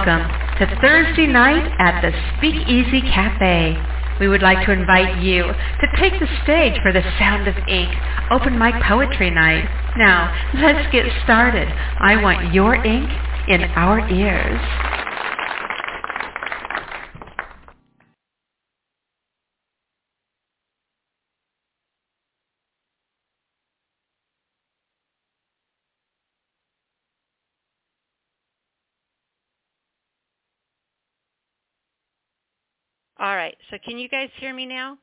Welcome to Thursday night at the Speakeasy Cafe. We would like to invite you to take the stage for the Sound of Ink open mic poetry night. Now, let's get started. I want your ink in our ears. All right, so can you guys hear me now?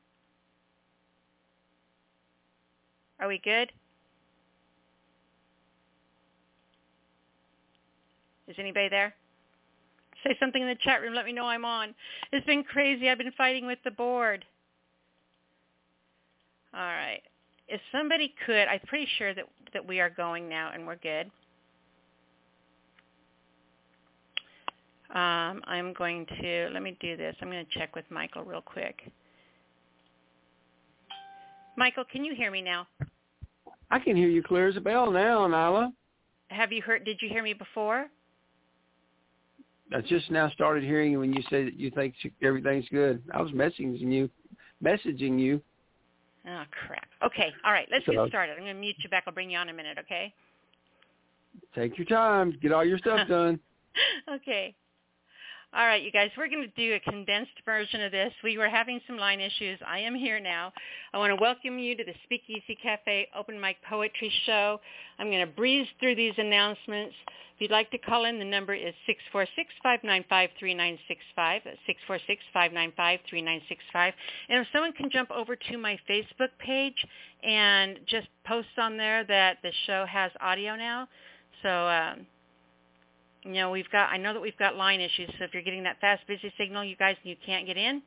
Are we good? Is anybody there? Say something in the chat room. Let me know I'm on. It's been crazy. I've been fighting with the board. All right. If somebody could, I'm pretty sure that, that we are going now and we're good. Um, I'm going to, let me do this. I'm going to check with Michael real quick. Michael, can you hear me now? I can hear you clear as a bell now, Nyla. Have you heard, did you hear me before? I just now started hearing you when you said that you think everything's good. I was messaging you, messaging you. Oh, crap. Okay, all right, let's so, get started. I'm going to mute you back. I'll bring you on in a minute, okay? Take your time. Get all your stuff done. okay. All right, you guys, we're going to do a condensed version of this. We were having some line issues. I am here now. I want to welcome you to the Speakeasy Cafe Open Mic Poetry Show. I'm going to breeze through these announcements. If you'd like to call in, the number is 646-595-3965. 646-595-3965. And if someone can jump over to my Facebook page and just post on there that the show has audio now. So um, you know, we've got, I know that we've got line issues, so if you're getting that fast busy signal, you guys, and you can't get in,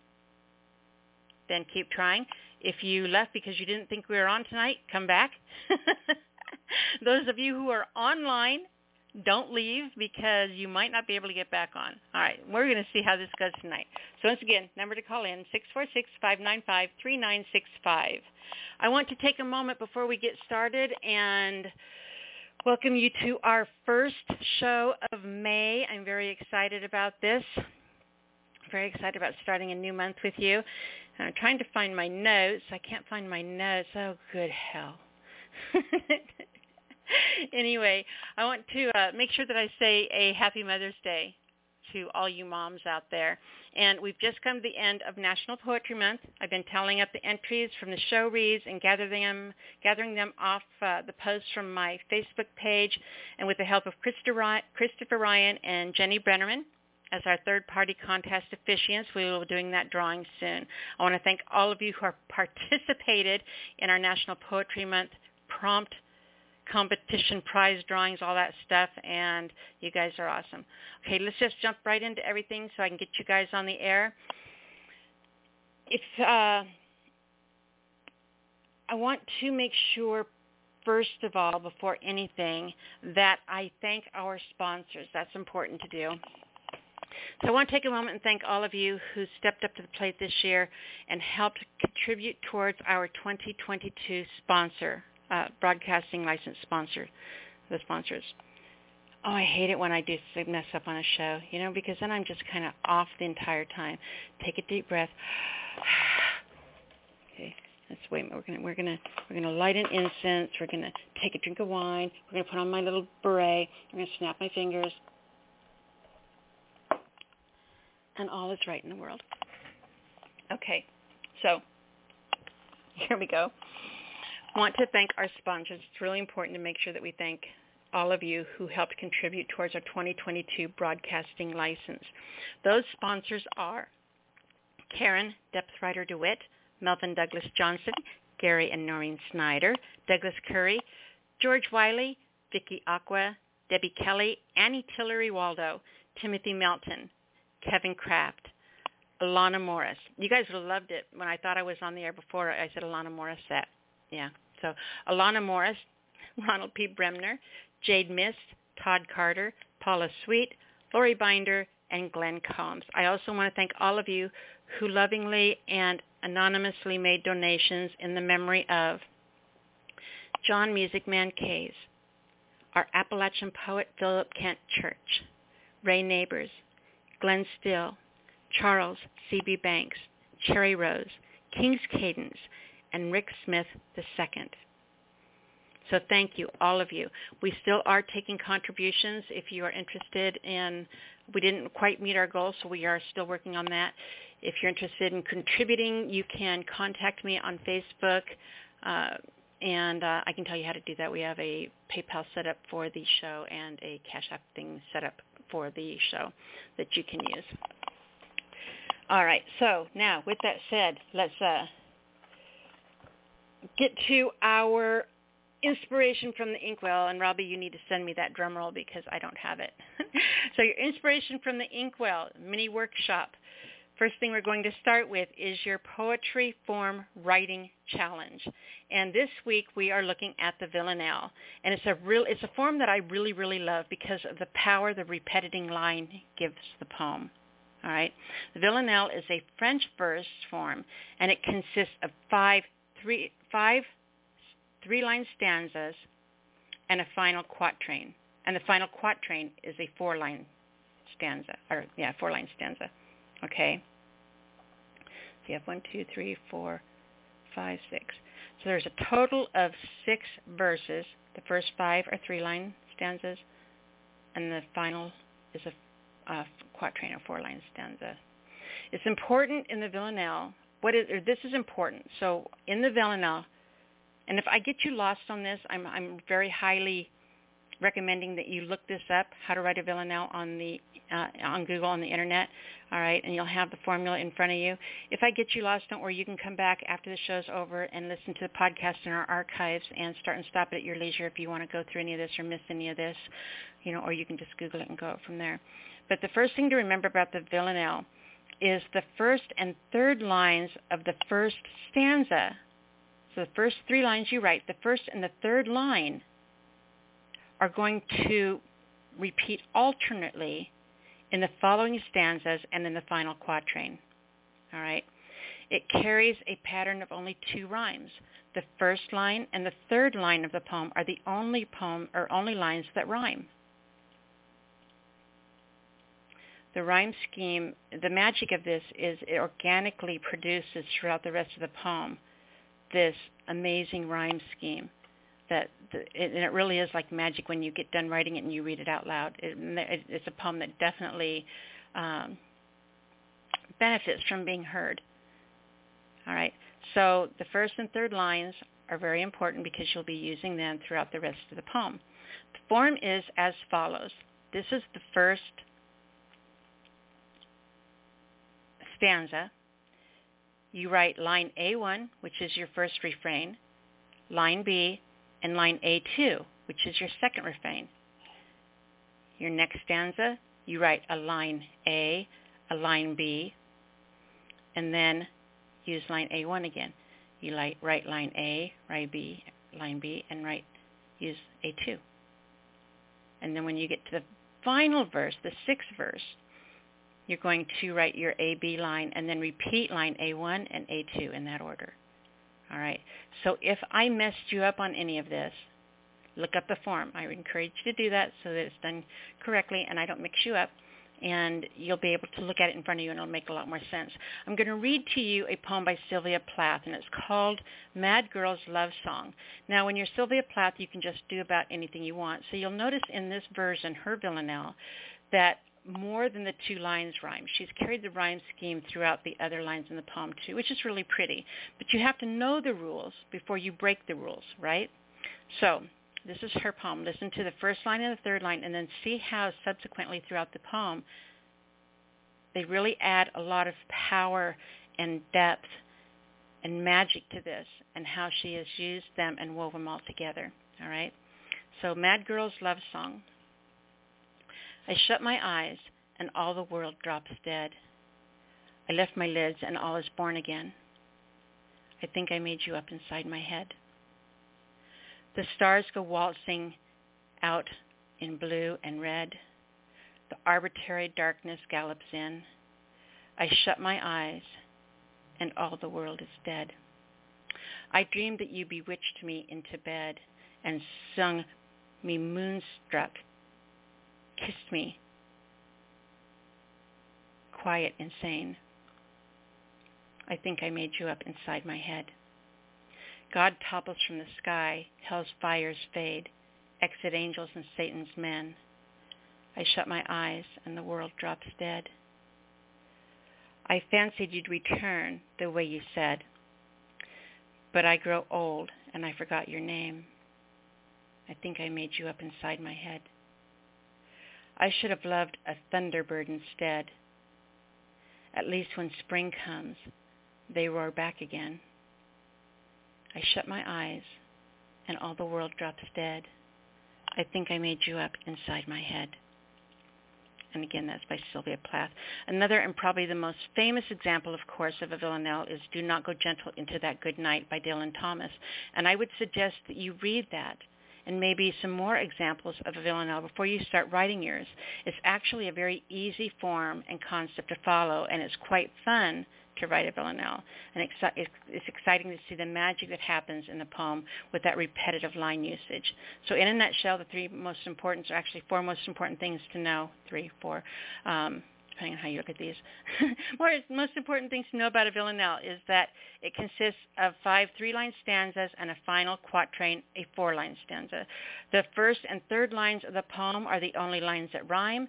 then keep trying. If you left because you didn't think we were on tonight, come back. Those of you who are online, don't leave because you might not be able to get back on. All right, we're going to see how this goes tonight. So once again, number to call in, 646-595-3965. I want to take a moment before we get started and welcome you to our first show of May. I'm very excited about this. Very excited about starting a new month with you. And I'm trying to find my notes. I can't find my notes. Oh, good hell. anyway, I want to uh, make sure that I say a happy Mother's Day to all you moms out there. And we've just come to the end of National Poetry Month. I've been tallying up the entries from the show reads and gathering them, gathering them off uh, the posts from my Facebook page. And with the help of Christopher Ryan and Jenny Brennerman, as our third-party contest officiants. We will be doing that drawing soon. I want to thank all of you who have participated in our National Poetry Month prompt competition, prize drawings, all that stuff, and you guys are awesome. Okay, let's just jump right into everything so I can get you guys on the air. If uh, I want to make sure, first of all, before anything, that I thank our sponsors. That's important to do. So I want to take a moment and thank all of you who stepped up to the plate this year and helped contribute towards our 2022 sponsor uh, broadcasting license sponsor, the sponsors. Oh, I hate it when I do mess up on a show, you know, because then I'm just kind of off the entire time. Take a deep breath. okay, let's wait. We're gonna we're gonna we're gonna light an incense. We're gonna take a drink of wine. We're gonna put on my little beret. We're gonna snap my fingers, and all is right in the world. Okay, so here we go want to thank our sponsors. It's really important to make sure that we thank all of you who helped contribute towards our 2022 broadcasting license. Those sponsors are Karen Depthwriter DeWitt, Melvin Douglas Johnson, Gary and Noreen Snyder, Douglas Curry, George Wiley, Vicki Aqua, Debbie Kelly, Annie Tillery Waldo, Timothy Melton, Kevin Kraft, Alana Morris. You guys loved it when I thought I was on the air before. I said Alana Morris set. Yeah. So Alana Morris, Ronald P. Bremner, Jade Mist, Todd Carter, Paula Sweet, Lori Binder, and Glenn Combs. I also want to thank all of you who lovingly and anonymously made donations in the memory of John Music Man Kays, our Appalachian poet Philip Kent Church, Ray Neighbors, Glenn Still, Charles C.B. Banks, Cherry Rose, King's Cadence, and Rick Smith II. So thank you, all of you. We still are taking contributions if you are interested in, we didn't quite meet our goal, so we are still working on that. If you're interested in contributing, you can contact me on Facebook, uh, and uh, I can tell you how to do that. We have a PayPal set up for the show and a Cash App thing set up for the show that you can use. All right, so now with that said, let's uh, get to our inspiration from the inkwell. And Robbie, you need to send me that drum roll because I don't have it. so your inspiration from the inkwell mini workshop. First thing we're going to start with is your poetry form writing challenge. And this week we are looking at the villanelle. And it's a real it's a form that I really, really love because of the power the repetiting line gives the poem. All right. The villanelle is a French verse form and it consists of five three five three-line stanzas and a final quatrain. And the final quatrain is a four-line stanza, or yeah, four-line stanza. Okay. So you have one, two, three, four, five, six. So there's a total of six verses. The first five are three-line stanzas, and the final is a, a quatrain or four-line stanza. It's important in the villanelle. What is, this is important. So in the villanelle, and if I get you lost on this, I'm, I'm very highly recommending that you look this up, how to write a villanelle on the uh, on Google on the internet. All right, and you'll have the formula in front of you. If I get you lost, don't worry. You can come back after the show's over and listen to the podcast in our archives and start and stop it at your leisure if you want to go through any of this or miss any of this, you know, or you can just Google it and go from there. But the first thing to remember about the villanelle is the first and third lines of the first stanza so the first three lines you write, the first and the third line are going to repeat alternately in the following stanzas and in the final quatrain. All right? It carries a pattern of only two rhymes. The first line and the third line of the poem are the only poem or only lines that rhyme. The rhyme scheme, the magic of this is it organically produces throughout the rest of the poem this amazing rhyme scheme that the, and it really is like magic when you get done writing it and you read it out loud. It, it's a poem that definitely um, benefits from being heard. All right. So the first and third lines are very important because you'll be using them throughout the rest of the poem. The form is as follows. This is the first stanza you write line A1, which is your first refrain, line B, and line A2, which is your second refrain. Your next stanza, you write a line A, a line B, and then use line A1 again. You write line A, write B, line B, and write use A2. And then when you get to the final verse, the sixth verse, you're going to write your A-B line and then repeat line A1 and A2 in that order. All right. So if I messed you up on any of this, look up the form. I encourage you to do that so that it's done correctly and I don't mix you up and you'll be able to look at it in front of you and it'll make a lot more sense. I'm going to read to you a poem by Sylvia Plath and it's called Mad Girl's Love Song. Now when you're Sylvia Plath you can just do about anything you want. So you'll notice in this version, her villanelle, that more than the two lines rhyme. She's carried the rhyme scheme throughout the other lines in the poem too, which is really pretty. But you have to know the rules before you break the rules, right? So this is her poem. Listen to the first line and the third line and then see how subsequently throughout the poem they really add a lot of power and depth and magic to this and how she has used them and woven them all together. All right? So Mad Girl's Love Song. I shut my eyes and all the world drops dead. I lift my lids and all is born again. I think I made you up inside my head. The stars go waltzing out in blue and red. The arbitrary darkness gallops in. I shut my eyes and all the world is dead. I dreamed that you bewitched me into bed and sung me moonstruck kissed me quiet, insane. I think I made you up inside my head. God topples from the sky, hell's fires fade, exit angels and Satan's men. I shut my eyes and the world drops dead. I fancied you'd return the way you said, but I grow old and I forgot your name. I think I made you up inside my head. I should have loved a thunderbird instead. At least when spring comes, they roar back again. I shut my eyes, and all the world drops dead. I think I made you up inside my head. And again, that's by Sylvia Plath. Another and probably the most famous example, of course, of a villanelle is Do Not Go Gentle Into That Good Night by Dylan Thomas. And I would suggest that you read that and maybe some more examples of a villanelle before you start writing yours. It's actually a very easy form and concept to follow, and it's quite fun to write a villanelle. And it's, exciting to see the magic that happens in the poem with that repetitive line usage. So in a nutshell, the three most important, or actually four most important things to know, three, four, um, depending on how you look at these. More, most important things to know about a villanelle is that it consists of five three-line stanzas and a final quatrain, a four-line stanza. The first and third lines of the poem are the only lines that rhyme.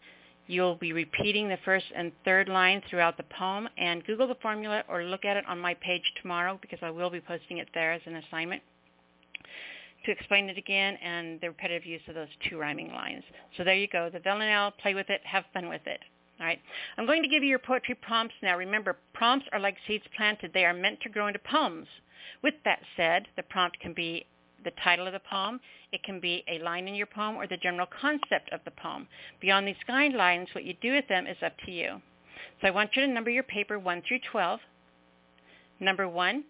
You'll be repeating the first and third line throughout the poem and Google the formula or look at it on my page tomorrow because I will be posting it there as an assignment to explain it again and the repetitive use of those two rhyming lines. So there you go. The villanelle, play with it, have fun with it. All right. I'm going to give you your poetry prompts now. Remember, prompts are like seeds planted. They are meant to grow into poems. With that said, the prompt can be the title of the poem. It can be a line in your poem or the general concept of the poem. Beyond these guidelines, what you do with them is up to you. So I want you to number your paper 1 through 12. Number 1,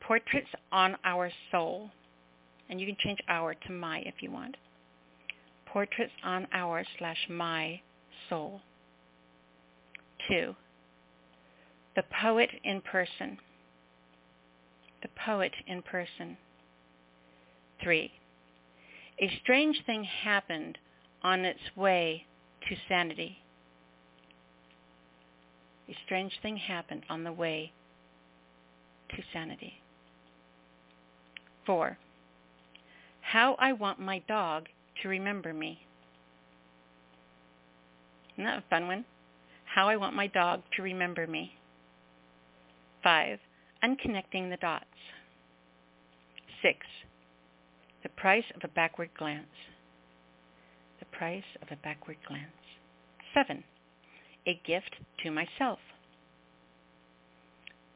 Portraits on Our Soul. And you can change our to my if you want. Portraits on Our slash my soul. 2. The poet in person. The poet in person. 3. A strange thing happened on its way to sanity. A strange thing happened on the way to sanity. 4. How I want my dog to remember me. Isn't that a fun one? How I want my dog to remember me. 5. Unconnecting the dots. 6. The price of a backward glance. The price of a backward glance. 7. A gift to myself.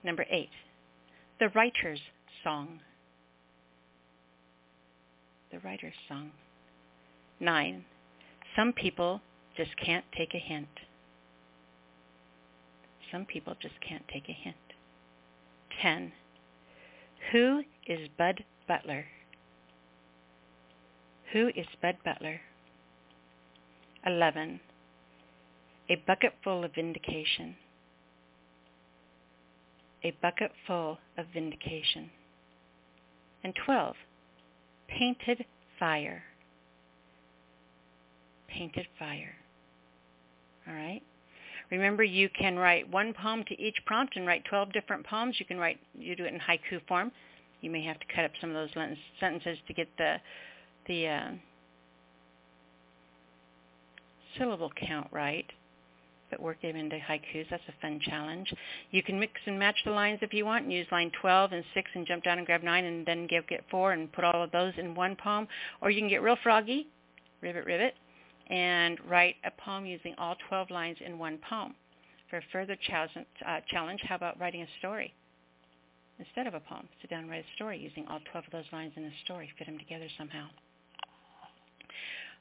Number 8. The writer's song. The writer's song. 9. Some people just can't take a hint. Some people just can't take a hint. 10. Who is Bud Butler? Who is Bud Butler? 11. A bucket full of vindication. A bucket full of vindication. And 12. Painted fire. Painted fire. All right? Remember, you can write one poem to each prompt and write 12 different poems. You can write, you do it in haiku form. You may have to cut up some of those sentences to get the the uh, syllable count right. But work them into haikus. That's a fun challenge. You can mix and match the lines if you want and use line 12 and 6 and jump down and grab 9 and then get, get 4 and put all of those in one poem. Or you can get real froggy, rivet, rivet, and write a poem using all 12 lines in one poem. For a further uh, challenge, how about writing a story? Instead of a poem, sit down and write a story using all 12 of those lines in a story. Fit them together somehow.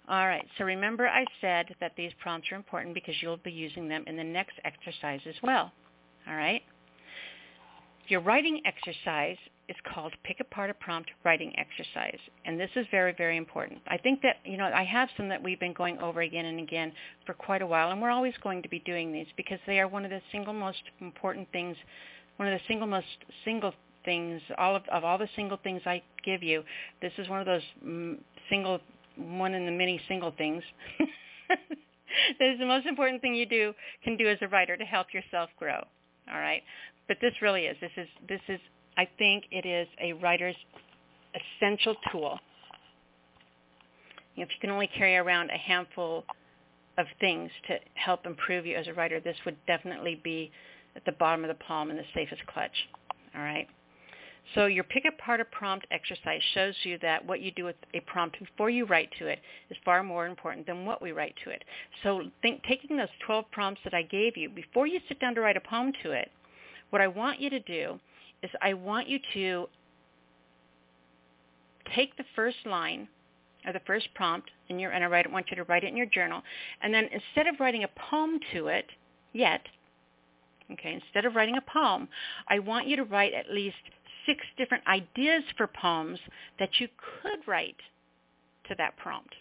All right, so remember I said that these prompts are important because you'll be using them in the next exercise as well. All right? Your writing exercise is called Pick Apart a Prompt Writing Exercise. And this is very, very important. I think that, you know, I have some that we've been going over again and again for quite a while, and we're always going to be doing these because they are one of the single most important things, one of the single most single things, all of, of all the single things I give you, this is one of those mm, single, one in the many single things that is the most important thing you do can do as a writer to help yourself grow. All right, but this really is. This is this is. I think it is a writer's essential tool. If you can only carry around a handful of things to help improve you as a writer, this would definitely be at the bottom of the palm in the safest clutch. All right. So your pick apart a prompt exercise shows you that what you do with a prompt before you write to it is far more important than what we write to it. So think, taking those 12 prompts that I gave you, before you sit down to write a poem to it, what I want you to do is I want you to take the first line or the first prompt in your, and I write, want you to write it in your journal, and then instead of writing a poem to it yet, okay, instead of writing a poem, I want you to write at least six different ideas for poems that you could write to that prompt.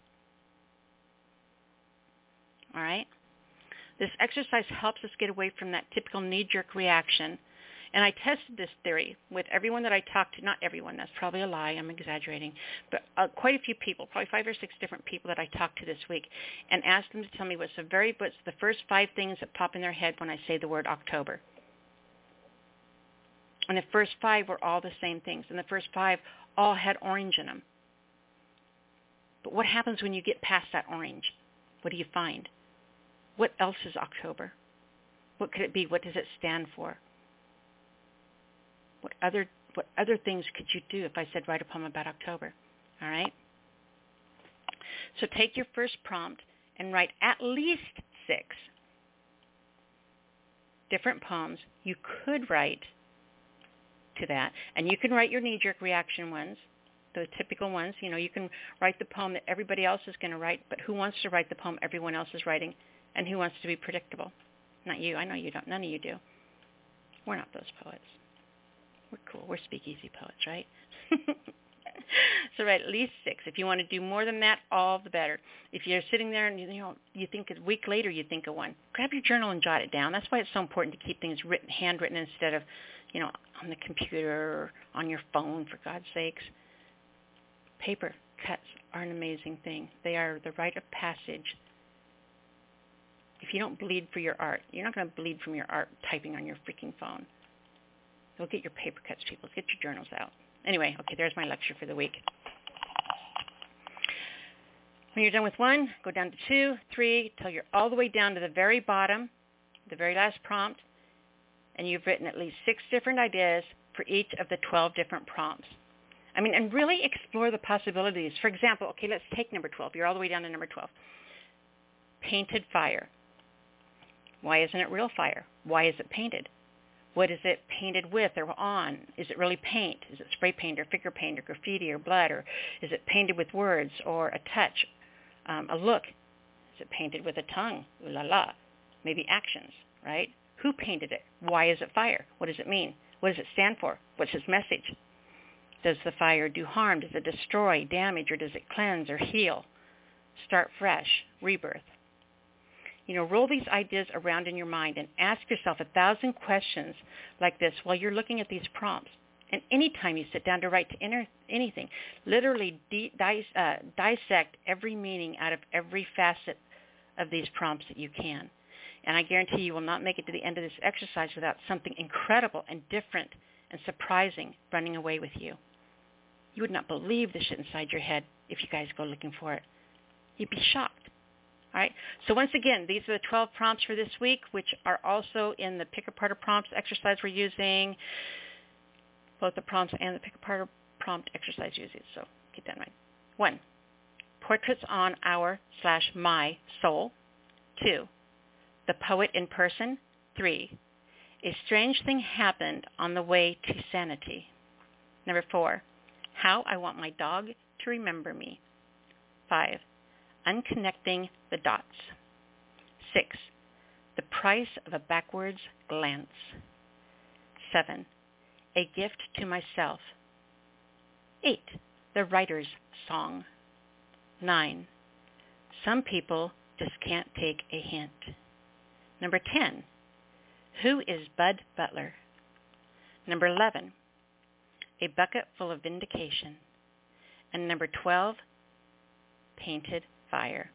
All right? This exercise helps us get away from that typical knee-jerk reaction. And I tested this theory with everyone that I talked to. Not everyone, that's probably a lie. I'm exaggerating. But uh, quite a few people, probably five or six different people that I talked to this week, and asked them to tell me what's the very what's the first five things that pop in their head when I say the word October. And the first five were all the same things. And the first five all had orange in them. But what happens when you get past that orange? What do you find? What else is October? What could it be? What does it stand for? What other what other things could you do if I said write a poem about October? All right? So take your first prompt and write at least six different poems you could write to that. And you can write your knee-jerk reaction ones, the typical ones. You know, you can write the poem that everybody else is going to write, but who wants to write the poem everyone else is writing? And who wants to be predictable? Not you. I know you don't. None of you do. We're not those poets. We're cool. We're speakeasy poets, right? so write at least six. If you want to do more than that, all the better. If you're sitting there and you, know you think a week later you think of one, grab your journal and jot it down. That's why it's so important to keep things written, handwritten instead of you know, on the computer or on your phone, for God's sakes. Paper cuts are an amazing thing. They are the rite of passage. If you don't bleed for your art, you're not going to bleed from your art typing on your freaking phone. Go get your paper cuts, people. Get your journals out. Anyway, okay, there's my lecture for the week. When you're done with one, go down to two, three, till you're all the way down to the very bottom, the very last prompt, and you've written at least six different ideas for each of the 12 different prompts. I mean, and really explore the possibilities. For example, okay, let's take number 12. You're all the way down to number 12. Painted fire. Why isn't it real fire? Why is it painted? What is it painted with or on? Is it really paint? Is it spray paint or figure paint or graffiti or blood? Or is it painted with words or a touch, um, a look? Is it painted with a tongue? Ooh la la. Maybe actions, right? Who painted it? Why is it fire? What does it mean? What does it stand for? What's its message? Does the fire do harm? Does it destroy, damage, or does it cleanse or heal? Start fresh, rebirth. You know, roll these ideas around in your mind and ask yourself a thousand questions like this while you're looking at these prompts. And anytime you sit down to write to enter anything, literally de- dis- uh, dissect every meaning out of every facet of these prompts that you can. And I guarantee you will not make it to the end of this exercise without something incredible and different and surprising running away with you. You would not believe the shit inside your head if you guys go looking for it. You'd be shocked. All right. So once again, these are the 12 prompts for this week, which are also in the pick apart of prompts exercise we're using, both the prompts and the pick apart prompt exercise uses. So keep that in mind. One, portraits on our slash my soul. Two, the Poet in Person. 3. A strange thing happened on the way to sanity. Number 4. How I want my dog to remember me. 5. Unconnecting the dots. 6. The price of a backwards glance. 7. A gift to myself. 8. The writer's song. 9. Some people just can't take a hint. Number 10, who is Bud Butler? Number 11, a bucket full of vindication. And number 12, painted fire.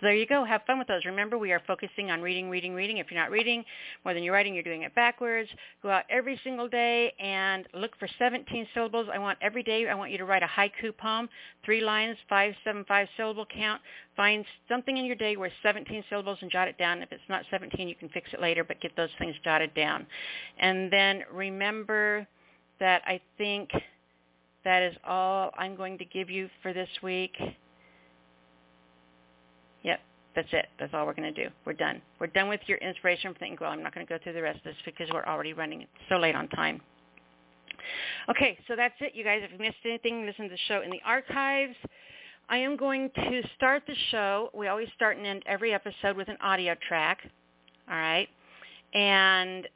So there you go. Have fun with those. Remember, we are focusing on reading, reading, reading. If you're not reading more than you're writing, you're doing it backwards. Go out every single day and look for 17 syllables. I want every day, I want you to write a haiku poem, three lines, five, seven, five syllable count. Find something in your day where 17 syllables and jot it down. If it's not 17, you can fix it later, but get those things jotted down. And then remember that I think that is all I'm going to give you for this week. Yep, that's it. That's all we're going to do. We're done. We're done with your inspiration from thinking, well, I'm not going to go through the rest of this because we're already running so late on time. Okay, so that's it, you guys. If you missed anything, listen to the show in the archives. I am going to start the show. We always start and end every episode with an audio track. All right. And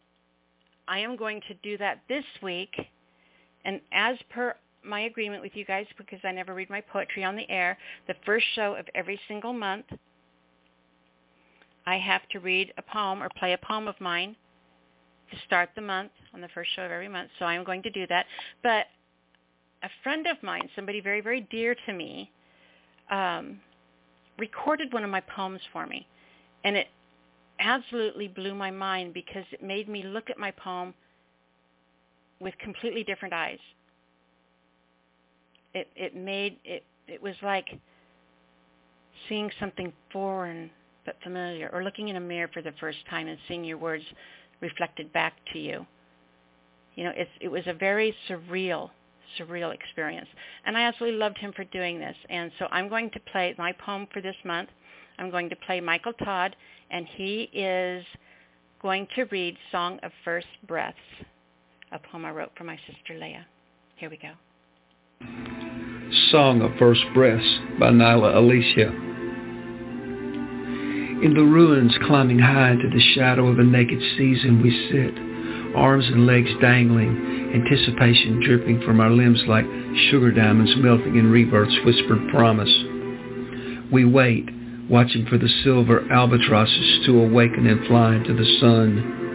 I am going to do that this week. And as per my agreement with you guys because I never read my poetry on the air. The first show of every single month, I have to read a poem or play a poem of mine to start the month on the first show of every month. So I'm going to do that. But a friend of mine, somebody very, very dear to me, um, recorded one of my poems for me. And it absolutely blew my mind because it made me look at my poem with completely different eyes it it made it it was like seeing something foreign but familiar or looking in a mirror for the first time and seeing your words reflected back to you. You know it's it was a very surreal surreal experience. And i absolutely loved him for doing this. And so i'm going to play my poem for this month. I'm going to play michael todd and he is going to read song of first breaths a poem i wrote for my sister leah. Here we go Song of First Breaths by Nyla Alisia. In the ruins climbing high into the shadow of a naked season we sit, arms and legs dangling, anticipation dripping from our limbs like sugar diamonds melting in rebirth's whispered promise. We wait, watching for the silver albatrosses to awaken and fly into the sun.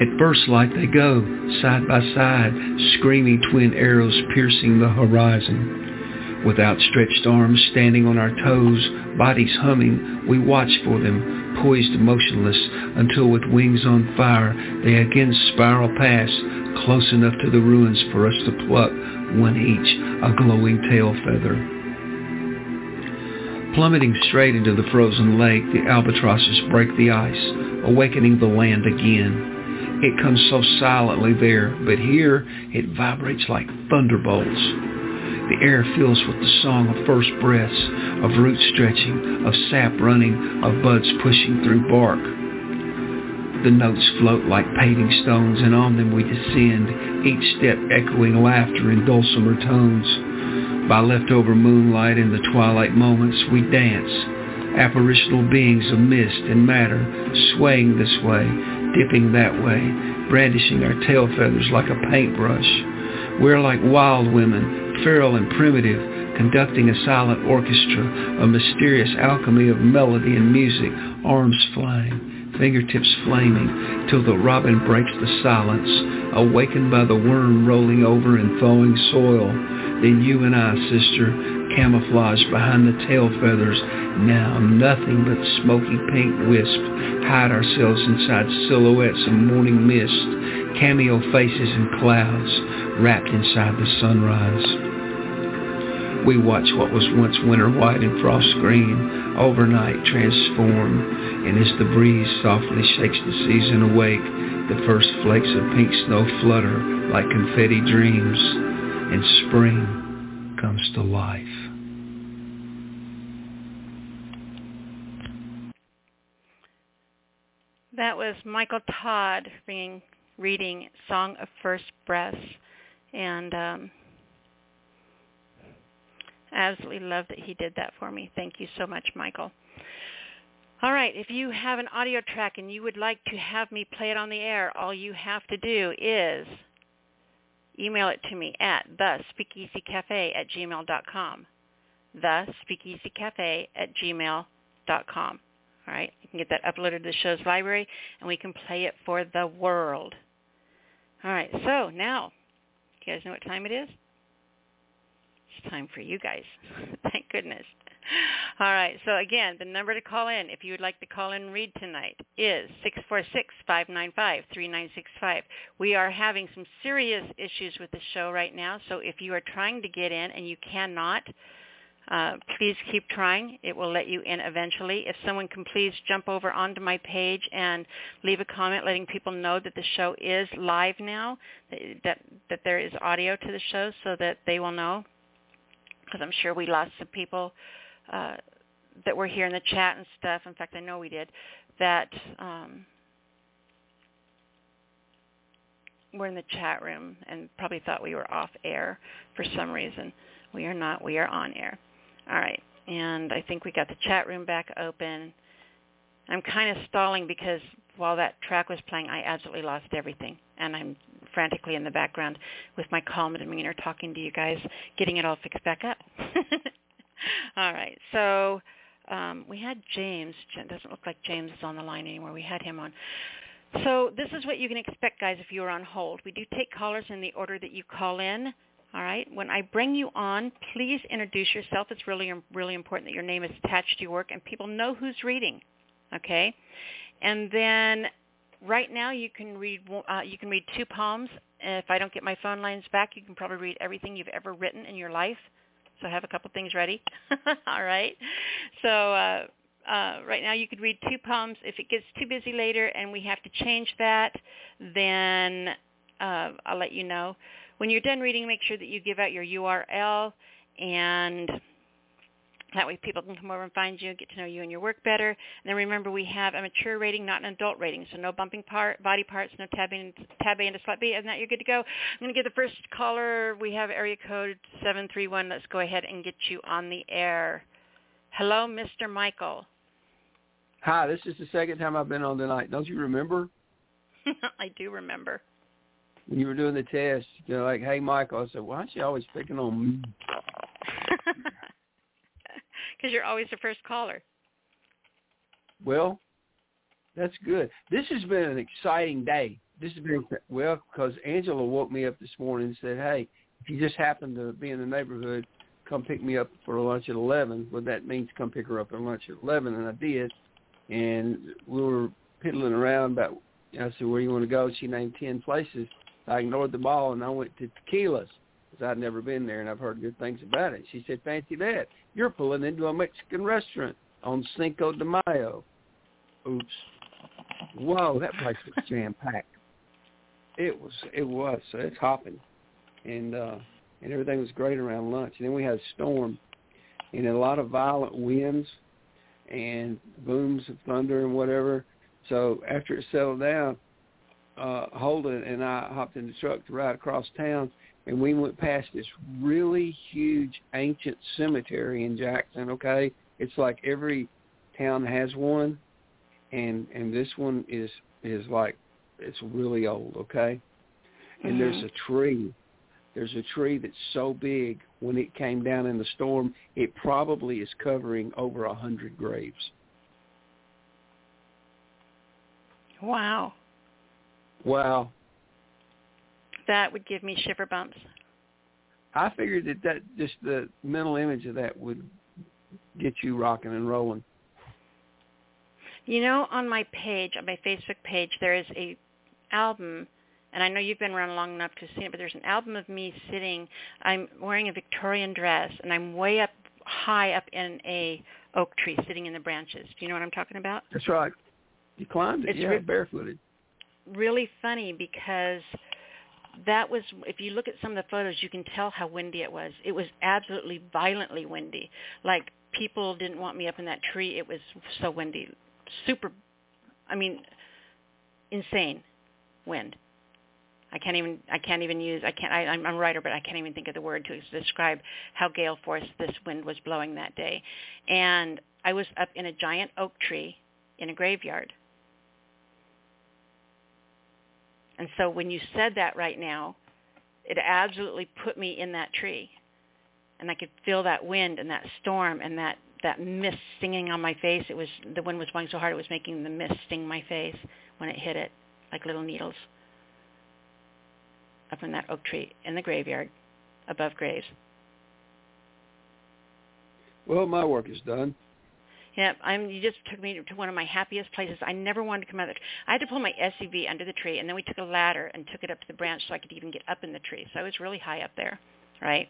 At first light they go, side by side, screaming twin arrows piercing the horizon. With outstretched arms standing on our toes, bodies humming, we watch for them, poised motionless, until with wings on fire they again spiral past, close enough to the ruins for us to pluck, one each, a glowing tail feather. Plummeting straight into the frozen lake, the albatrosses break the ice, awakening the land again. It comes so silently there, but here it vibrates like thunderbolts. The air fills with the song of first breaths, of root stretching, of sap running, of buds pushing through bark. The notes float like paving stones, and on them we descend, each step echoing laughter in dulcimer tones. By leftover moonlight in the twilight moments, we dance, apparitional beings of mist and matter, swaying this way, dipping that way, brandishing our tail feathers like a paintbrush. We're like wild women, feral and primitive, conducting a silent orchestra, a mysterious alchemy of melody and music, arms flying, fingertips flaming, till the robin breaks the silence, awakened by the worm rolling over in thawing soil. Then you and I, sister, camouflaged behind the tail feathers, now nothing but smoky pink wisp, hide ourselves inside silhouettes of morning mist, cameo faces and clouds, wrapped inside the sunrise. We watch what was once winter white and frost green, overnight transform, and as the breeze softly shakes the season awake, the first flakes of pink snow flutter like confetti dreams, and spring comes to life. That was Michael Todd reading, reading Song of First Breaths. And um, absolutely love that he did that for me. Thank you so much, Michael. All right, if you have an audio track and you would like to have me play it on the air, all you have to do is email it to me at thespeakeasycafe at gmail.com. Thespeakeasycafe at gmail.com. All right, you can get that uploaded to the show's library, and we can play it for the world. All right, so now, you guys know what time it is? It's time for you guys. Thank goodness. All right. So again, the number to call in if you would like to call in and read tonight is 646-595-3965. We are having some serious issues with the show right now, so if you are trying to get in and you cannot, uh, please keep trying. It will let you in eventually. If someone can please jump over onto my page and leave a comment letting people know that the show is live now, that that there is audio to the show so that they will know. Because I'm sure we lost some people uh, that were here in the chat and stuff. In fact, I know we did. That um, were in the chat room and probably thought we were off air for some reason. We are not. We are on air. All right. And I think we got the chat room back open. I'm kind of stalling because while that track was playing, I absolutely lost everything. And I'm frantically in the background with my calm demeanor talking to you guys, getting it all fixed back up. all right. So um, we had James. It doesn't look like James is on the line anymore. We had him on. So this is what you can expect, guys, if you are on hold. We do take callers in the order that you call in. All right. When I bring you on, please introduce yourself. It's really, really important that your name is attached to your work and people know who's reading. Okay. And then right now you can read uh, you can read two poems. If I don't get my phone lines back, you can probably read everything you've ever written in your life. So I have a couple things ready. All right. So uh, uh, right now you could read two poems. If it gets too busy later and we have to change that, then uh, I'll let you know. When you're done reading, make sure that you give out your URL and that way people can come over and find you, and get to know you and your work better. And then remember we have a mature rating, not an adult rating. So no bumping part, body parts, no tabbing, tab A into slot B. And that you're good to go. I'm going to get the first caller. We have area code 731. Let's go ahead and get you on the air. Hello, Mr. Michael. Hi, this is the second time I've been on tonight. Don't you remember? I do remember when you were doing the test, you're like, "Hey, Michael," I said, "Why aren't you always picking on me?" Because you're always the first caller. Well, that's good. This has been an exciting day. This has been well because Angela woke me up this morning and said, "Hey, if you just happen to be in the neighborhood, come pick me up for lunch at eleven. Well, that means come pick her up for lunch at eleven, and I did. And we were piddling around about. I said, "Where do you want to go?" She named ten places I ignored them all, and I went to Tequila's because I'd never been there and I've heard good things about it. She said, fancy that. You're pulling into a Mexican restaurant on Cinco de Mayo. Oops. Whoa, that place was jam-packed. It was, it was. So it's hopping. And, uh, and everything was great around lunch. And then we had a storm and a lot of violent winds and booms of thunder and whatever. So after it settled down, uh, Holden and I hopped in the truck to ride across town, and we went past this really huge ancient cemetery in Jackson. Okay, it's like every town has one, and and this one is is like it's really old. Okay, and mm-hmm. there's a tree. There's a tree that's so big when it came down in the storm, it probably is covering over a hundred graves. Wow. Wow. That would give me shiver bumps. I figured that that just the mental image of that would get you rocking and rolling. You know, on my page, on my Facebook page, there is a album, and I know you've been around long enough to see it, but there's an album of me sitting. I'm wearing a Victorian dress, and I'm way up high up in a oak tree, sitting in the branches. Do you know what I'm talking about? That's right. You climbed it, it's yeah, re- barefooted really funny because that was if you look at some of the photos you can tell how windy it was. It was absolutely violently windy. Like people didn't want me up in that tree. It was so windy. Super i mean insane wind. I can't even i can't even use i can't I, i'm a writer but i can't even think of the word to describe how gale force this wind was blowing that day. And i was up in a giant oak tree in a graveyard And so when you said that right now, it absolutely put me in that tree. And I could feel that wind and that storm and that, that mist stinging on my face. It was the wind was blowing so hard it was making the mist sting my face when it hit it like little needles up in that oak tree in the graveyard above graves. Well, my work is done. Yeah, I'm. You just took me to one of my happiest places. I never wanted to come out of the. I had to pull my SUV under the tree, and then we took a ladder and took it up to the branch so I could even get up in the tree. So I was really high up there, right?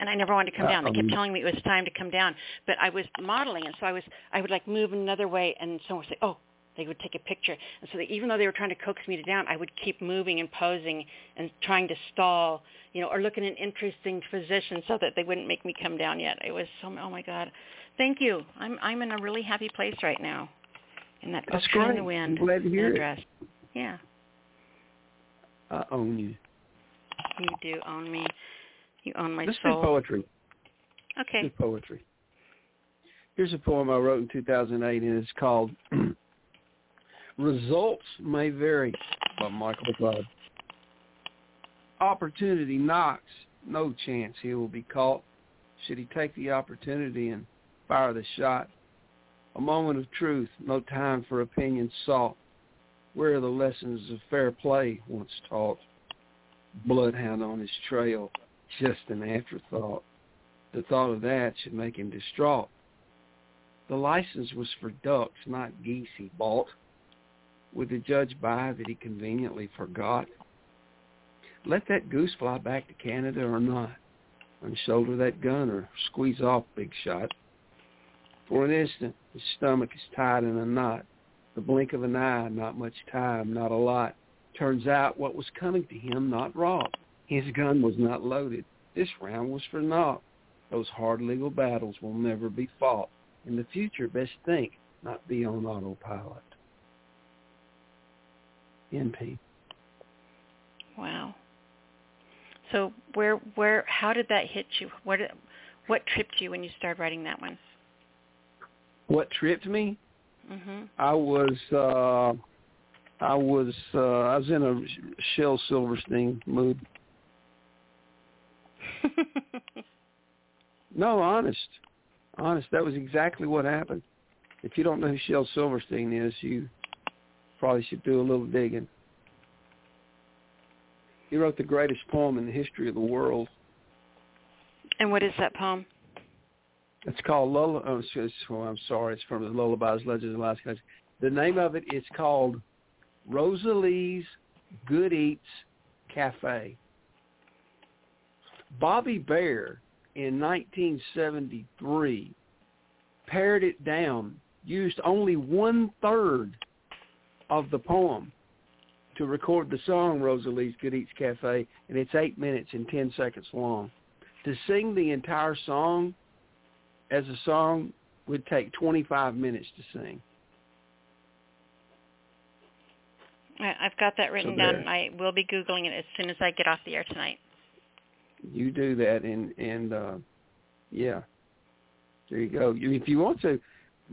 And I never wanted to come down. They kept Um, telling me it was time to come down, but I was modeling, and so I was. I would like move another way, and someone would say, "Oh." They would take a picture, and so they, even though they were trying to coax me to down, I would keep moving and posing and trying to stall, you know, or look in an interesting position so that they wouldn't make me come down yet. It was so. Oh my God, Thank you. I'm I'm in a really happy place right now. In that That's in the wind. I'm glad to hear in a it. Yeah. I own you. You do own me. You own my do soul. poetry. Okay. Do poetry. Here's a poem I wrote in 2008, and it's called "Results May Vary" by Michael Budd. Opportunity knocks. No chance he will be caught. Should he take the opportunity and fire the shot? A moment of truth. No time for opinion sought. Where are the lessons of fair play once taught? Bloodhound on his trail. Just an afterthought. The thought of that should make him distraught. The license was for ducks, not geese he bought. Would the judge buy that he conveniently forgot? Let that goose fly back to Canada or not? Unshoulder that gun or squeeze off big shot. For an instant, his stomach is tied in a knot. The blink of an eye, not much time, not a lot. Turns out what was coming to him not wrought. His gun was not loaded. This round was for naught. Those hard legal battles will never be fought. In the future, best think, not be on autopilot. NP. Wow. So where where how did that hit you? What what tripped you when you started writing that one? What tripped me? Mhm. I was uh I was uh I was in a Shel Silverstein mood. No, honest. Honest, that was exactly what happened. If you don't know who Shel Silverstein is, you probably should do a little digging. He wrote the greatest poem in the history of the world. and what is that poem? It's called Lull. Oh, oh, I'm sorry. It's from the Lullabies, Legends, and Last Country. The name of it is called Rosalie's Good Eats Cafe. Bobby Bare in 1973 pared it down, used only one third of the poem to record the song Rosalie's Good Eats Cafe, and it's eight minutes and ten seconds long. To sing the entire song as a song would take 25 minutes to sing. I've got that written So down, and I will be googling it as soon as I get off the air tonight. You do that, and and uh, yeah, there you go. If you want to,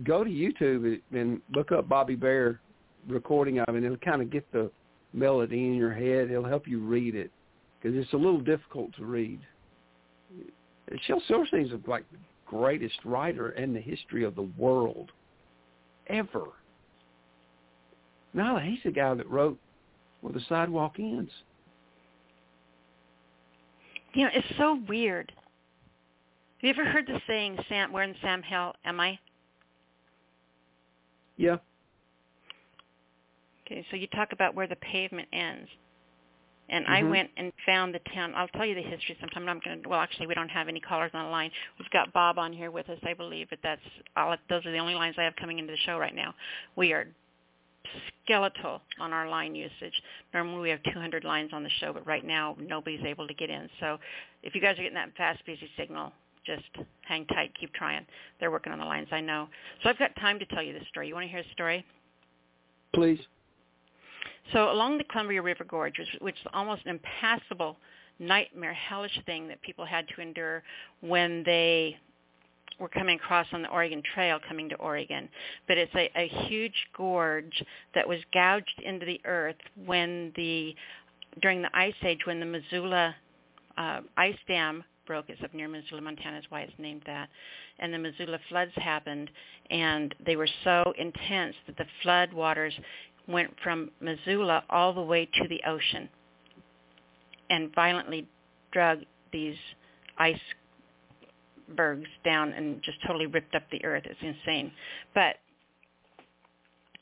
go to YouTube and look up Bobby Bare recording of it. It'll kind of get the melody in your head. It'll help you read it because it's a little difficult to read. And Shel Silverstein's like greatest writer in the history of the world ever. No, he's the guy that wrote Where the Sidewalk Ends. You know, it's so weird. Have you ever heard the saying, "Sam, where in Sam Hill am I?" Yeah, Okay, so you talk about where the pavement ends. And I Mhm. went and found the town. I'll tell you the history sometime. I'm going to. Well, actually, we don't have any callers on the line. We've got Bob on here with us, I believe, but that's all. Those are the only lines I have coming into the show right now. We are skeletal on our line usage. Normally we have 200 lines on the show, but right now nobody's able to get in. So if you guys are getting that fast, busy signal, just hang tight, keep trying. They're working on the lines, I know. So I've got time to tell you this story. You want to hear a story? please. So along the Columbia River Gorge, which, which is almost an impassable nightmare, hellish thing that people had to endure when they were coming across on the Oregon Trail coming to Oregon. But it's a, a huge gorge that was gouged into the earth when the during the Ice Age when the Missoula uh, ice dam broke. It's up near Missoula, Montana, is why it's named that. And the Missoula floods happened, and they were so intense that the flood waters went from Missoula all the way to the ocean and violently drug these icebergs down and just totally ripped up the earth. It's insane. But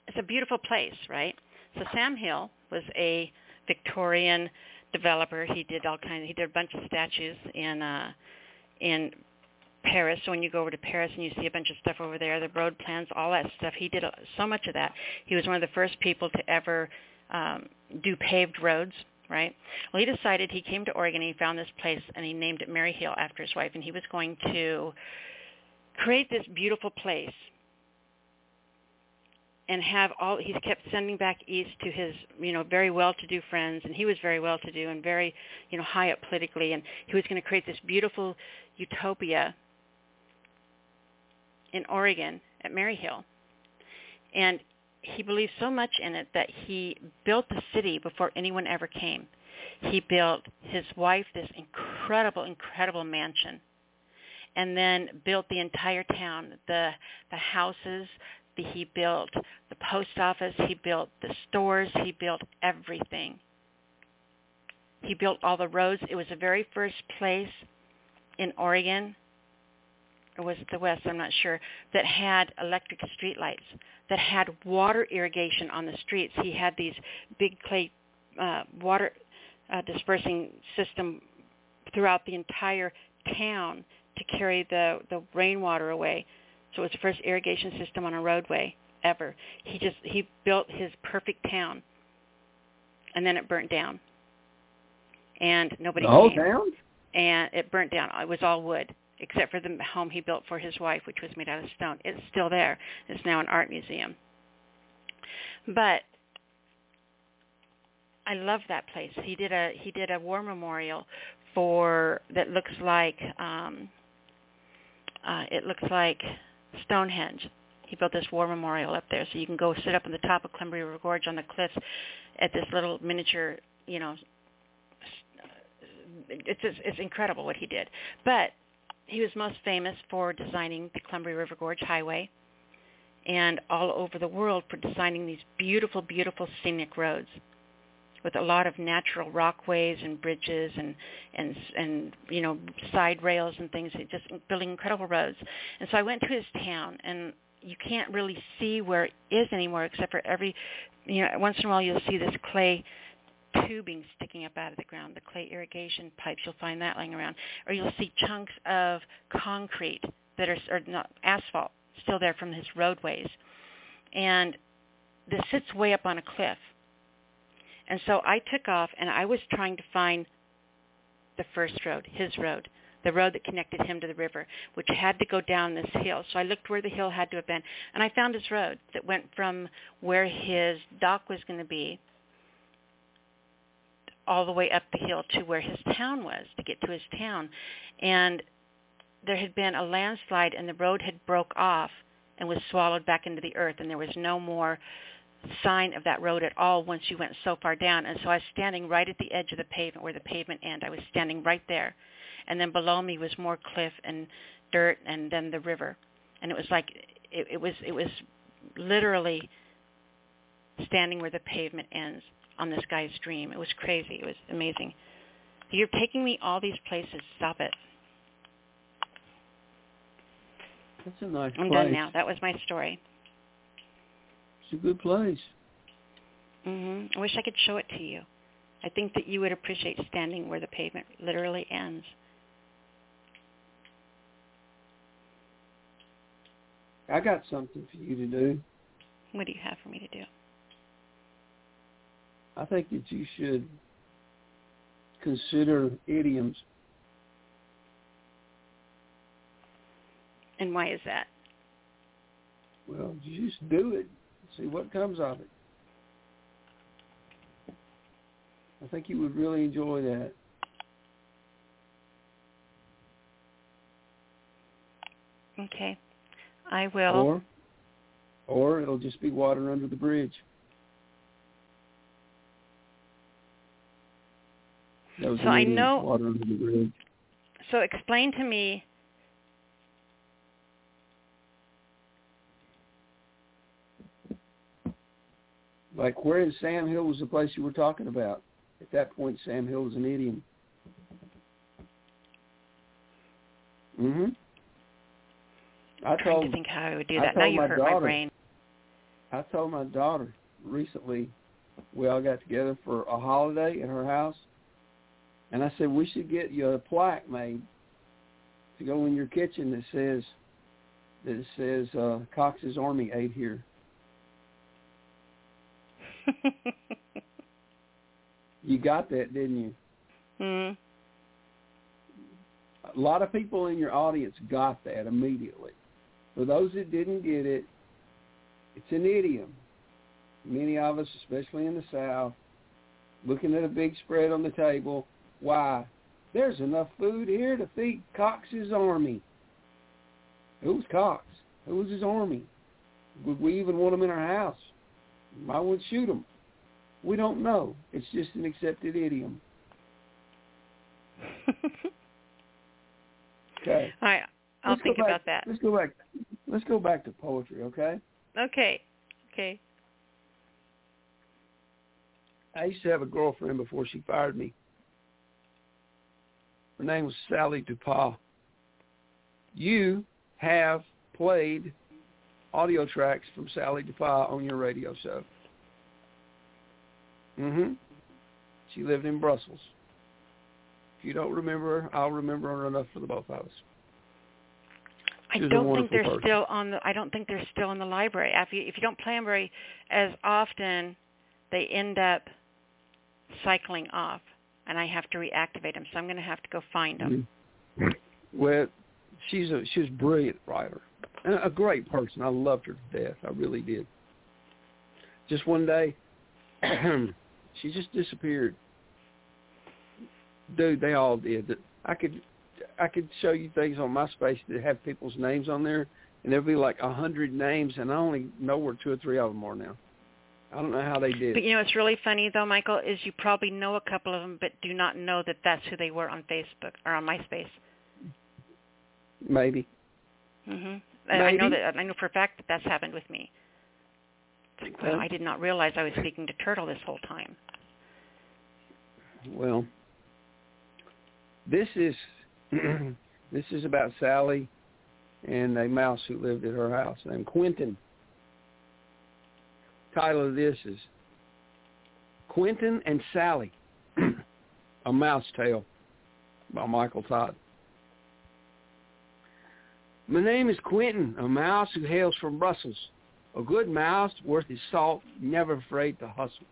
it's a beautiful place, right? So Sam Hill was a Victorian developer. He did all kinds. He did a bunch of statues in uh, in Paris. So when you go over to Paris and you see a bunch of stuff over there, the road plans, all that stuff, he did so much of that. He was one of the first people to ever um, do paved roads. Right. Well, he decided he came to Oregon. and He found this place and he named it Maryhill after his wife, and he was going to create this beautiful place and have all he kept sending back east to his you know very well to do friends and he was very well to do and very you know high up politically and he was going to create this beautiful utopia in Oregon at Maryhill and he believed so much in it that he built the city before anyone ever came he built his wife this incredible incredible mansion and then built the entire town the the houses he built the post office. He built the stores. He built everything. He built all the roads. It was the very first place in Oregon, or was it the West, I'm not sure, that had electric streetlights, that had water irrigation on the streets. He had these big clay uh, water uh, dispersing system throughout the entire town to carry the, the rainwater away. So it was the first irrigation system on a roadway ever. He just he built his perfect town, and then it burnt down, and nobody the whole came. town. And it burnt down. It was all wood, except for the home he built for his wife, which was made out of stone. It's still there. It's now an art museum. But I love that place. He did a he did a war memorial for that looks like um uh it looks like Stonehenge. He built this war memorial up there, so you can go sit up on the top of Columbia River Gorge on the cliffs at this little miniature, you know. It's just, it's incredible what he did. But he was most famous for designing the Columbia River Gorge Highway and all over the world for designing these beautiful, beautiful scenic roads with a lot of natural rockways and bridges and and and you know side rails and things. Just building incredible roads. And so i went to his town and you can't really see where it is anymore except for every you know once in a while you'll see this clay tubing sticking up out of the ground the clay irrigation pipes you'll find that lying around. Or you'll see chunks of concrete that are or not asphalt still there from his roadways. And this sits way up on a cliff. And so I took off and I was trying to find the first road, his road, the road that connected him to the river, which had to go down this hill. So I looked where the hill had to have been, and I found his road that went from where his dock was going to be all the way up the hill to where his town was to get to his town. And there had been a landslide and the road had broke off and was swallowed back into the earth and there was no more sign of that road at all once you went so far down. And so I was standing right at the edge of the pavement where the pavement ended. I was standing right there. And then below me was more cliff and dirt and then the river. And it was like it, it was it was literally standing where the pavement ends on this guy's dream. It was crazy. It was amazing. You're taking me all these places. Stop it. That's a nice I'm place. done now. That was my story. It's a good place. Mhm. I wish I could show it to you. I think that you would appreciate standing where the pavement literally ends. I got something for you to do. What do you have for me to do? I think that you should consider idioms. And why is that? Well, just do it. See what comes of it. I think you would really enjoy that. Okay. I will. Or, or it'll just be water under the bridge. So I know- water under the bridge. So explain to me Like where in Sam Hill was the place you were talking about? At that point, Sam Hill was an idiom. hmm I'm trying told to think how I would do that. Now you hurt my brain. I told my daughter recently we all got together for a holiday at her house, and I said we should get you a plaque made to go in your kitchen that says that it says uh, Cox's Army ate here. You got that, didn't you? mm. A lot of people in your audience got that immediately. For those that didn't get it, it's an idiom. Many of us, especially in the South, looking at a big spread on the table, why? There's enough food here to feed Cox's army. Who's Cox? Who's his army? Would we even want him in our house? I would shoot him. We don't know. It's just an accepted idiom. Okay. All right. I'll Let's think about that. Let's go back. Let's go back to poetry, okay? Okay. Okay. I used to have a girlfriend before she fired me. Her name was Sally DuPas. You have played audio tracks from Sally DuPas on your radio show. Mm-hmm. She lived in Brussels. If you don't remember her, I'll remember her enough for the both of us. I don't think they're person. still on the. I don't think they're still in the library. If you if you don't play them very as often, they end up cycling off, and I have to reactivate them. So I'm going to have to go find them. Mm-hmm. Well, she's a she's a brilliant writer and a great person. I loved her to death. I really did. Just one day, she just disappeared. Dude, they all did. I could I could show you things on MySpace that have people's names on there, and there'd be like a hundred names, and I only know where two or three of them are now. I don't know how they did. But you know what's really funny though, Michael, is you probably know a couple of them, but do not know that that's who they were on Facebook or on MySpace. Maybe. Mm-hmm. And I know that I know for a fact that that's happened with me. Like, Okay. I did not realize I was speaking to Turtle this whole time. Well, this is this is about Sally and a mouse who lived at her house named Quentin. Title of this is Quentin and Sally, a mouse tale by Michael Todd. My name is Quentin, a mouse who hails from Brussels. A good mouse, worth his salt, never afraid to hustle.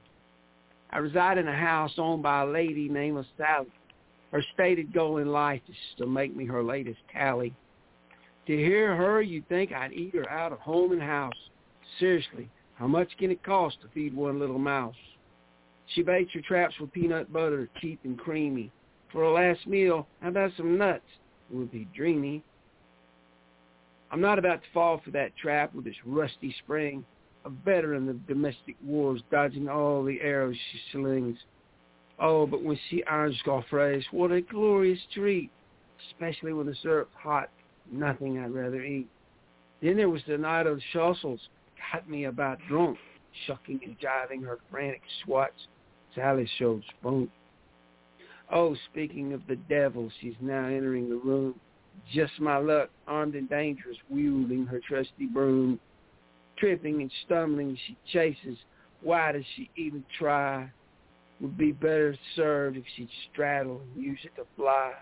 I reside in a house owned by a lady named Sally. Her stated goal in life is to make me her latest tally. To hear her, you'd think I'd eat her out of home and house. Seriously, how much can it cost to feed one little mouse? She baits her traps with peanut butter, cheap and creamy. For a last meal, how about some nuts? It would be dreamy. I'm not about to fall for that trap with its rusty spring a veteran of domestic wars, dodging all the arrows she slings. Oh, but when she irons gaufres, what a glorious treat, especially when the syrup's hot. Nothing I'd rather eat. Then there was the night of the shussles, got me about drunk, shucking and jiving her frantic swats. Sally showed spunk. Oh, speaking of the devil, she's now entering the room. Just my luck, armed and dangerous, wielding her trusty broom. Tripping and stumbling, she chases. Why does she even try? Would be better served if she'd straddle and use it to fly.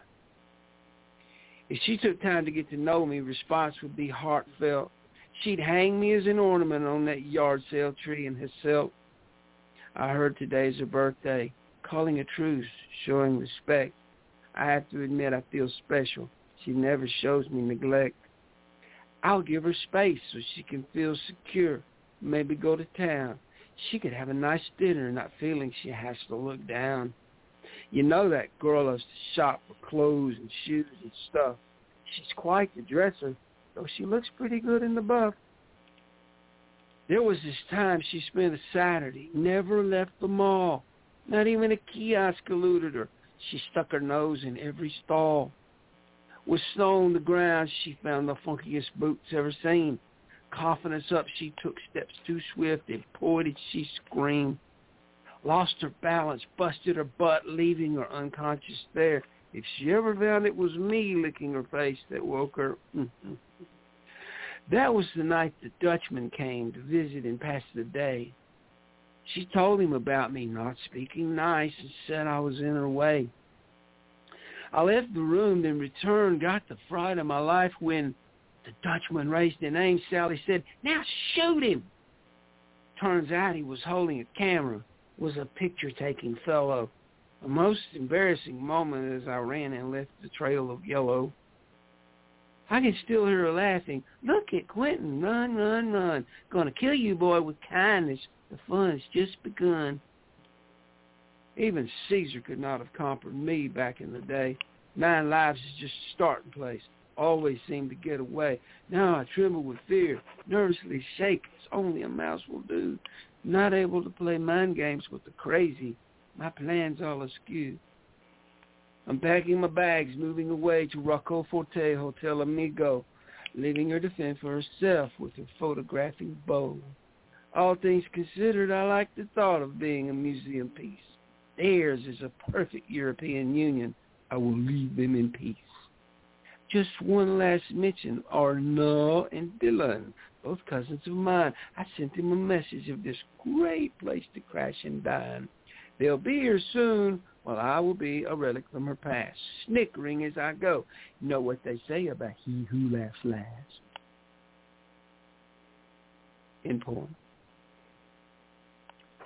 If she took time to get to know me, response would be heartfelt. She'd hang me as an ornament on that yard sale tree in herself. I heard today's her birthday, calling a truce, showing respect. I have to admit I feel special. She never shows me neglect. I'll give her space so she can feel secure. Maybe go to town. She could have a nice dinner, not feeling she has to look down. You know that girl loves to shop for clothes and shoes and stuff. She's quite the dresser, though she looks pretty good in the buff. There was this time she spent a Saturday, never left the mall. Not even a kiosk eluded her. She stuck her nose in every stall. With snow on the ground, she found the funkiest boots ever seen. Coughing us up, she took steps too swift, and did she screamed. Lost her balance, busted her butt, leaving her unconscious there. If she ever found it was me licking her face that woke her. Mm-hmm. That was the night the Dutchman came to visit and pass the day. She told him about me not speaking nice and said I was in her way. I left the room, then returned, got the fright of my life when the Dutchman raised an aim. Sally said, now shoot him. Turns out he was holding a camera, was a picture-taking fellow. A most embarrassing moment as I ran and left the trail of yellow. I can still hear her laughing. Look at Quentin, run, run, run. Gonna kill you, boy, with kindness. The fun's just begun. Even Caesar could not have conquered me back in the day. Nine lives is just a starting place. Always seem to get away. Now I tremble with fear, nervously shake as only a mouse will do. Not able to play mind games with the crazy. My plans all askew. I'm packing my bags, moving away to Rocco Forte Hotel Amigo, leaving her to fend for herself with her photographic bow. All things considered, I like the thought of being a museum piece. Theirs is a perfect European Union. I will leave them in peace. Just one last mention, Arnaud and Dylan, both cousins of mine. I sent them a message of this great place to crash and dine. They'll be here soon, while I will be a relic from her past, snickering as I go. You know what they say about he who laughs last. In poem.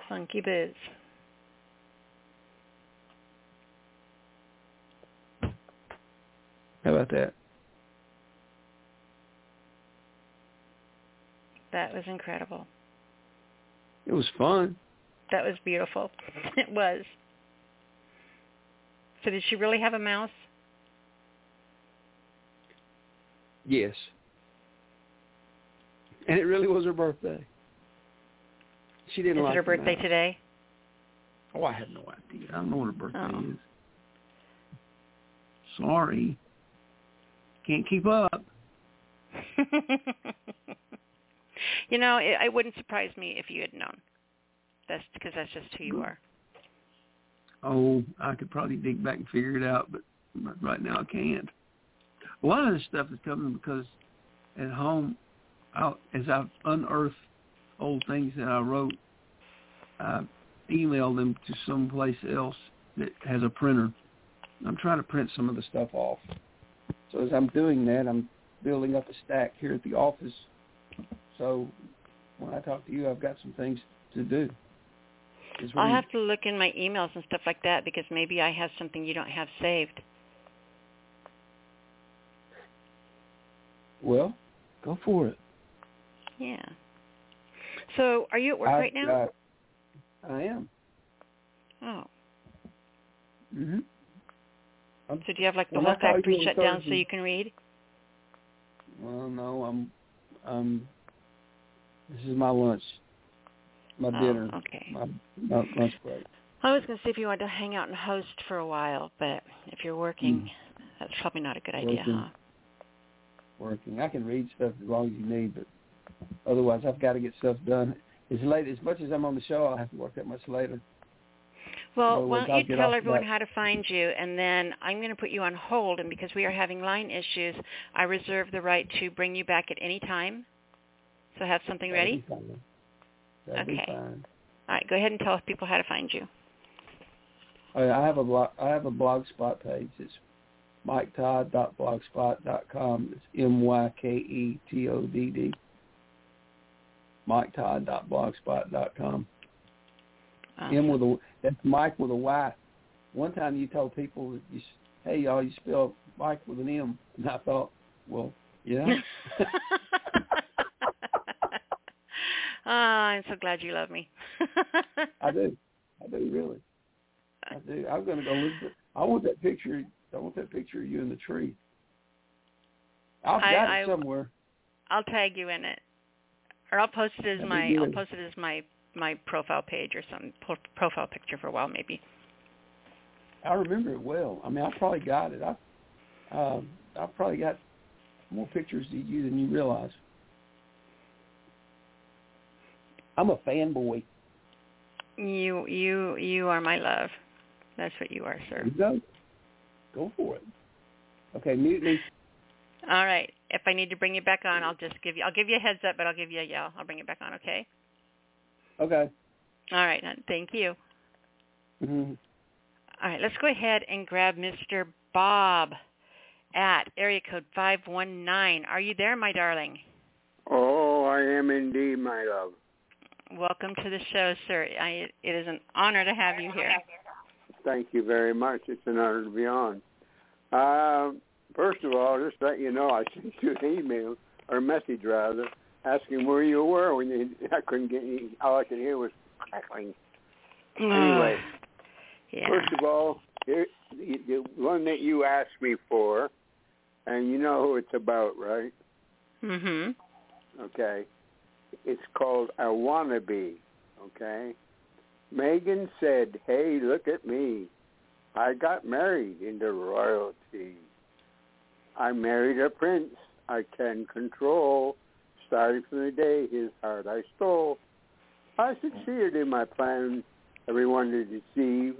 Funky biz. How about that? That was incredible. It was fun. That was beautiful. It was. So did she really have a mouse? Yes. And it really was her birthday. She didn't Is like it her birthday mouse. today? Oh, I have no idea. I don't know what her birthday Oh. is. Sorry. Can't keep up. you know, it, it wouldn't surprise me if you had known. That's because that's just who you are. Oh, I could probably dig back and figure it out, but right now I can't. A lot of this stuff is coming because at home, I, as I've unearthed old things that I wrote, I emailed them to someplace else that has a printer. I'm trying to print some of the stuff off. So as I'm doing that, I'm building up a stack here at the office. So when I talk to you, I've got some things to do. I'll have to look in my emails and stuff like that because maybe I have something you don't have saved. well, go for it. Yeah. So are you at work I- right now? I, I am. oh. hmm So do you have like the whole factory shut down so you can read? Well, no, I'm, um, this is my lunch, my Oh, dinner, okay. my, my lunch break. I was going to see if you wanted to hang out and host for a while, but if you're working, Hmm. that's probably not a good idea, Working. huh? Working. I can read stuff as long as you need, but otherwise I've got to get stuff done. As late as much as I'm on the show, I'll have to work that much later. Well, Well, why I'll don't you tell everyone that. how to find you, and then I'm going to put you on hold, and because we are having line issues, I reserve the right to bring you back at any time. So have something ready? fine. That'd Okay. be fine. All right, go ahead and tell people how to find you. Oh, I have a blog. I have a blogspot page. It's miketodd.blogspot.com. It's m y k e t o d d. miketodd.blogspot.com. M with a that's Mike with a Y. One time you told people, that you, "Hey y'all, you spell Mike with an M," and I thought, "Well, yeah." oh, I'm so glad you love me. I do. I do really. I do. I'm gonna go look. At, I want that picture. I want that picture of you in the tree. I've got I- it somewhere. I'll tag you in it, or I'll post it as That'd my I'll post it as my my profile page or some pro- profile picture for a while maybe. I remember it well. I mean, I probably got it. I, um, I probably got more pictures of you than you realize. I'm a fanboy. You you you are my love. That's what you are, sir. You go. Go for it. Okay, mute me. All right. if I need to bring you back on, I'll just give you. I'll give you a heads up, but I'll give you a yell. I'll bring you back on. Okay. Okay. All right. Thank you. Mm-hmm. All right. Let's go ahead and grab Mr. Bob at area code five one nine. Are you there, my darling? Oh, I am indeed, my love. Welcome to the show, sir. I, it is an honor to have you here. Thank you very much. It's an honor to be on. Um, first of all, just to let you know, I sent you an email or a message rather, asking where you were when you, I couldn't get any. All I could hear was crackling. Anyway, yeah. first of all, here, the, the one that you asked me for, and you know who it's about, right? Mm-hmm. okay? It's called I Wanna Be, okay? Meghan said, hey, look at me. I got married into royalty. I married a prince I can control, starting from the day his heart I stole. I succeeded in my plan everyone to deceive,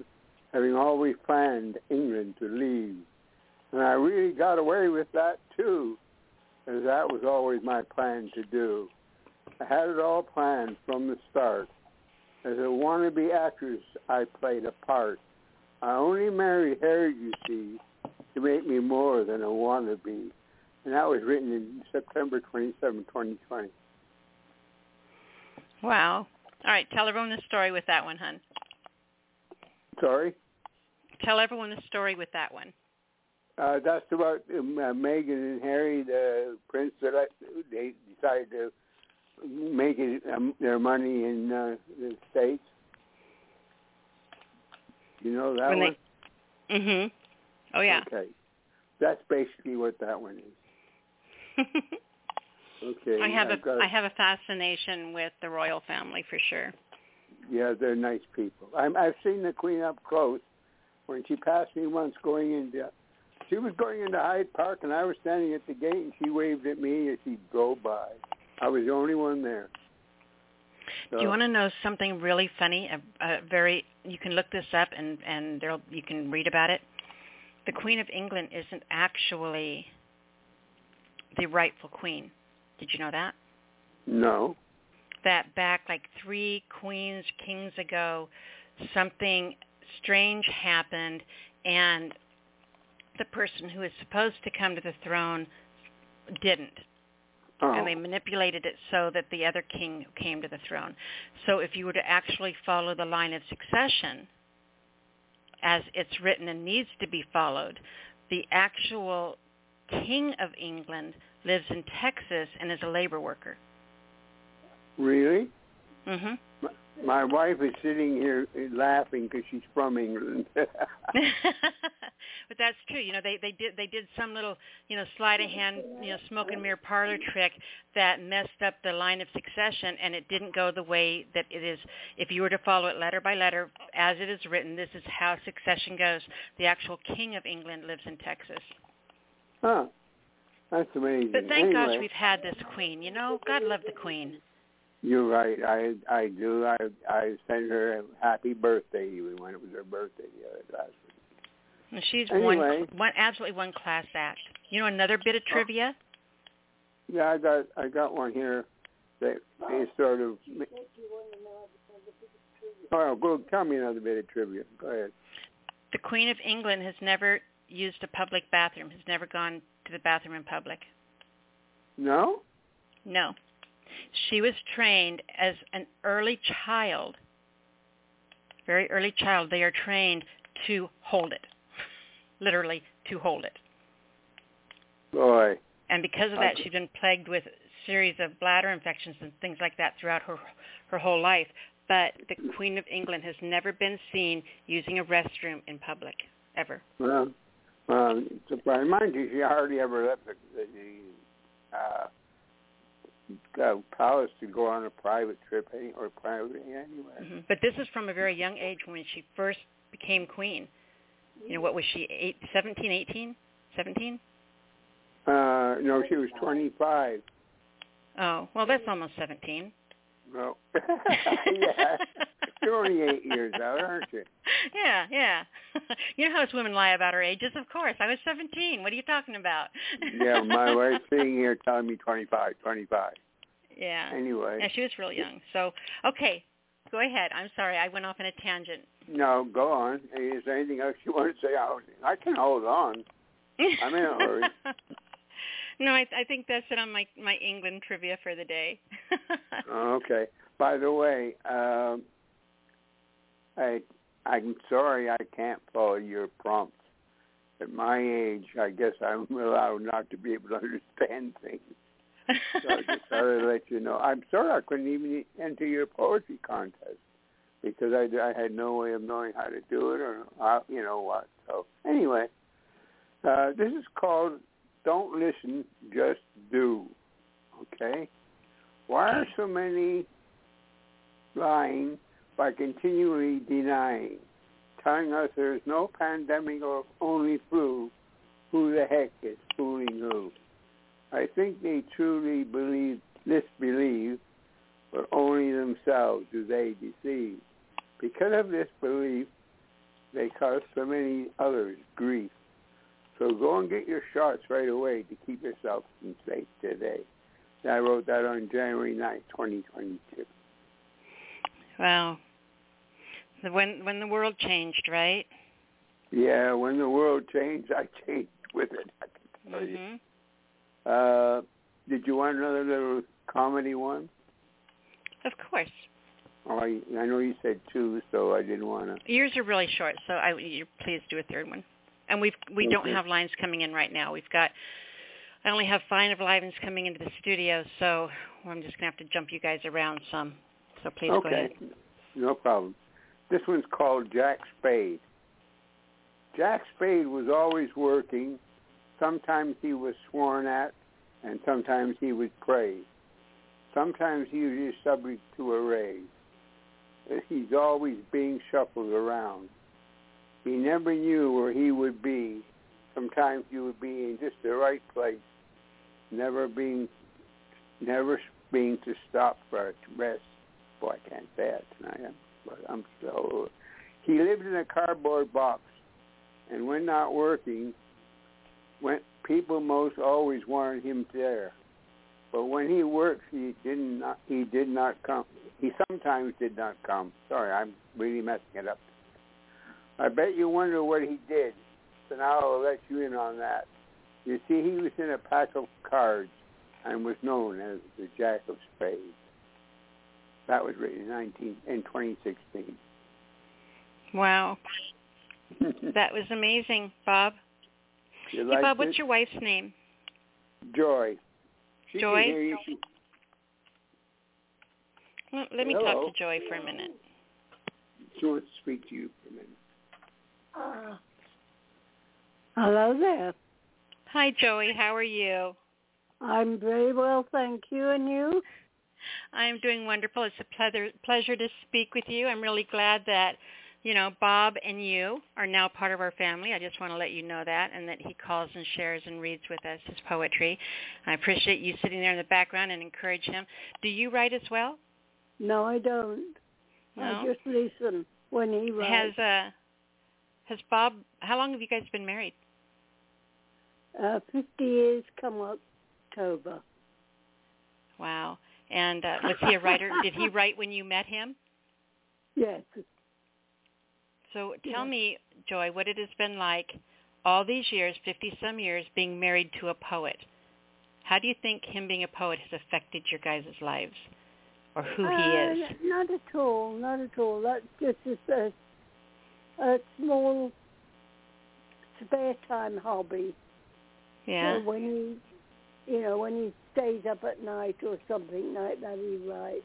having always planned England to leave. And I really got away with that too as that was always my plan to do. I had it all planned from the start. As a wannabe actress, I played a part. I only married Harry, you see, to make me more than a wannabe. And that was written in September 27, 2020. Wow. All right. Tell everyone the story with that one, hun. Sorry? Tell everyone the story with that one. Uh, that's about um, uh, Meghan and Harry, the prince that I, they decided to make it, um, their money in uh, the states. You know that When they- one? Mhm. Oh yeah. Okay, that's basically what that one is. Okay, I have I've a I have a fascination with the royal family for sure. Yeah, they're nice people. I'm, I've seen the Queen up close. When she passed me once going into, she was going into Hyde Park, and I was standing at the gate, and she waved at me as she drove by. I was the only one there. Do you want to know something really funny? A, a very you can look this up and and there you can read about it. The Queen of England isn't actually the rightful queen. Did you know that? No. That back like three queens, kings ago, something strange happened, and the person who is supposed to come to the throne didn't Oh. and they manipulated it so that the other king came to the throne. So if you were to actually follow the line of succession as it's written and needs to be followed, the actual king of England lives in Texas and is a labor worker. Really? Mhm. My wife is sitting here uh, laughing because she's from England. but that's true. You know, they they did they did some little you know sleight of hand you know smoke and mirror parlor trick that messed up the line of succession, and it didn't go the way that it is. If you were to follow it letter by letter as it is written, this is how succession goes. The actual king of England lives in Texas. huh. That's amazing. But thank anyway, gosh we've had this queen. You know, God love the queen. You're right. I I do. I I sent her a happy birthday even when it was her birthday the other last week. She's Anyway. one one absolutely one class act. You know another bit of oh. trivia? Yeah, I got I got one here that is sort of. Oh, go tell me another bit of trivia. Go ahead. The Queen of England has never used a public bathroom, has never gone to the bathroom in public. No. No. She was trained as an early child, very early child. They are trained to hold it, literally to hold it. Boy. And because of that, she's been plagued with a series of bladder infections and things like that throughout her her whole life. But the Queen of England has never been seen using a restroom in public ever. Well, um, surprised. Mind you, she hardly ever left the, the uh, uh, palace to go on a private trip any, or private anywhere. hmm But this is from a very young age when she first became queen. You know, what was she, eight, 17, 18, 17? Uh, no, she was 25. Oh, well, that's almost 17. No. yeah. You're only eight years out, aren't you? Yeah, yeah. you know how us women lie about our ages? Of course. I was 17. What are you talking about? yeah, my wife's sitting here telling me 25, 25. Yeah. Anyway. Yeah, she was real young. So, okay, go ahead. I'm sorry. I went off on a tangent. No, go on. Is there anything else you want to say? I can hold on. I'm in a hurry. no, I, I think that's it on my my England trivia for the day. okay. By the way, um, I I'm sorry I can't follow your prompts. At my age, I guess I'm allowed not to be able to understand things. so I just thought I'd let you know. I'm sorry I couldn't even enter your poetry contest because I, I had no way of knowing how to do it or how, you know what. So anyway, uh, this is called Don't Listen, Just Do. Okay? Why are so many lying by continually denying, telling us there's no pandemic or only flu? Who the heck is fooling who? I think they truly believe, disbelieve, but only themselves do they deceive. Because of this belief, they cause so many others grief. So go and get your shots right away to keep yourself safe today. And I wrote that on January 9th, 2022. Wow. When when the world changed, right? Yeah, when the world changed, I changed with it. I can tell mm-hmm. you. Uh, did you want another little comedy one? Of course. Oh, I, I know you said two, so I didn't want to. Yours are really short, so I you please do a third one. And we've we Okay. don't have lines coming in right now. We've got I only have five of lines coming into the studio, so I'm just gonna have to jump you guys around some. So please go okay, ahead. no problem. This one's called Jack Spade. Jack Spade was always working. Sometimes he was sworn at, and sometimes he was praised. Sometimes he was subject to a raise. He's always being shuffled around. He never knew where he would be. Sometimes he would be in just the right place, never being, never being to stop for a rest. Boy, I can't say it tonight. I'm, I'm so. He lived in a cardboard box, and when not working, when people most always wanted him there. But when he worked, he did not. He did not come. He sometimes did not come. Sorry, I'm really messing it up. I bet you wonder what he did. So now I'll let you in on that. You see, he was in a pack of cards and was known as the Jack of Spades. That was written in 19 in 2016. Wow. That was amazing, Bob. You Hey, like Bob, this? what's your wife's name? Joy? She Joy? Can hear you. Well, let me Hello. talk to Joy for a minute. she wants to speak to you for a minute. Uh, hello there. Hi, Joey. How are you? I'm very well, thank you. And you? I'm doing wonderful. It's a pleasure pleasure to speak with you. I'm really glad that you know Bob and you are now part of our family. I just want to let you know that, and that he calls and shares and reads with us his poetry. I appreciate you sitting there in the background and encourage him. Do you write as well? No, I don't. No. I just listen when he writes. Has uh has Bob? How long have you guys been married? uh, 50 years come October. Wow. And uh, was he a writer? Did he write when you met him? Yes. So tell Yeah. me, Joy, what it has been like all these years, 50 some years, being married to a poet. How do you think him being a poet has affected your guys' lives or who he Uh, is? Not at all, not at all. That's just a, a small spare time hobby. Yeah. Uh, when he, you know, when he stays up at night or something like that, he writes.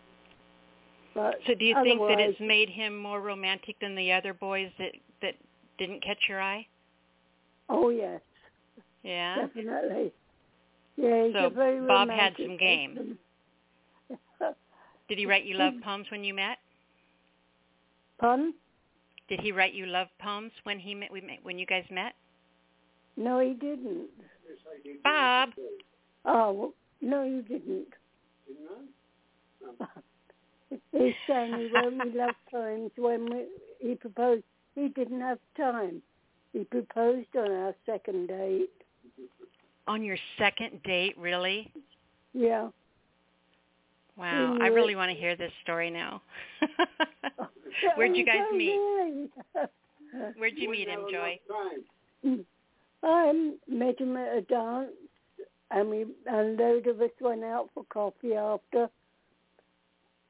But So do you think that it's made him more romantic than the other boys that that didn't catch your eye? Oh yes, Yeah. definitely. Yeah, he's So a very romantic. Bob had some game. Did he write you love hmm. poems when you met? Pardon? Did he write you love poems when he met, we met when you guys met? No, he didn't. Bob. Oh, no, you didn't. He sang he wrote me love poems when we, he proposed. He didn't have time. He proposed on our second date. On your second date, really? Yeah. Wow, He I really want to hear this story now. Where'd you guys Oh, meet? Where'd you meet him, Joy? Mm. I met him at a dance, and we and a load of us went out for coffee after.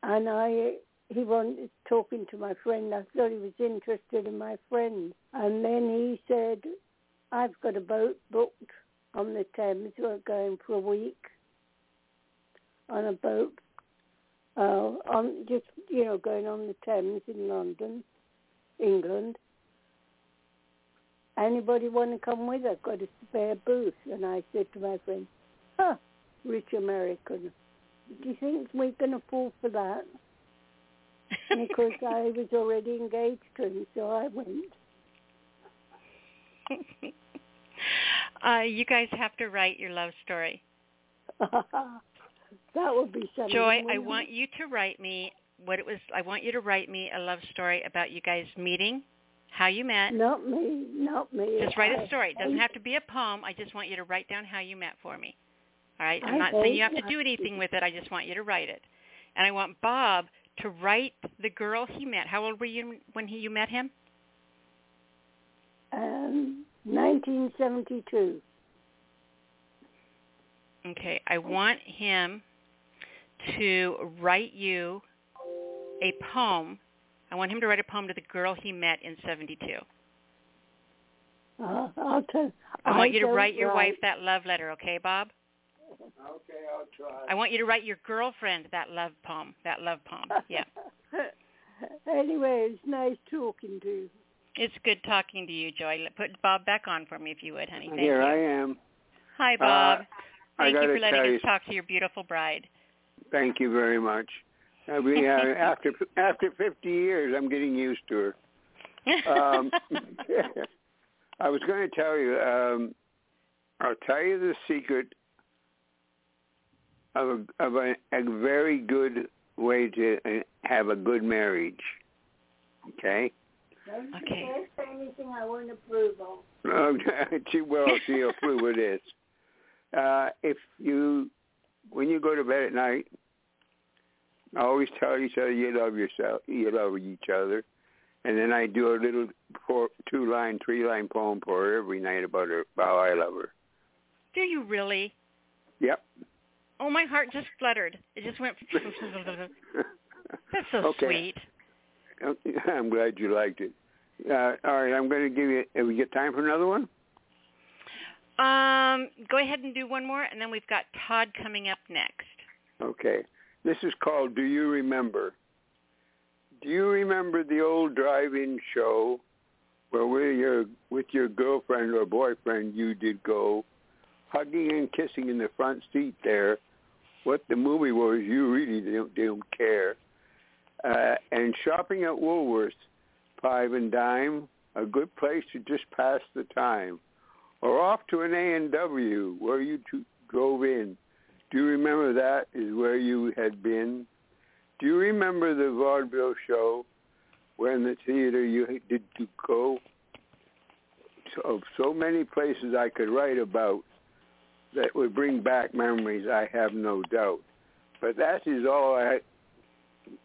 And I, he wanted talking to my friend. I thought he was interested in my friend, and then he said, "I've got a boat booked on the Thames. We're going for a week on a boat, uh, on just you know going on the Thames in London, England." Anybody want to come with? I've got a spare booth. And I said to my friend, huh, rich American. Do you think we can afford for that? because I was already engaged to him, so I went. uh, you guys have to write your love story. that would be something. Joy, I want you to write me what it was. I want you to write me a love story about you guys meeting, how you met. Not me, not me. Just write a story. It doesn't have to be a poem. I just want you to write down how you met for me. All right? I'm not saying you have to do anything with it. I just want you to write it. And I want Bob to write the girl he met. How old were you when he, you met him? Um, 1972. Okay. I want him to write you a poem. I want him to write a poem to the girl he met in 72. Uh, I'll tell. I want you to don't write your wife that love letter, okay, Bob? Okay, I'll try. I want you to write your girlfriend that love poem. That love poem. Yeah. anyway, it's nice talking to you. It's good talking to you, Joy. Put Bob back on for me if you would, honey. Thank Here you. I am. Hi, Bob. Uh, Thank you for letting tell us you- talk to your beautiful bride. Thank you very much. We, uh, after after 50 years, I'm getting used to her. Um, I was going to tell you. Um, I'll tell you the secret of a, of a, a very good way to uh, have a good marriage. Okay. Okay. Don't say anything I won't approve of. she well, she'll approve of this. Uh, if you, when you go to bed at night, always tell each other you love yourself, you love each other, and then I do a little four, two-line, three-line poem for her every night about her, how I love her. Do you really? Yep. Oh, my heart just fluttered. It just went. That's so Okay. sweet. I'm glad you liked it. Uh, all right, I'm going to give you. Have we got time for another one? Um, go ahead and do one more, and then we've got Todd coming up next. Okay. This is called Do You Remember? Do you remember the old drive-in show where with your with your girlfriend or boyfriend you did go hugging and kissing in the front seat there? What the movie was, you really don't, don't care. Uh, and shopping at Woolworths, five and dime, a good place to just pass the time. Or off to an A&W where you t- drove in. Do you remember that is where you had been? Do you remember the vaudeville show where in the theater you did to go? So, so many places I could write about that would bring back memories, I have no doubt. But that is all I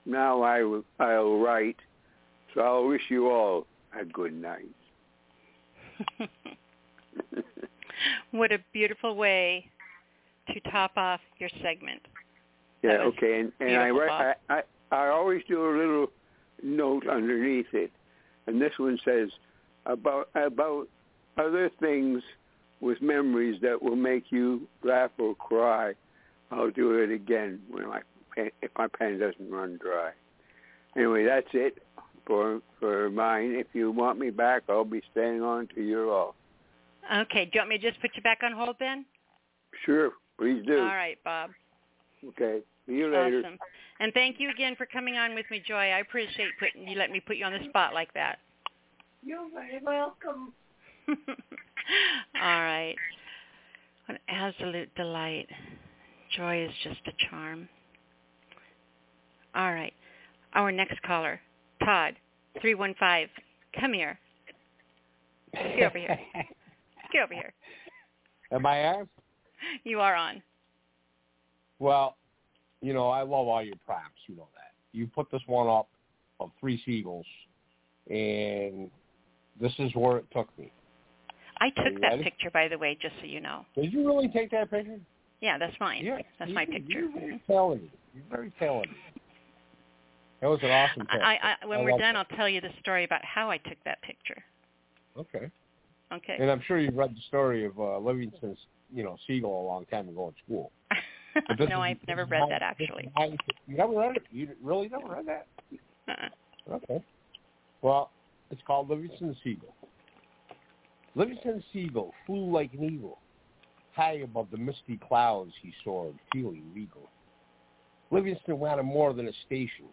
now I will, I'll write. So I'll wish you all a good night. what a beautiful way to top off your segment. Yeah, okay. And, and I, I, I I always do a little note underneath it, and this one says about about other things with memories that will make you laugh or cry. I'll do it again when my pen, if my pen doesn't run dry. Anyway, that's it for for mine. If you want me back, I'll be staying on till you're off. Okay. Do you want me to just put you back on hold then? Sure, please do. All right, Bob. Okay. See you later. Awesome. And thank you again for coming on with me, Joy. I appreciate putting you let me put you on the spot like that. You're very welcome. All right. What an absolute delight. Joy is just a charm. All right. our next caller, Todd, 315. Come here. Get over here. Get over here. Am I on? You are on. Well, you know, I love all your props. You know that. You put this one up of three seagulls, and this is where it took me. I took that ready? picture, by the way, just so you know. Did you really take that picture? Yeah, that's mine. Yeah, That's you- my picture. You're very talented. You're very talented. That was an awesome picture. I, I, when I we're done, that. I'll tell you the story about how I took that picture. Okay. Okay. And I'm sure you've read the story of uh, Livingston's, you know, seagull a long time ago in school. No, I've never read how- that actually. how you- never read it? You really never read that? Uh-uh. Okay. Well, it's called Livingston Seagull. Livingston Seagull flew like an eagle. High above the misty clouds he soared, feeling regal. Livingston wanted more than a station,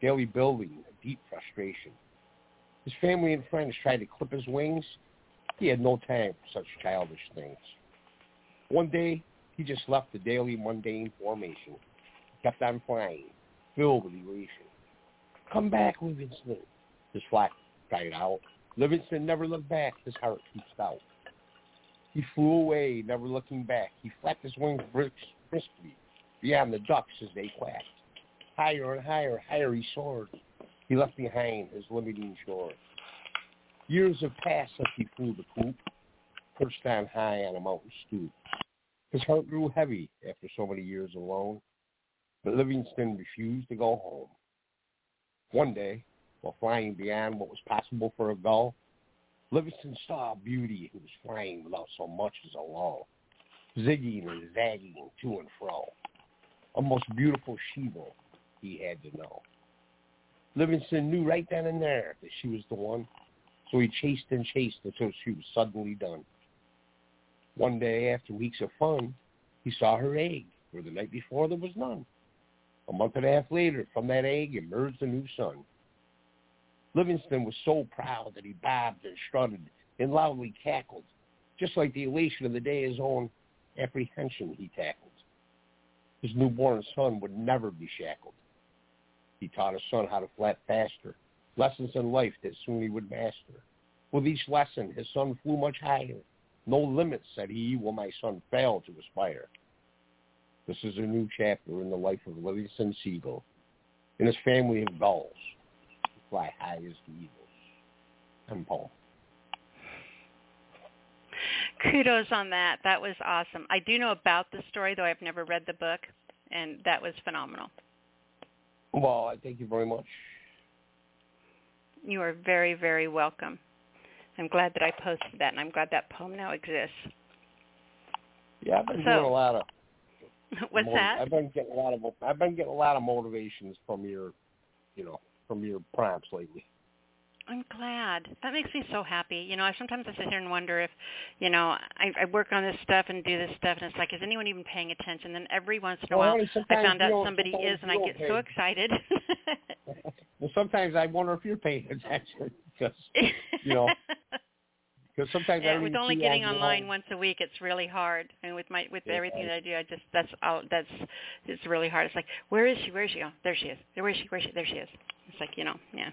daily building, a deep frustration. His family and friends tried to clip his wings. He had no time for such childish things. One day, he just left the daily mundane formation, kept on flying, filled with elation. Come back, Livingston. His flock cried out. Livingston never looked back. His heart beat out. He flew away, never looking back. He flapped his wings briskly beyond the ducks as they quacked. Higher and higher, higher he soared. He left behind his limiting shore. Years have passed since he flew the coop, perched on high on a mountain stoop. His heart grew heavy after so many years alone, but Livingston refused to go home. One day, while flying beyond what was possible for a gull, Livingston saw a beauty who was flying without so much as a lull, zigging and zagging to and fro. A most beautiful she-wolf, he had to know. Livingston knew right then and there that she was the one, so he chased and chased until she was suddenly done. One day, after weeks of fun, he saw her egg, where the night before there was none. A month and a half later, from that egg emerged a new son. Livingston was so proud that he bobbed and strutted and loudly cackled, just like the elation of the day his own apprehension he tackled. His newborn son would never be shackled. He taught his son how to flap faster, lessons in life that soon he would master. With each lesson, his son flew much higher. No limits, said he, will my son fail to aspire. This is a new chapter in the life of Livingston Seagull and his family of gulls who fly high as the eagles. I'm Paul. Kudos on that. That was awesome. I do know about the story, though I've never read the book, and that was phenomenal. Well, I thank you very much. You are very, very welcome. I'm glad that I posted that, and I'm glad that poem now exists. Yeah, I've been So- doing a lot of. What's motiv- that? I've been getting a lot of. I've been getting a lot of motivations from your, you know, from your prompts lately. I'm glad. That makes me so happy. You know, I sometimes I sit here and wonder if, you know, I, I work on this stuff and do this stuff, and it's like, is anyone even paying attention? Then every once in a Well, while, I found out somebody is, and I get so excited. Well, sometimes I wonder if you're paying attention because you know, because sometimes I yeah, don't with only getting on online once a week, it's really hard. And with my with Yeah, everything I- that I do, I just that's all that's it's really hard. It's like, where is she? Where is she? Oh, there she is. There where is she? Where is she? There she is. It's like you know, yeah.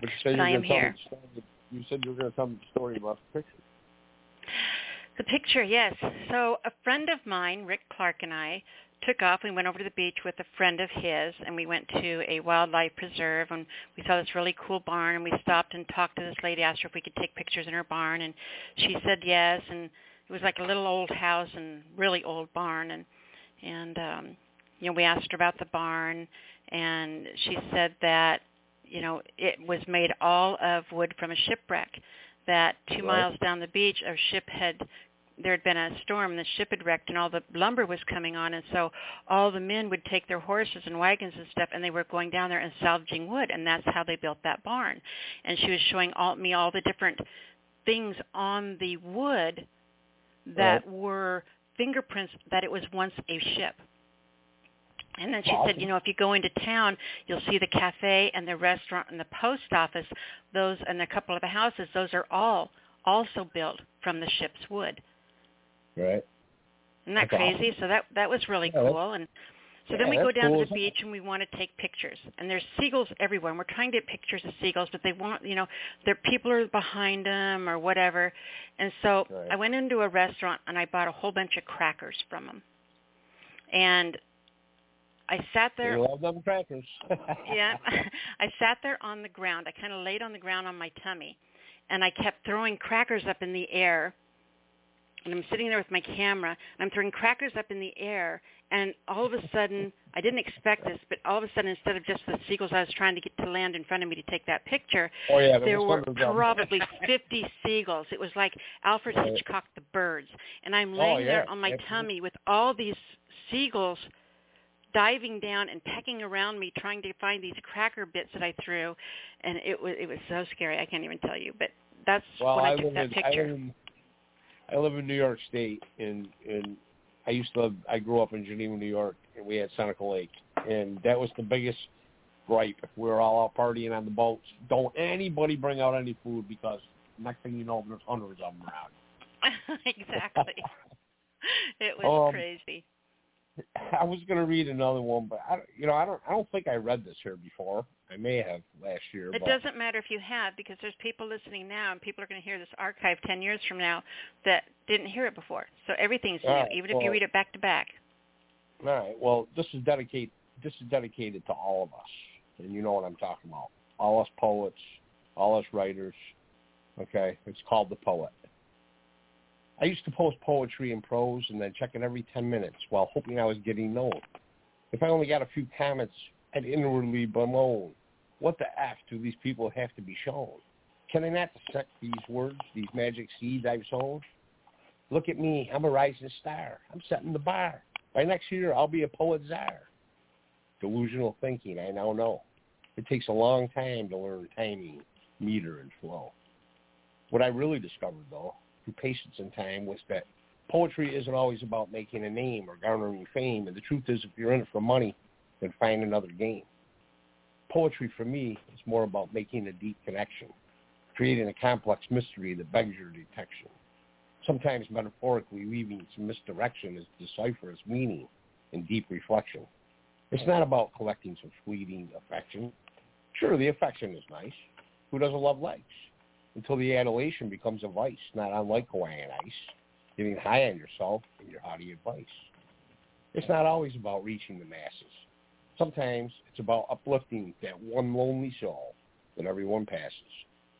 But you said but you I am me here. You said you were going to tell me the story about the picture. The picture, yes. So a friend of mine, Rick Clark, and I took off. We went over to the beach with a friend of his, and we went to a wildlife preserve, and we saw this really cool barn, and we stopped and talked to this lady, asked her if we could take pictures in her barn, and she said yes, and it was like a little old house and really old barn, and and um, you know we asked her about the barn, and she said that you know it was made all of wood from a shipwreck that two Right. miles down the beach a ship had there had been a storm and the ship had wrecked and all the lumber was coming on. And so all the men would take their horses and wagons and stuff and they were going down there and salvaging wood. And that's how they built that barn. And she was showing all me all the different things on the wood that were fingerprints that it was once a ship and then she said, you know, if you go into town, you'll see the cafe and the restaurant and the post office. Those and a couple of the houses. Those are all also built from the ship's wood. Right. Isn't that That's crazy? So that that was really Yeah, cool. And So Yeah, then we go down cool to the beach and we want to take pictures. And there's seagulls everywhere. And we're trying to get pictures of seagulls, but they want, you know, their people are behind them or whatever. And so Right. I went into a restaurant and I bought a whole bunch of crackers from them. And I sat there You love them crackers. yeah. I sat there on the ground. I kind of laid on the ground on my tummy, and I kept throwing crackers up in the air. And I'm sitting there with my camera, and I'm throwing crackers up in the air, and all of a sudden, I didn't expect this, but all of a sudden, instead of just the seagulls I was trying to get to land in front of me to take that picture, oh yeah, there were 'em. Um, probably 50 seagulls. It was like Alfred Hitchcock, The Birds. And I'm Oh, laying there on my absolutely. tummy with all these seagulls diving down and pecking around me trying to find these cracker bits that I threw and it was it was so scary I can't even tell you but that's Well, when I, I took that in I picture live in I live in New York State, and and I used to live, I grew up in Geneva, New York, and we had Seneca Lake, and that was the biggest gripe. We were all out partying on the boats. Don't anybody bring out any food because next thing you know, there's hundreds of them around. exactly it was Um, crazy I was going to read another one, but I, don't- you know, I don't, I don't think I read this here before. I may have last year. it but doesn't matter if you have because there's people listening now and people are going to hear this archive 10 years from now that didn't hear it before so everything's new right, even if you read it back to back All right. Well, this is dedicate. This is dedicated to all of us, and you know what I'm talking about. All us poets, all us writers. Okay, it's called the poet. I used to post poetry and prose, and then check it every ten minutes while hoping I was getting known. If I only got a few comments, I'd inwardly bemoan. What the f do these people have to be shown? Can I not dissect these words, these magic seeds I've sown? Look at me, I'm a rising star. I'm setting the bar. By next year, I'll be a poet czar. Delusional thinking, I now know. It takes a long time to learn timing, meter, and flow. What I really discovered, though, through patience and time, was that poetry isn't always about making a name or garnering fame. And the truth is, if you're in it for money, then find another game. Poetry, for me, is more about making a deep connection, creating a complex mystery that begs your detection sometimes metaphorically leaving some misdirection as decipher its meaning in deep reflection. It's not about collecting some fleeting affection. Sure, the affection is nice. Who doesn't love legs? Until the adulation becomes a vice, not unlike Hawaiian ice, getting high on yourself and your haughty advice. It's not always about reaching the masses. Sometimes it's about uplifting that one lonely soul that everyone passes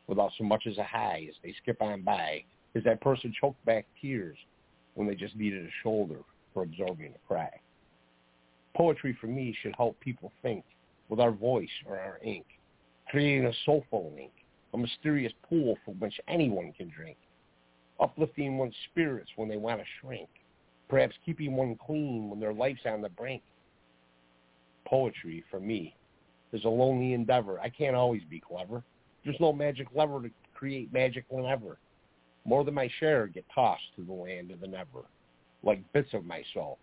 without so much as a hi as they skip on by is that person choked back tears when they just needed a shoulder for absorbing a cry. Poetry for me should help people think with our voice or our ink, creating a soulful ink, a mysterious pool from which anyone can drink, uplifting one's spirits when they want to shrink, perhaps keeping one clean when their life's on the brink. Poetry, for me, is a lonely endeavor. I can't always be clever. There's no magic lever to create magic whenever. More than my share get tossed to the land of the never, like bits of my soul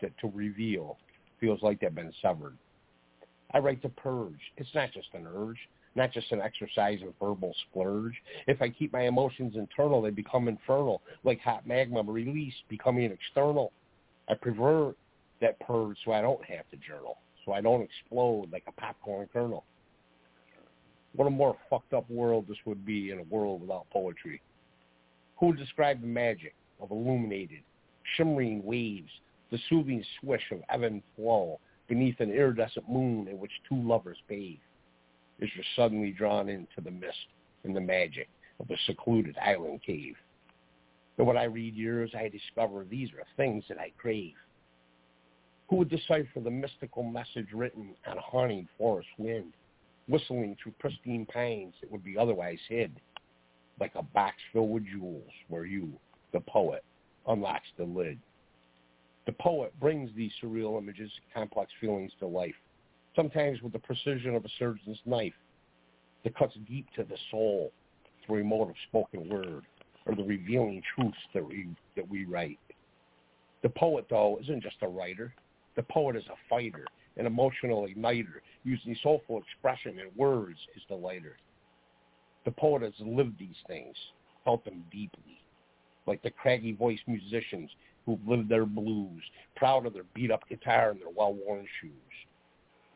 that to reveal feels like they've been severed. I write to purge. It's not just an urge, not just an exercise of verbal splurge. If I keep my emotions internal, they become infernal, like hot magma released, becoming external. I prefer that purge so I don't have to journal, so I don't explode like a popcorn kernel. What a more fucked up world this would be in a world without poetry. Who would describe the magic of illuminated, shimmering waves, the soothing swish of ebb and flow beneath an iridescent moon in which two lovers bathe? As you're suddenly drawn into the mist and the magic of a secluded island cave. And when I read yours, I discover these are things that I crave. Who would decipher the mystical message written on a haunting forest wind, whistling through pristine pines that would be otherwise hid? like a box filled with jewels where you, the poet, unlocks the lid. The poet brings these surreal images, complex feelings to life, sometimes with the precision of a surgeon's knife that cuts deep to the soul through a mode of spoken word or the revealing truths that we, that we write. The poet, though, isn't just a writer. The poet is a fighter, an emotional igniter, using soulful expression and words as the lighter. The poet has lived these things, felt them deeply. like the craggy voiced musicians who've lived their blues, proud of their beat-up guitar and their well-worn shoes.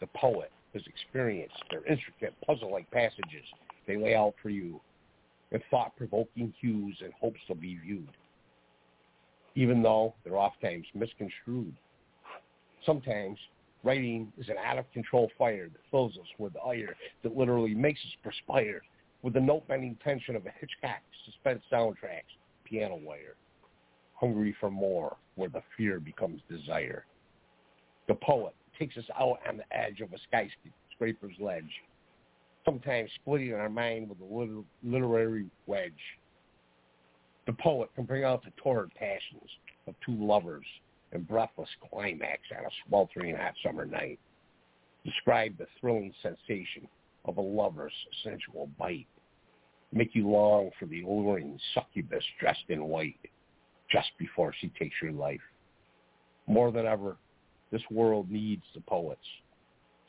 The poet has experienced their intricate puzzle-like passages they lay out for you in thought-provoking hues and hopes to be viewed, even though they're oftentimes misconstrued. Sometimes writing is an out-of-control fire that fills us with ire that literally makes us perspire with the note-bending tension of a Hitchcock suspense soundtrack's piano wire hungry for more, where the fear becomes desire. The poet takes us out on the edge of a skyscraper's ledge, sometimes splitting our mind with a literary wedge. The poet can bring out the torrid passions of two lovers and breathless climax on a sweltering hot summer night. Describe the thrilling sensation of a lover's sensual bite. Make you long for the alluring succubus dressed in white just before she takes your life. More than ever, this world needs the poets.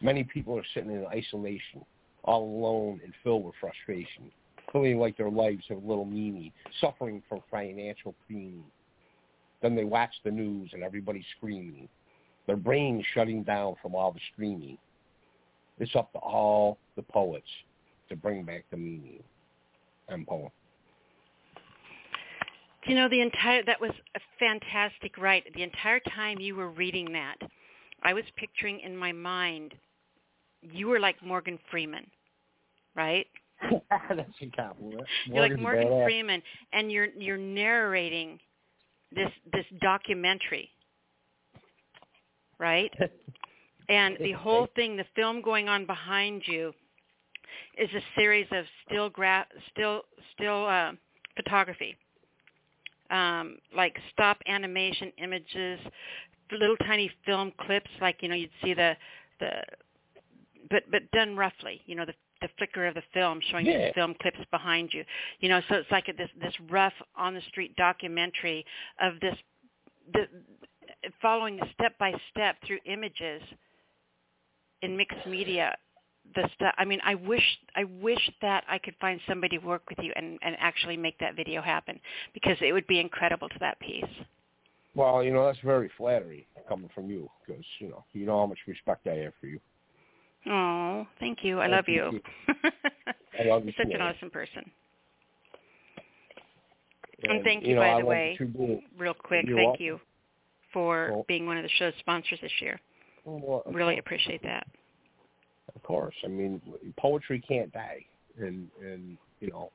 Many people are sitting in isolation, all alone and filled with frustration, feeling like their lives have little meaning, suffering from financial pain. Then they watch the news and everybody's screaming, their brains shutting down from all the streaming. It's up to all the poets to bring back the meaning. I'm poem. You know, the entire that was a fantastic write. The entire time you were reading that, I was picturing in my mind you were like Morgan Freeman, right? That's a compliment. You're like Morgan Freeman, and you're you're narrating this this documentary, right? and the whole thing, the film going on behind you, is a series of still gra- still still uh, photography um, like stop animation images, little tiny film clips, like you know you'd see the the, but but done roughly, you know the the flicker of the film showing yeah. these film clips behind you, you know. So it's like a, this this rough on the street documentary of this the following step by step through images in mixed media the stuff. I mean, I wish I wish that I could find somebody to work with you and and actually make that video happen because it would be incredible to that piece. Well, you know that's very flattering coming from you because you know you know how much respect I have for you. Oh, thank you. I love you. I love you. You're such an awesome person. And, and thank you, you know, by I the way, real quick. You're thank welcome. you for Well- being one of the show's sponsors this year. Oh, well, Really appreciate that. Of course. I mean, poetry can't die, and and you know,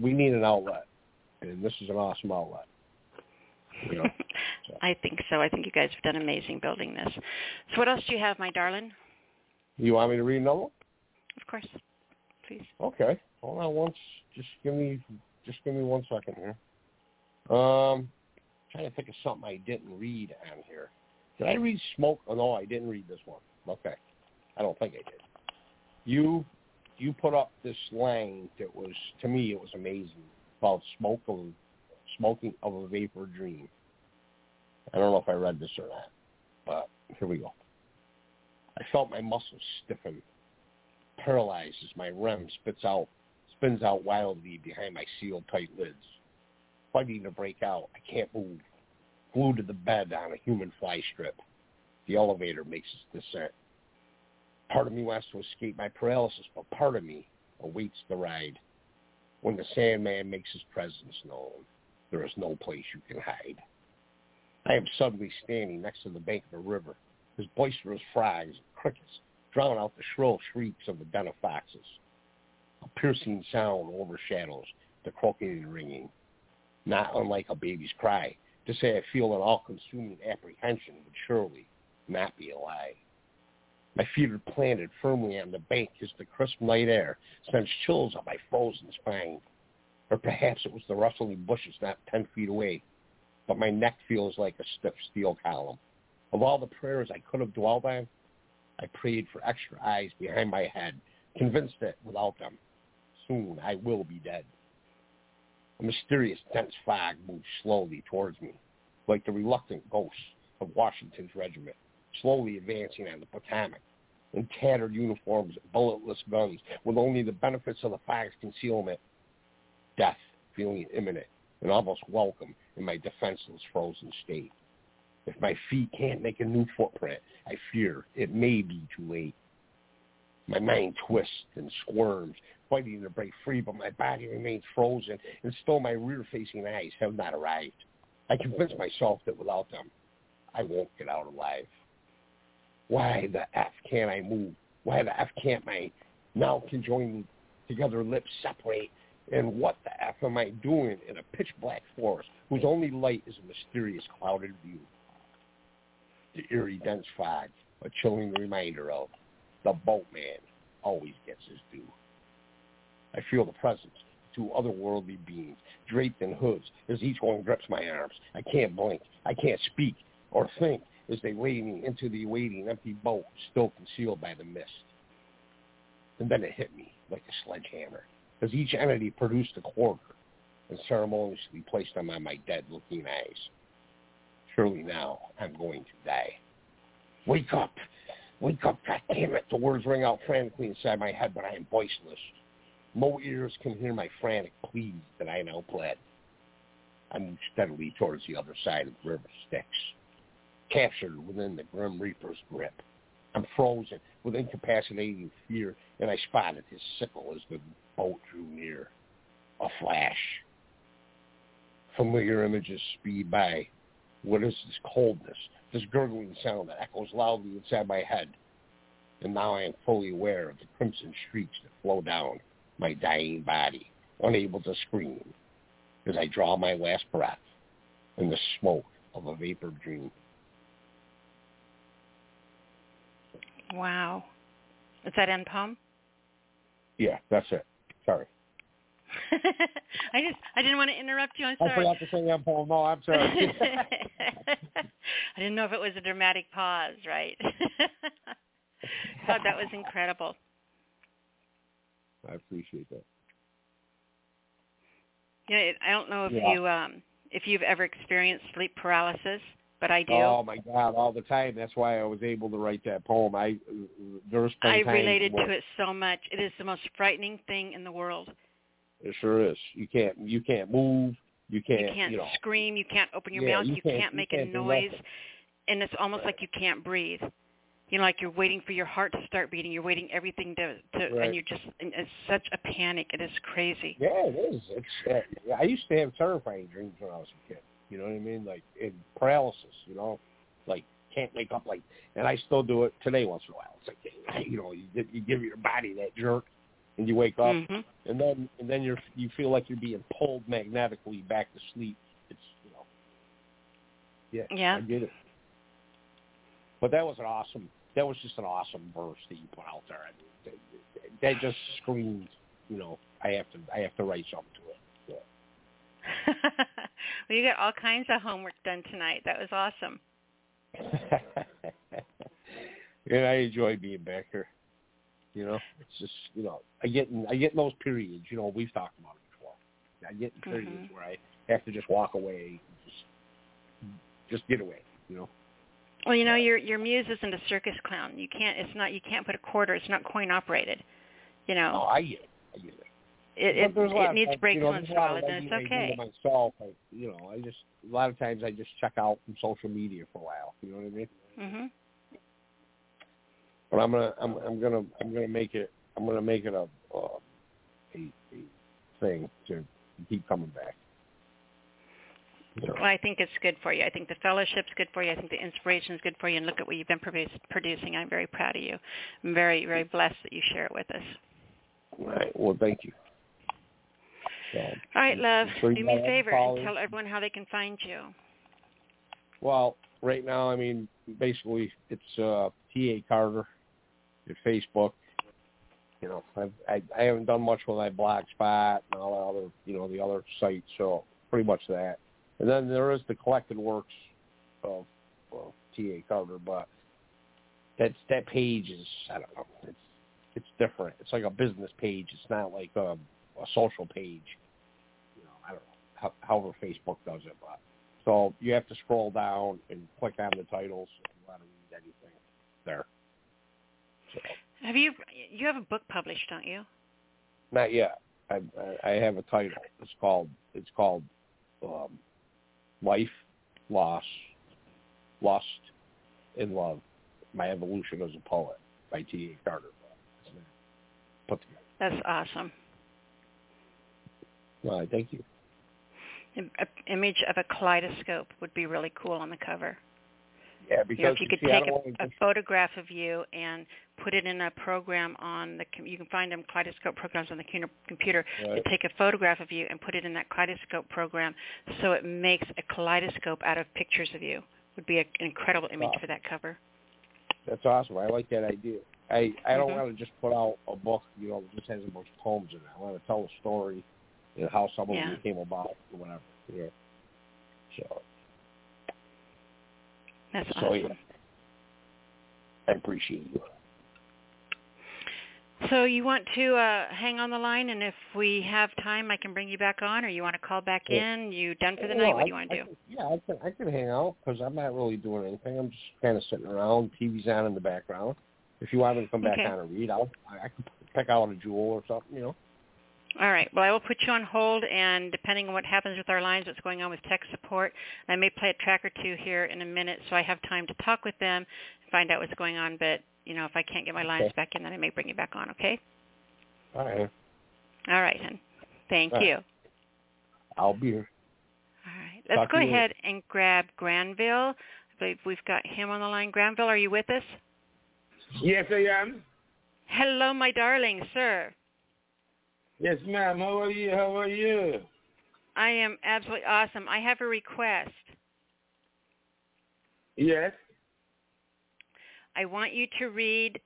we need an outlet, and this is an awesome outlet. You know, so. I think so. I think you guys have done amazing building this. So what else do you have, my darling? you want me to read another one? Of course. Please. Okay. Hold on once. Just give me just give me one second here. Um, trying to think of something I didn't read on here. Did I read smoke? Oh no, I didn't read this one. Okay. I don't think I did. You you put up this line that was to me it was amazing about smoke of smoking of a vapor dream. I don't know if I read this or not, but here we go. I felt my muscles stiffen, paralyzed as my REM spits out spins out wildly behind my sealed tight lids. Fighting to break out, I can't move. Glued to the bed on a human fly strip. The elevator makes its descent. Part of me wants to escape my paralysis, but part of me awaits the ride. When the Sandman makes his presence known, there is no place you can hide. I am suddenly standing next to the bank of a river. His boisterous frogs and crickets drown out the shrill shrieks of the den of foxes. A piercing sound overshadows the croaking and ringing. Not unlike a baby's cry, to say I feel an all-consuming apprehension would surely not be a lie. My feet are planted firmly on the bank as the crisp night air sends chills up my frozen spine. Or perhaps it was the rustling bushes not ten feet away, but my neck feels like a stiff steel column. Of all the prayers I could have dwelled on, I prayed for extra eyes behind my head, convinced that without them, soon I will be dead. A mysterious dense fog moves slowly towards me, like the reluctant ghosts of Washington's regiment, slowly advancing on the Potomac, in tattered uniforms bulletless guns, with only the benefits of the fog's concealment. Death feeling imminent, and almost welcome in my defenseless frozen state. If my feet can't make a new footprint, I fear it may be too late. My mind twists and squirms, fighting to break free, but my body remains frozen, and still my rear-facing eyes have not arrived. I convince myself that without them, I won't get out alive. Why the F can't I move? Why the F can't my now conjoined together lips separate? And what the F am I doing in a pitch black forest whose only light is a mysterious clouded view? The eerie dense fog, a chilling reminder of the boatman always gets his due. I feel the presence of two otherworldly beings draped in hoods as each one grips my arms. I can't blink. I can't speak or think as they me into the waiting empty boat still concealed by the mist. And then it hit me like a sledgehammer as each entity produced a quarter and ceremoniously placed them on my dead-looking eyes. Surely now I'm going to die. Wake up! Wake up, God damn it! The words ring out frantically inside my head, but I am voiceless. No ears can hear my frantic pleas that I now pled. I move steadily towards the other side of the river Styx, captured within the Grim Reaper's grip. I'm frozen with incapacitating fear, and I spotted his sickle as the boat drew near. A flash. Familiar images speed by. What is this coldness, this gurgling sound that echoes loudly inside my head? And now I am fully aware of the crimson streaks that flow down my dying body, unable to scream, as I draw my last breath in the smoke of a vapor dream. Wow. Is that end poem? Yeah, that's it. Sorry. I just I didn't want to interrupt you. I'm sorry. I forgot to say end poem. No, I'm sorry. I didn't know if it was a dramatic pause, right? God, that was incredible. I appreciate that. Yeah, you know, I don't know if Yeah. you um if you've ever experienced sleep paralysis, but I do. Oh my God, all the time. That's why I was able to write that poem. I there's I related where- to it so much. It is the most frightening thing in the world. It sure is. You can't you can't move. You can't. You can't know. scream. You can't open your Yeah, mouth. you You, can't- can't you make can't a noise, and it's almost like you can't breathe. You know, like you're waiting for your heart to start beating. You're waiting everything to, to Right. and you're just. And it's such a panic. It is crazy. Yeah, it is. It's. Uh, I used to have terrifying dreams when I was a kid. You know what I mean? Like in paralysis. You know, like can't wake up. Like, and I still do it today once in a while. It's like you know, you give, you give your body that jerk, and you wake up, Mhm. and then and then you're you feel like you're being pulled magnetically back to sleep. It's you know. Yeah. Yeah. I get it. But that was an awesome. That was just an awesome verse that you put out there. I mean, that, that just screams. You know, I have to. I have to write something to it. well, you got all kinds of homework done tonight. That was awesome. and I enjoy being back here. You know, it's just you know, I get in, I get in those periods. You know, we've talked about it before. I get in periods Mhm. where I have to just walk away, and just just get away. You know. Well, you know, your your muse isn't a circus clown. You can't. It's not. You can't put a quarter. It's not coin operated. You know. Oh, I get it. I get it. It it, there's a lot it needs times, breaks you know, once in a while, and it's writing I do okay. myself, I, you know, I just a lot of times I just check out from social media for a while. You know what I mean? Mhm. But I'm gonna, I'm, I'm gonna, I'm gonna make it, I'm gonna make it a, uh, a, a thing to keep coming back. So, Well, I think it's good for you. I think the fellowship's good for you. I think the inspiration's good for you. And look at what you've been produce, producing. I'm very proud of you. I'm very, very blessed that you share it with us. all right. Well, thank you. So, All right, love. Sure Do me a favor and tell everyone how they can find you. Well, right now, I mean, basically, it's uh, T.A. Carter at Facebook. You know, I've, I I haven't done much with my spot and all the other, you know, the other sites. So pretty much that. And then there is the collected works of well, T.A. Carter, but that's that page is I don't know. It's it's different. It's like a business page. It's not like a, a social page. You know, I don't know how, however Facebook does it, but so you have to scroll down and click on the titles and want to read anything there. So Have you? You have a book published, don't you? not yet. I I I have a title. It's called it's called um, life, loss, lust, and love. My evolution as a poet by T. A. Carter. That's awesome. Well, thank you. An image of a kaleidoscope would be really cool on the cover. Yeah, because you know, if you could see, take a, a, photograph of you and put it in a program on the, you can find them kaleidoscope programs on the computer. Right. To take a photograph of you and put it in that kaleidoscope program, so it makes a kaleidoscope out of pictures of you. Would be a, an incredible image Wow. for that cover. That's awesome. I like that idea. I I don't Mhm. want to just put out a book, you know, that just has a bunch of poems in it. I want to tell a story, you know, how some of Yeah. them came about or whatever. You know. So That's So, awesome. yeah. I appreciate you. So you want to uh, hang on the line, and if we have time, I can bring you back on, or you want to call back Yeah. in? You done for the No, night? What I- do you want to do? yeah, I can I can hang out because I'm not really doing anything. I'm just kind of sitting around. TV's on in the background. If you want me to come back Okay. on and read, I'll I, I can pick out a jewel or something. You know. All right. Well, I will put you on hold, and depending on what happens with our lines, what's going on with tech support, I may play a track or two here in a minute, so I have time to talk with them, and find out what's going on. But you know, if I can't get my lines Okay. back in, then I may bring you back on. Okay. All right. All right, hon. Thank All right. you. I'll be here. All right. Let's Talk go to you ahead and grab Granville. I believe we've got him on the line. Granville, are you with us? Yes, I am. Hello, my darling sir. Yes, ma'am. How are you? How are you? I am absolutely awesome. I have a request. Yes. I want you to read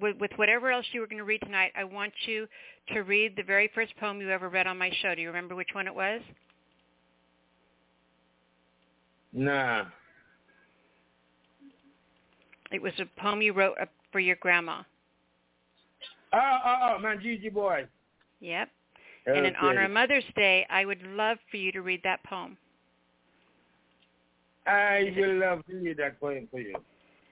with, with whatever else you were going to read tonight. I want you to read the very first poem you ever read on my show. Do you remember which one it was? Nah. It was a poem you wrote uh, for your grandma. Oh, oh, oh, man, Gigi boy. Yep. And in honor of Mother's Day, I would love for you to read that poem. I will love to read that poem for you.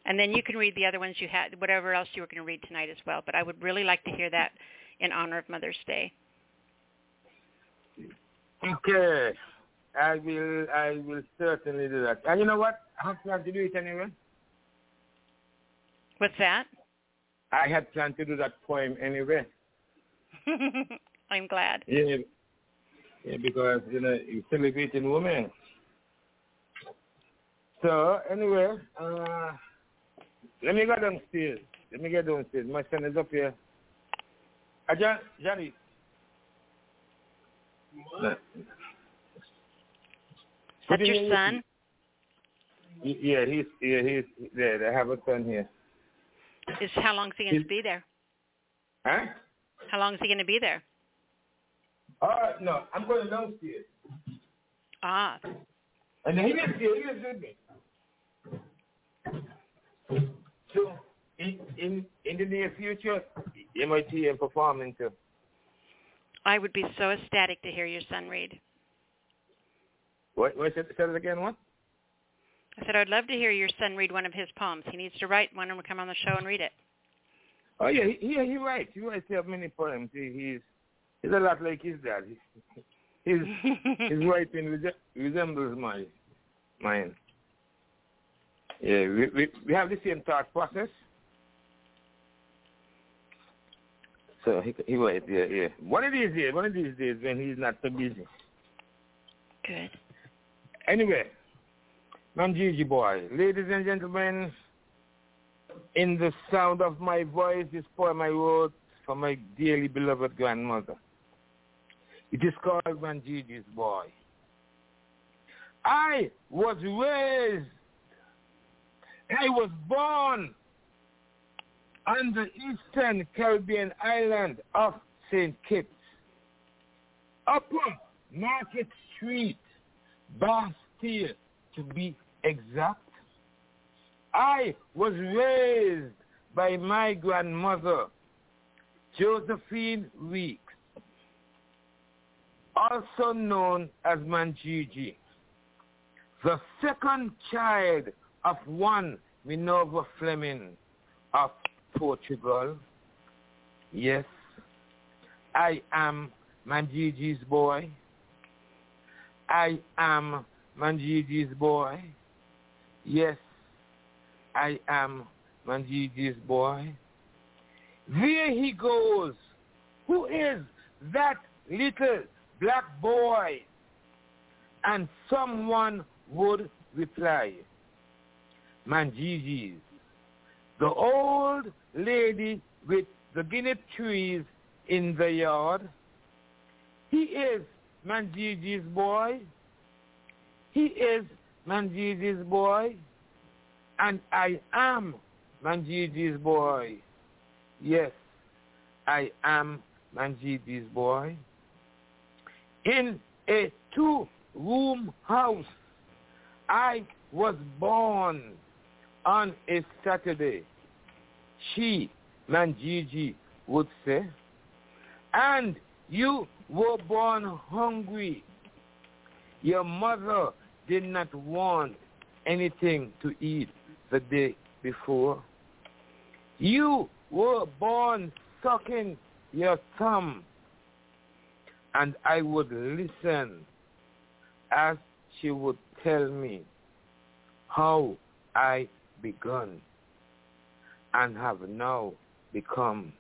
And then you can read the other ones you had, whatever else you were going to read tonight as well. But I would really like to hear that in honor of Mother's Day. Okay. I will. I will certainly do that. And you know what? I have planned to do it anyway. What's that? I had planned to do that poem anyway. I'm glad. Yeah. Yeah, because you know you're celebrating women. So anyway, uh, let me go downstairs. Let me get downstairs. My son is up here. Uh, John, Johnny. That's your son? Yeah, he's yeah he's there. I have a son here. Is how long is he going to be there? Huh? How long is he going to be there? Uh, no, I'm going downstairs. Ah, And he is here. He is with me. So in in in the near future, MIT and performing too. I would be so ecstatic to hear your son read. What? What? Say say it again. What? I said I'd love to hear your son read one of his poems. He needs to write one and come on the show and read it. Oh yeah, he he, he writes. He writes have many poems. He, he's he's a lot like his dad. He, his his writing rese- resembles my mine. Yeah, we, we we have the same thought process. So he he writes. Yeah, yeah. One of these days, one of these days when he's not so busy. Good. Anyway, I'm Gigi Boy. Ladies and gentlemen, in the sound of my voice, this poem I wrote for my dearly beloved grandmother. It is called Man Gigi's Boy. I was raised, I was born on the eastern Caribbean island of St. Kitts, Upper Market Street, Basseterre, to be exact. I was raised by my grandmother, Josephine Weeks, also known as Manjiji, the second child of one Minerva Fleming of Portugal. Yes, I am Manjiji's boy. I am Manjiji's boy. Yes, I am Manjiji's boy. There he goes. Who is that little black boy? And someone would reply, Manjiji's. The old lady with the guinea trees in the yard. He is Manjiji's boy. He is Manjiji's boy. And I am Manjiji's boy. Yes, I am Manjiji's boy. In a two-room house, I was born on a Saturday. She, Manjiji, would say, and you were born hungry. Your mother did not want anything to eat the day before. You were born sucking your thumb. And I would listen as she would tell me how I begun and have now become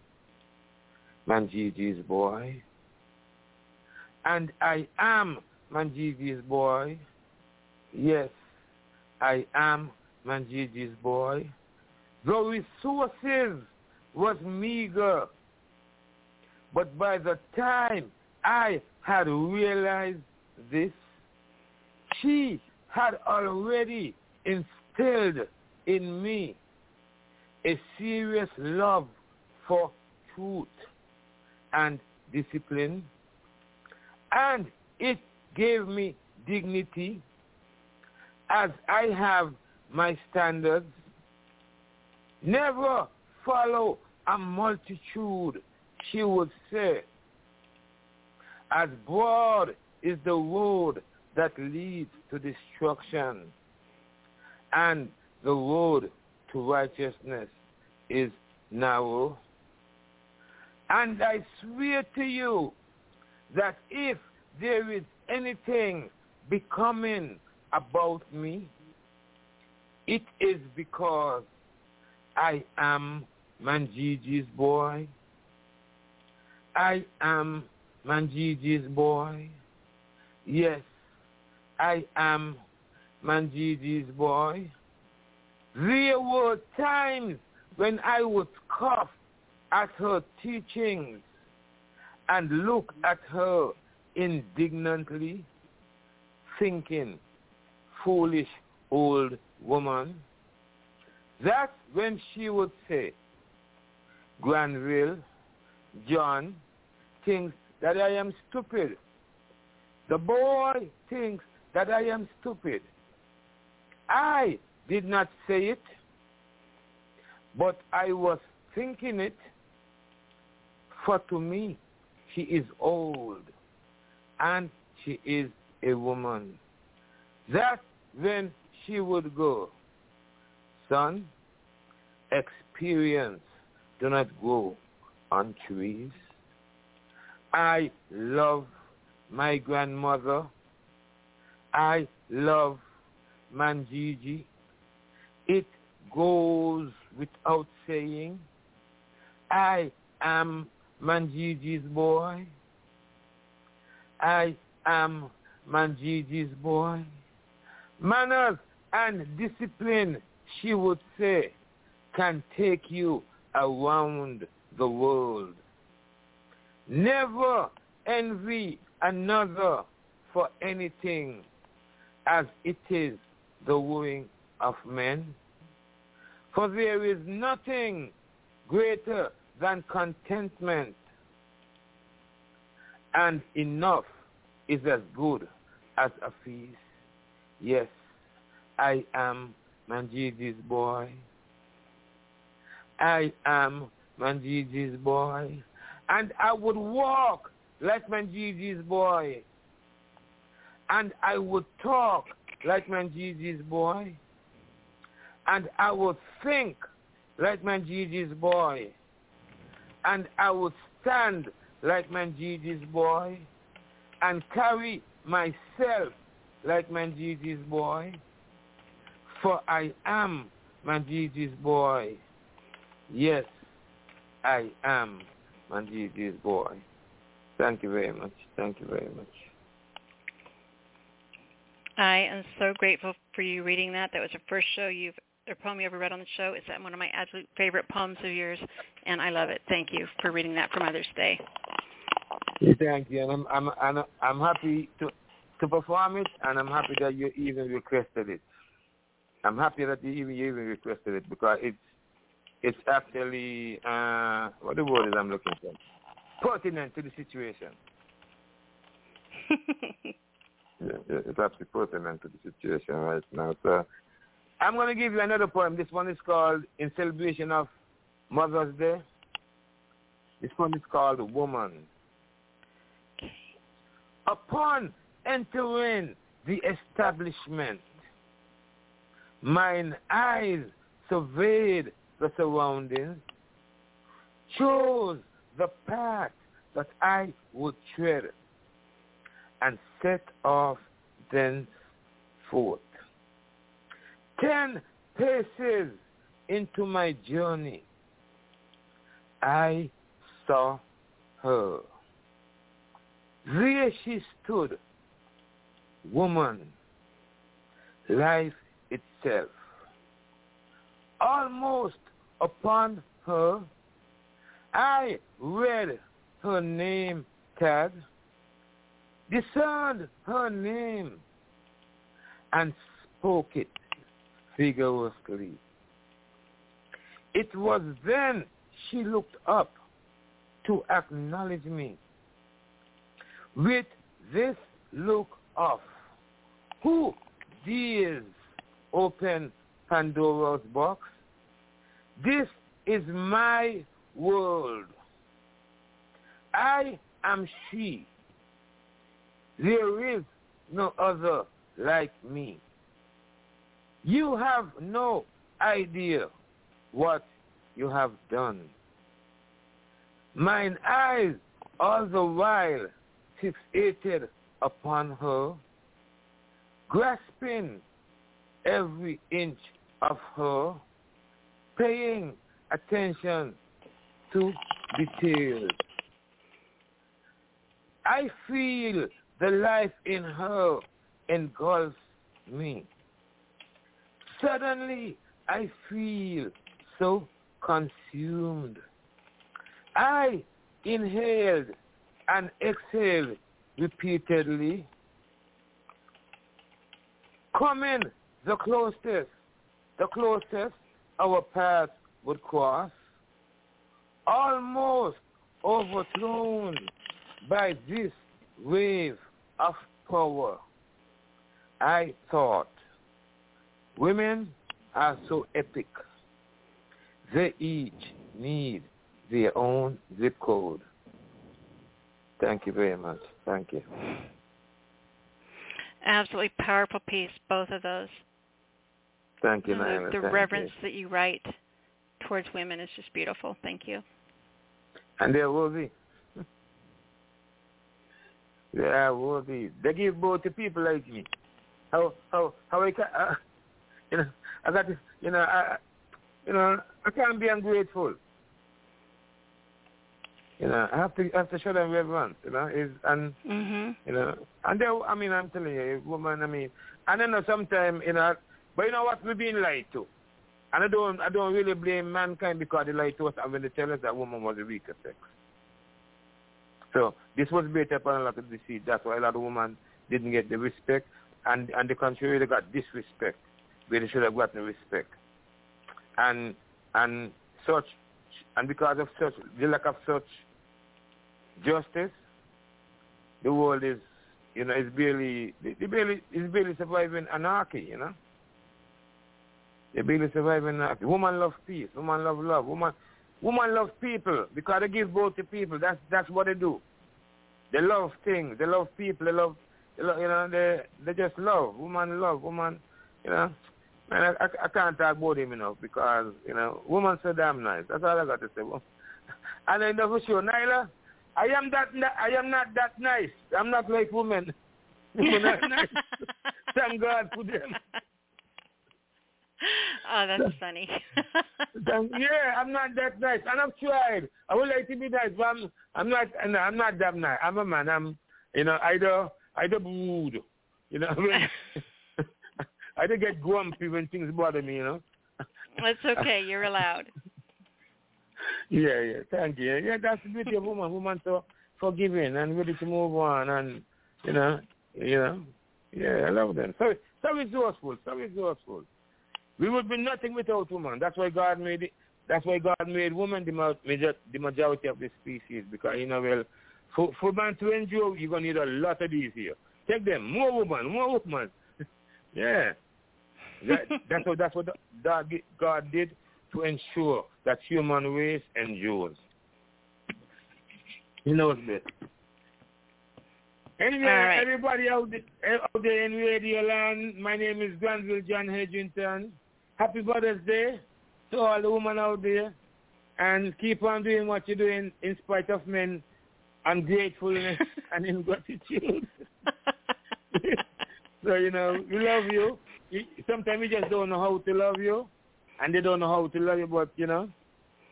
Manjiji's boy. And I am Manjiji's boy. Yes, I am Manjiji's boy. The resources was meager. But by the time I had realized this, she had already instilled in me a serious love for truth and discipline, and it gave me dignity as I have my standards. Never follow a multitude, she would say. As broad is the road that leads to destruction, and the road to righteousness is narrow. And I swear to you that if there is anything becoming about me, it is because I am Manjiji's boy. I am Manjiji's boy. Yes, I am Manjiji's boy. There were times when I would scoff at her teachings and look at her indignantly, thinking, foolish old woman. That's when she would say, Granville, John thinks that I am stupid. The boy thinks that I am stupid. I did not say it, but I was thinking it, for to me she is old and she is a woman. That's when she would go, son, experience do not grow on trees. I love my grandmother. I love Manjiji. It goes without saying. I am Manjiji's boy. I am Manjiji's boy. Manners and discipline, she would say, can take you around the world. Never envy another for anything as it is the wooing of men. For there is nothing greater than contentment, and enough is as good as a feast. Yes, I am Manjiji's boy. I am Manjiji's boy. And I would walk like Manjiji's boy. And I would talk like Manjiji's boy. And I would think like Manjiji's boy. And I would stand like Manjiji's boy. And carry myself like my Gigi's boy, for I am my Gigi's boy. Yes, I am my Gigi's boy. Thank you very much. Thank you very much. I am so grateful for you reading that. That was the first show you've or poem you ever read on the show. It's one of my absolute favorite poems of yours, and I love it. Thank you for reading that for Mother's Day. Thank you, and I'm I'm I'm, I'm happy to to perform it, and I'm happy that you even requested it. I'm happy that you even you even requested it because it's it's actually uh, what the word is I'm looking for pertinent to the situation. yeah, it's actually pertinent to the situation right now. So I'm going to give you another poem. This one is called In Celebration of Mother's Day. This one is called Woman. Upon entering the establishment, mine eyes surveyed the surroundings, chose the path that I would tread, and set off thenceforth. Ten paces into my journey, I saw her. There she stood, woman, life itself. Almost upon her, I read her name tag, discerned her name, and spoke it vigorously. It was then she looked up to acknowledge me. With this look of who dares open Pandora's box? This is my world. I am she. There is no other like me. You have no idea what you have done. Mine eyes all the while fixated upon her, grasping every inch of her, paying attention to details. I feel the life in her engulfs me. Suddenly, I feel so consumed. I inhaled and exhaled repeatedly, coming the closest, the closest our path would cross, almost overthrown by this wave of power. I thought, women are so epic. They each need their own zip code. Thank you very much. Thank you. Absolutely powerful piece, both of those. Thank you, The, the Thank reverence you. that you write towards women is just beautiful. Thank you. And there will be. There will be. They give birth to people like me. How how how I can uh, you know I got to you know I you know I can't be ungrateful. You know I have to I have to show them reverence. You know is and Mhm. you know and they I mean I'm telling you woman I mean and then sometimes you know but you know what we're being lied to. And I don't I don't really blame mankind because they lied to us and when they tell us that woman was the weaker sex. So this was built upon a lot of deceit. That's why a lot of women didn't get the respect, and and the contrary, they got disrespect where they should have gotten the respect. And and such, and because of such, the lack of such justice, the world is, you know, is barely, they barely, is barely surviving anarchy, you know. They barely surviving anarchy. Woman love peace. Woman love love. Woman, woman love people because they give birth to people. That's that's what they do. They love things. They love people. They love, they love you know, they they just love. Woman love. Woman, you know. Man, I, I, I can't talk about him enough because you know, woman so damn nice. That's all I got to say. And I know for sure, Nyla, I am that. I am not that nice. I'm not like women. women are nice. Thank God for them. Oh, that's funny. yeah, I'm not that nice, and I've tried. I would like to be nice, but I'm, I'm not. I'm not that nice. I'm a man. I'm, you know, either either rude. You know, what I mean, I do get grumpy when things bother me. You know. That's okay. You're allowed. Yeah, yeah. Thank you. Yeah, that's the beauty of woman. Woman so forgiving and ready to move on, and you know, you know. Yeah, I love them. So, so resourceful. So resourceful. We would be nothing without woman. That's why God made it. That's why God made woman the, major, the majority of the species because you know well, for for man to endure, you're gonna need a lot of these here. Take them, more woman, more woman. yeah, that, that's what that's what God God did to ensure that human race endures. He knows best. Anyway, right. everybody out there, out there in Radio Land, my name is Granville John Hedrington. Happy Mother's Day to all the women out there. And keep on doing what you're doing in spite of men ungratefulness and ingratitude. so, you know, we love you. Sometimes we just don't know how to love you. And they don't know how to love you, but, you know,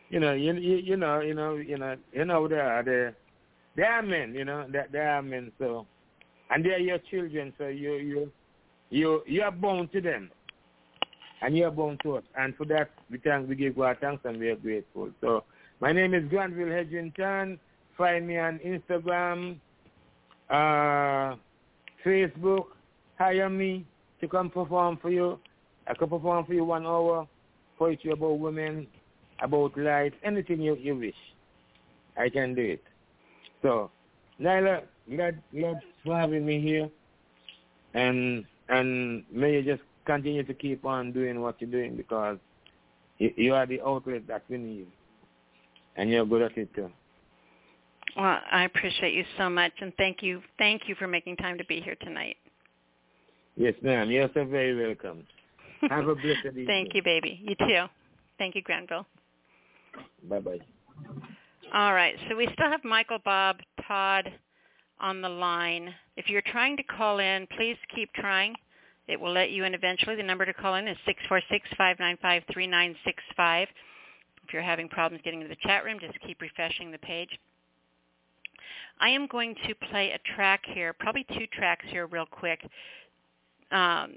you know, you, you, you know, you know, you know, you know, they are, they, they are men, you know, they, they are men, so, and they are your children, so you, you, you, you are bound to them and you are born to us. And for that, we thank, we give God thanks and we are grateful. So my name is Granville Hedrington. Find me on Instagram, uh, Facebook. Hire me to come perform for you. I can perform for you one hour, poetry about women, about life, anything you, you wish. I can do it. So, Nyla, glad, glad for having me here. And and may you just continue to keep on doing what you're doing because you, you are the outlet that we need. And you're good at it too. Well, I appreciate you so much, and thank you, thank you for making time to be here tonight. Yes, ma'am. You're so very welcome. Have a blessed evening. thank you, baby. You too. Thank you, Granville. Bye-bye. All right, so we still have Michael, Bob, Todd on the line. If you're trying to call in, please keep trying. It will let you in eventually. The number to call in is 646-595-3965. If you're having problems getting into the chat room, just keep refreshing the page. I am going to play a track here, probably two tracks here real quick, um,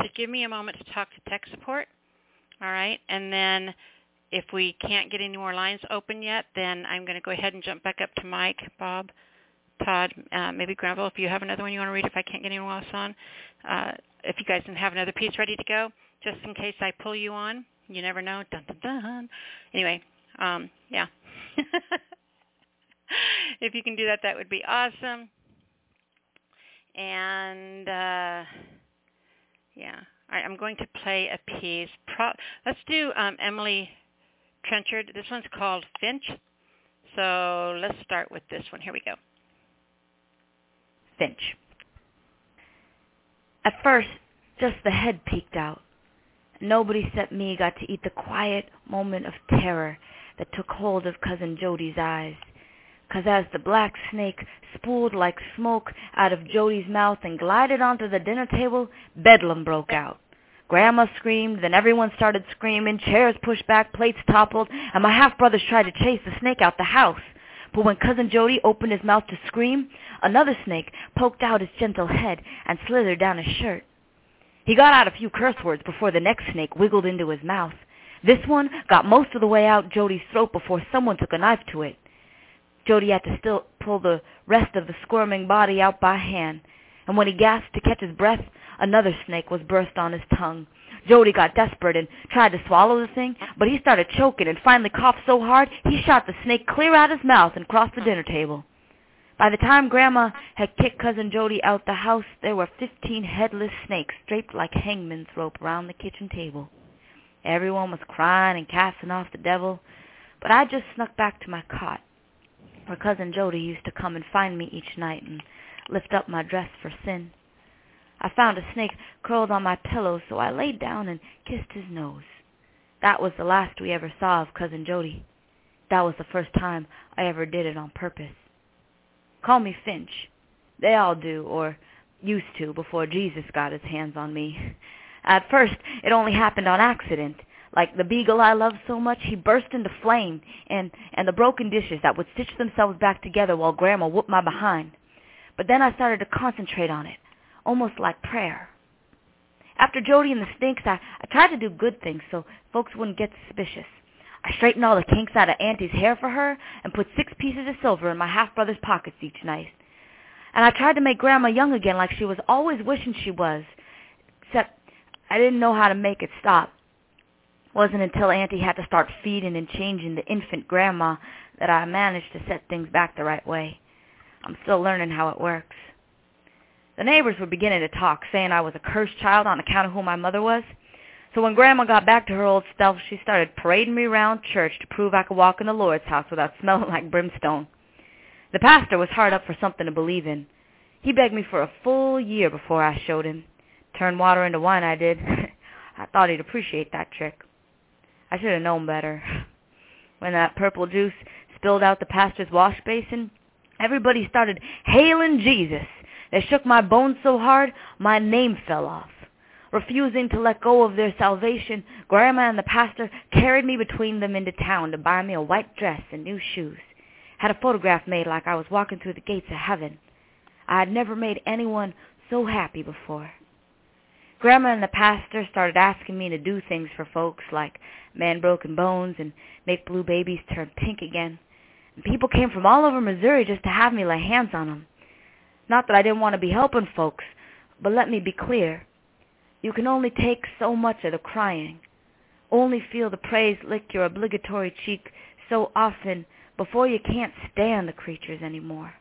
to give me a moment to talk to tech support. All right, and then if we can't get any more lines open yet, then I'm going to go ahead and jump back up to Mike, Bob, Todd, uh, maybe Granville, if you have another one you want to read, if I can't get anyone else on. Uh, if you guys can have another piece ready to go, just in case I pull you on. You never know. Dun, dun, dun. Anyway, um, yeah. if you can do that, that would be awesome. And, uh, yeah. All right, I'm going to play a piece. Pro- Let's do um, Emily Trenchard. This one's called Finch. So let's start with this one. Here we go. Finch. At first, just the head peeked out. Nobody except me got to eat the quiet moment of terror that took hold of Cousin Jody's eyes. 'Cause as the black snake spooled like smoke out of Jody's mouth and glided onto the dinner table, bedlam broke out. Grandma screamed, then everyone started screaming, chairs pushed back, plates toppled, and my half-brothers tried to chase the snake out the house. But when Cousin Jody opened his mouth to scream, another snake poked out his gentle head and slithered down his shirt. He got out a few curse words before the next snake wiggled into his mouth. This one got most of the way out Jody's throat before someone took a knife to it. Jody had to still pull the rest of the squirming body out by hand, and when he gasped to catch his breath, another snake was burst on his tongue. Jody got desperate and tried to swallow the thing, but he started choking and finally coughed so hard he shot the snake clear out his mouth and crossed the dinner table. By the time Grandma had kicked Cousin Jody out the house, there were fifteen headless snakes draped like hangman's rope around the kitchen table. Everyone was crying and casting off the devil, but I just snuck back to my cot, where Cousin Jody used to come and find me each night and lift up my dress for sin. I found a snake curled on my pillow, so I laid down and kissed his nose. That was the last we ever saw of Cousin Jody. That was the first time I ever did it on purpose. Call me Finch. They all do, or used to before Jesus got his hands on me. At first, it only happened on accident. Like the beagle I loved so much, he burst into flame, and, and the broken dishes that would stitch themselves back together while Grandma whooped my behind. But then I started to concentrate on it, almost like prayer. After Jody and the Stinks, I, I tried to do good things so folks wouldn't get suspicious. I straightened all the kinks out of Auntie's hair for her and put six pieces of silver in my half-brother's pockets each night. And I tried to make Grandma young again like she was always wishing she was, except I didn't know how to make it stop. It wasn't until Auntie had to start feeding and changing the infant Grandma that I managed to set things back the right way. I'm still learning how it works. The neighbors were beginning to talk, saying I was a cursed child on account of who my mother was. So when Grandma got back to her old self, she started parading me around church to prove I could walk in the Lord's house without smelling like brimstone. The pastor was hard up for something to believe in. He begged me for a full year before I showed him. Turned water into wine, I did. I thought he'd appreciate that trick. I should have known better. When that purple juice spilled out the pastor's wash basin, everybody started hailing Jesus. They shook my bones so hard, my name fell off. Refusing to let go of their salvation, Grandma and the pastor carried me between them into town to buy me a white dress and new shoes. Had a photograph made like I was walking through the gates of heaven. I had never made anyone so happy before. Grandma and the pastor started asking me to do things for folks like mend broken bones and make blue babies turn pink again. And people came from all over Missouri just to have me lay hands on them. Not that I didn't want to be helping folks, but let me be clear. You can only take so much of the crying, only feel the praise lick your obligatory cheek so often before you can't stand the creatures anymore.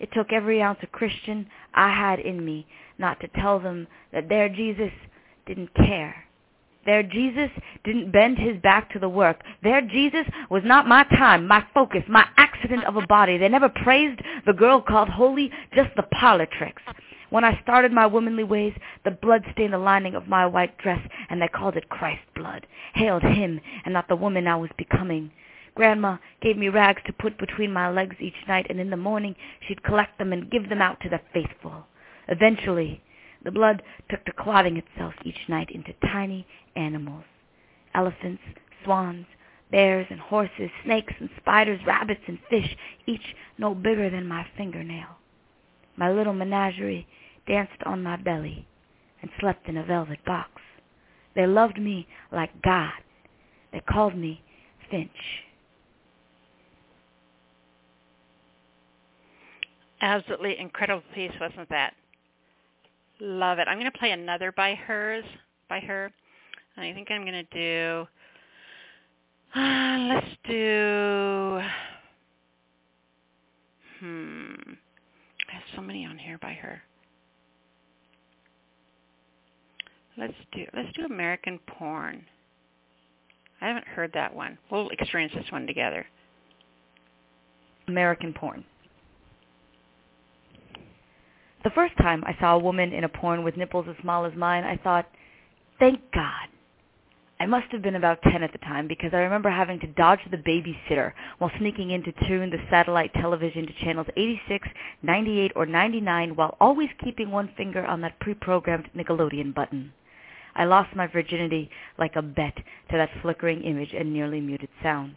It took every ounce of Christian I had in me not to tell them that their Jesus didn't care. Their Jesus didn't bend his back to the work. Their Jesus was not my time, my focus, my accident of a body. They never praised the girl called holy, just the parlor tricks. When I started my womanly ways, the blood stained the lining of my white dress, and they called it Christ's blood, hailed him, and not the woman I was becoming. Grandma gave me rags to put between my legs each night, and in the morning she'd collect them and give them out to the faithful. Eventually, the blood took to clotting itself each night into tiny animals. Elephants, swans, bears and horses, snakes and spiders, rabbits and fish, each no bigger than my fingernail. My little menagerie danced on my belly, and slept in a velvet box. They loved me like God. They called me Finch. Absolutely incredible piece, wasn't that? Love it. I'm going to play another by hers, by her. And I think I'm going to do. Uh, let's do. Hmm. I have so many on here by her. Let's do let's do American porn. I haven't heard that one. We'll experience this one together. American porn. The first time I saw a woman in a porn with nipples as small as mine, I thought, thank God. I must have been about 10 at the time because I remember having to dodge the babysitter while sneaking in to tune the satellite television to channels 86, 98, or 99 while always keeping one finger on that pre-programmed Nickelodeon button. I lost my virginity like a bet to that flickering image and nearly muted sound.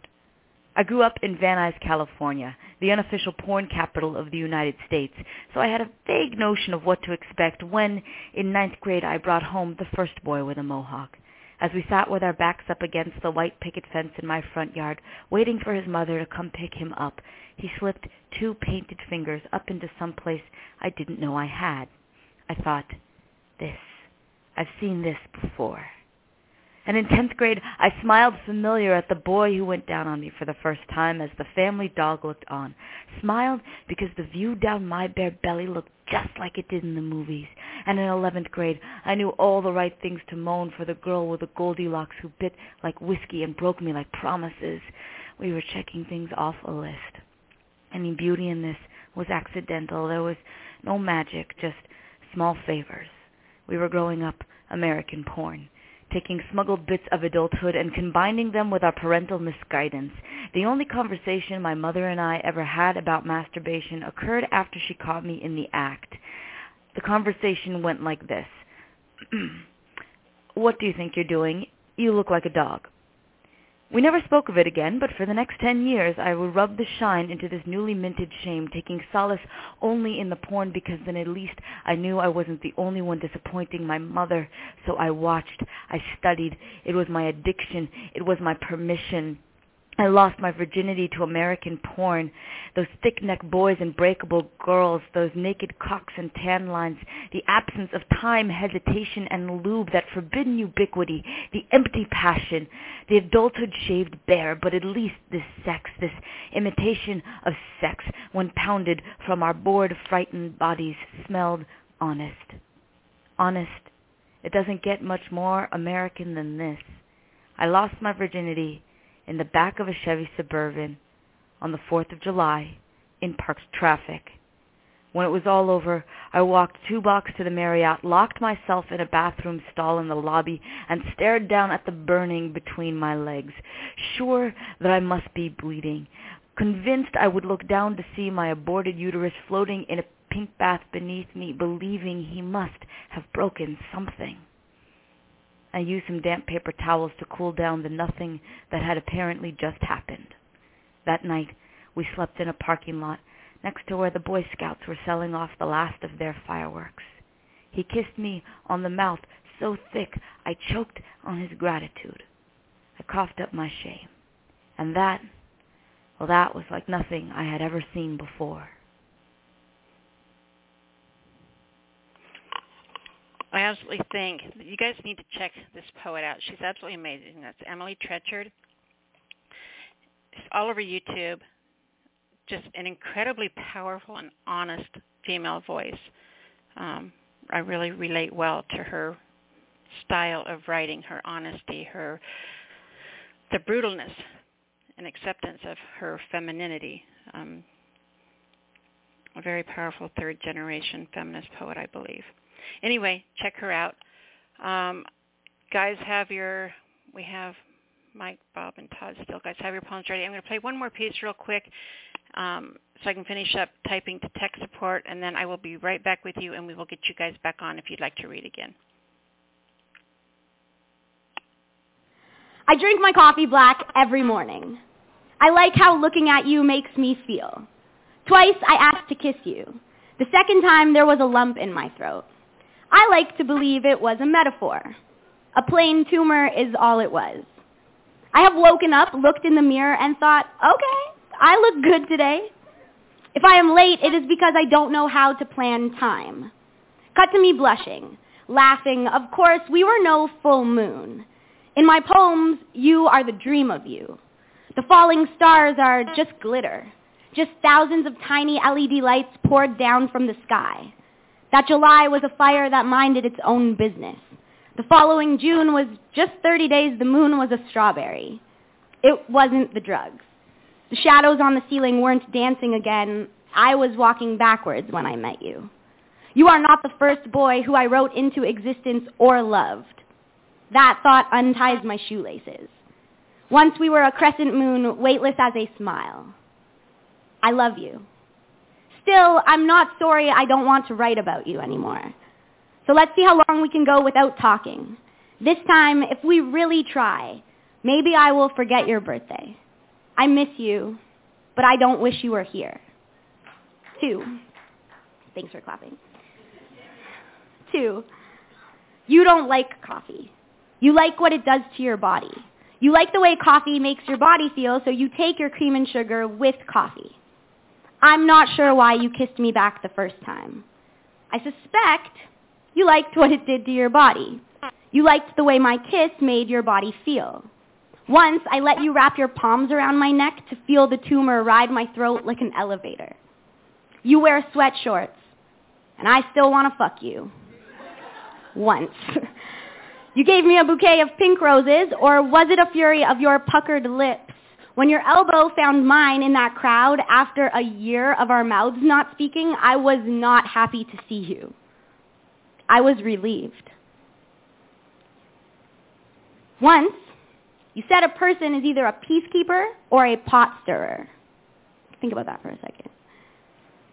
I grew up in Van Nuys, California, the unofficial porn capital of the United States, so I had a vague notion of what to expect when, in ninth grade, I brought home the first boy with a mohawk. As we sat with our backs up against the white picket fence in my front yard, waiting for his mother to come pick him up, he slipped two painted fingers up into some place I didn't know I had. I thought, this I've seen this before. And in 10th grade, I smiled familiar at the boy who went down on me for the first time as the family dog looked on. Smiled because the view down my bare belly looked just like it did in the movies. And in 11th grade, I knew all the right things to moan for the girl with the Goldilocks who bit like whiskey and broke me like promises. We were checking things off a list. Any beauty in this was accidental. There was no magic, just small favors. We were growing up American porn. Taking smuggled bits of adulthood and combining them with our parental misguidance. The only conversation my mother and I ever had about masturbation occurred after she caught me in the act. The conversation went like this. what do you think you're doing? You look like a dog. We never spoke of it again, but for the next ten years I would rub the shine into this newly minted shame, taking solace only in the porn because then at least I knew I wasn't the only one disappointing my mother. So I watched, I studied. It was my addiction. It was my permission. I lost my virginity to American porn, those thick-necked boys and breakable girls, those naked cocks and tan lines, the absence of time, hesitation, and lube, that forbidden ubiquity, the empty passion, the adulthood shaved bare, but at least this sex, this imitation of sex, when pounded from our bored, frightened bodies, smelled honest. Honest. It doesn't get much more American than this. I lost my virginity in the back of a Chevy Suburban on the 4th of July in parked traffic. When it was all over, I walked two blocks to the Marriott, locked myself in a bathroom stall in the lobby, and stared down at the burning between my legs, sure that I must be bleeding, convinced I would look down to see my aborted uterus floating in a pink bath beneath me, believing he must have broken something. I used some damp paper towels to cool down the nothing that had apparently just happened. That night, we slept in a parking lot next to where the Boy Scouts were selling off the last of their fireworks. He kissed me on the mouth so thick I choked on his gratitude. I coughed up my shame. And that, well, that was like nothing I had ever seen before. I absolutely think you guys need to check this poet out. She's absolutely amazing. That's Emily Trenchard. It's all over YouTube. Just an incredibly powerful and honest female voice. Um, I really relate well to her style of writing, her honesty, her the brutalness and acceptance of her femininity. Um, a very powerful third generation feminist poet, I believe anyway, check her out. Um, guys, have your we have Mike, Bob, and Todd still. Guys, have your poems ready. I'm going to play one more piece real quick um, so I can finish up typing to tech support, and then I will be right back with you, and we will get you guys back on if you'd like to read again. I drink my coffee black every morning. I like how looking at you makes me feel. Twice I asked to kiss you. The second time there was a lump in my throat. I like to believe it was a metaphor. A plain tumor is all it was. I have woken up, looked in the mirror, and thought, okay, I look good today. If I am late, it is because I don't know how to plan time. Cut to me blushing, laughing. Of course, we were no full moon. In my poems, you are the dream of you. The falling stars are just glitter, just thousands of tiny LED lights poured down from the sky. That July was a fire that minded its own business. The following June was just 30 days the moon was a strawberry. It wasn't the drugs. The shadows on the ceiling weren't dancing again. I was walking backwards when I met you. You are not the first boy who I wrote into existence or loved. That thought unties my shoelaces. Once we were a crescent moon, weightless as a smile. I love you. Still, I'm not sorry I don't want to write about you anymore. So let's see how long we can go without talking. This time, if we really try, maybe I will forget your birthday. I miss you, but I don't wish you were here. Two. Thanks for clapping. Two. You don't like coffee. You like what it does to your body. You like the way coffee makes your body feel, so you take your cream and sugar with coffee. I'm not sure why you kissed me back the first time. I suspect you liked what it did to your body. You liked the way my kiss made your body feel. Once, I let you wrap your palms around my neck to feel the tumor ride my throat like an elevator. You wear sweat shorts, and I still want to fuck you. Once. you gave me a bouquet of pink roses, or was it a fury of your puckered lips when your elbow found mine in that crowd after a year of our mouths not speaking, I was not happy to see you. I was relieved. Once, you said a person is either a peacekeeper or a pot stirrer. Think about that for a second.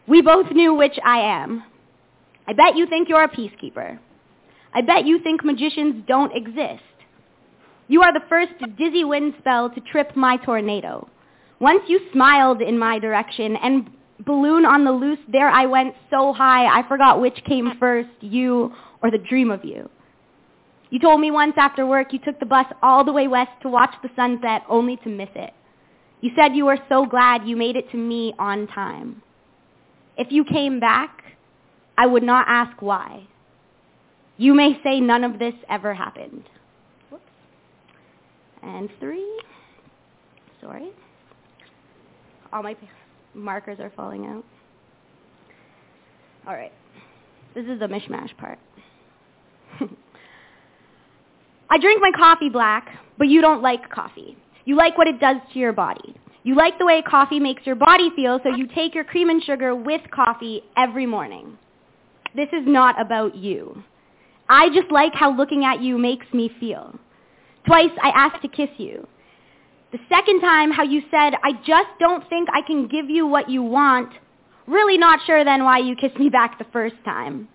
We both knew which I am. I bet you think you're a peacekeeper. I bet you think magicians don't exist. You are the first dizzy wind spell to trip my tornado. Once you smiled in my direction and balloon on the loose, there I went so high I forgot which came first, you or the dream of you. You told me once after work you took the bus all the way west to watch the sunset only to miss it. You said you were so glad you made it to me on time. If you came back, I would not ask why. You may say none of this ever happened. And three. Sorry. All my markers are falling out. All right. This is the mishmash part. I drink my coffee black, but you don't like coffee. You like what it does to your body. You like the way coffee makes your body feel, so you take your cream and sugar with coffee every morning. This is not about you. I just like how looking at you makes me feel. Twice I asked to kiss you. The second time, how you said, I just don't think I can give you what you want. Really not sure then why you kissed me back the first time.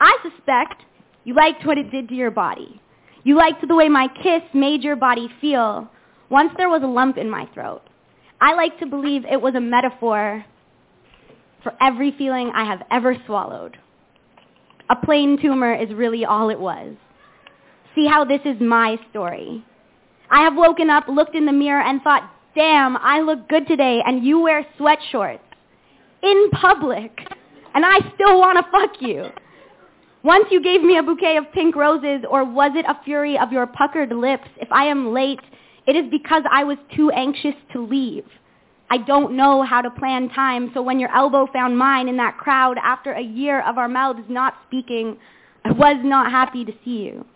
I suspect you liked what it did to your body. You liked the way my kiss made your body feel. Once there was a lump in my throat. I like to believe it was a metaphor for every feeling I have ever swallowed. A plain tumor is really all it was. See how this is my story. I have woken up, looked in the mirror, and thought, damn, I look good today, and you wear sweatshorts. In public. And I still want to fuck you. Once you gave me a bouquet of pink roses, or was it a fury of your puckered lips? If I am late, it is because I was too anxious to leave. I don't know how to plan time, so when your elbow found mine in that crowd after a year of our mouths not speaking, I was not happy to see you.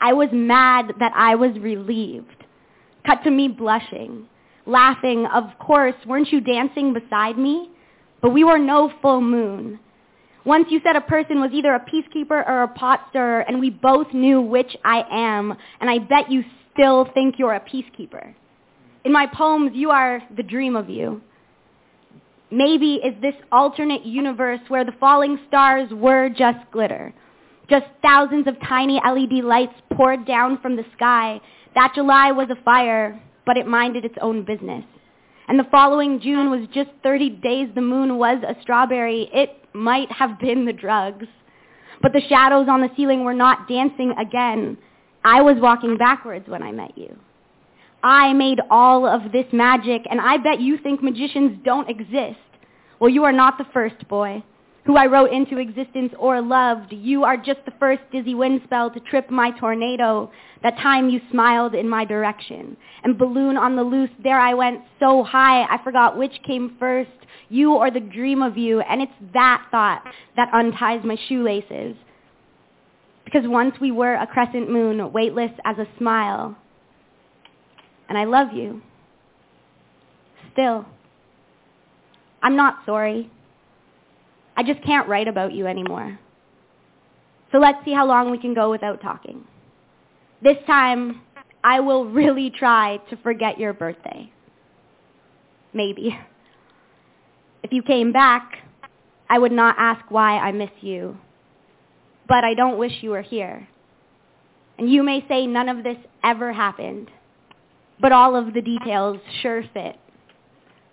I was mad that I was relieved. Cut to me blushing, laughing, of course, weren't you dancing beside me? But we were no full moon. Once you said a person was either a peacekeeper or a pot stirrer, and we both knew which I am, and I bet you still think you're a peacekeeper. In my poems, you are the dream of you. Maybe is this alternate universe where the falling stars were just glitter, just thousands of tiny LED lights poured down from the sky. That July was a fire, but it minded its own business. And the following June was just 30 days the moon was a strawberry. It might have been the drugs. But the shadows on the ceiling were not dancing again. I was walking backwards when I met you. I made all of this magic, and I bet you think magicians don't exist. Well, you are not the first, boy who I wrote into existence or loved. You are just the first dizzy wind spell to trip my tornado. That time you smiled in my direction. And balloon on the loose, there I went so high I forgot which came first, you or the dream of you. And it's that thought that unties my shoelaces. Because once we were a crescent moon, weightless as a smile. And I love you. Still. I'm not sorry. I just can't write about you anymore. So let's see how long we can go without talking. This time, I will really try to forget your birthday. Maybe. If you came back, I would not ask why I miss you. But I don't wish you were here. And you may say none of this ever happened, but all of the details sure fit.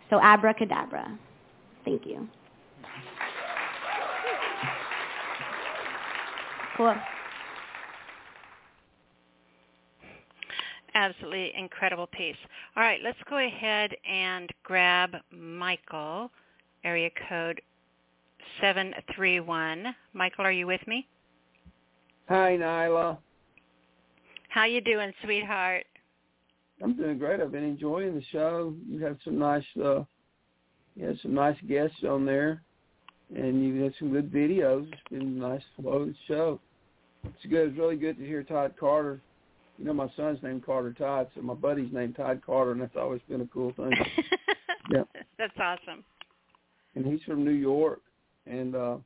So abracadabra. Thank you. Cool. Absolutely incredible piece. All right, let's go ahead and grab Michael, area code 731. Michael, are you with me? Hi, Nyla. How you doing, sweetheart? I'm doing great. I've been enjoying the show. You have some nice, uh, you have some nice guests on there and you had some good videos. It's been a nice flow show. It's good. It's really good to hear Todd Carter. You know, my son's named Carter Todd, so my buddy's named Todd Carter, and that's always been a cool thing. yeah, that's awesome. And he's from New York, and uh,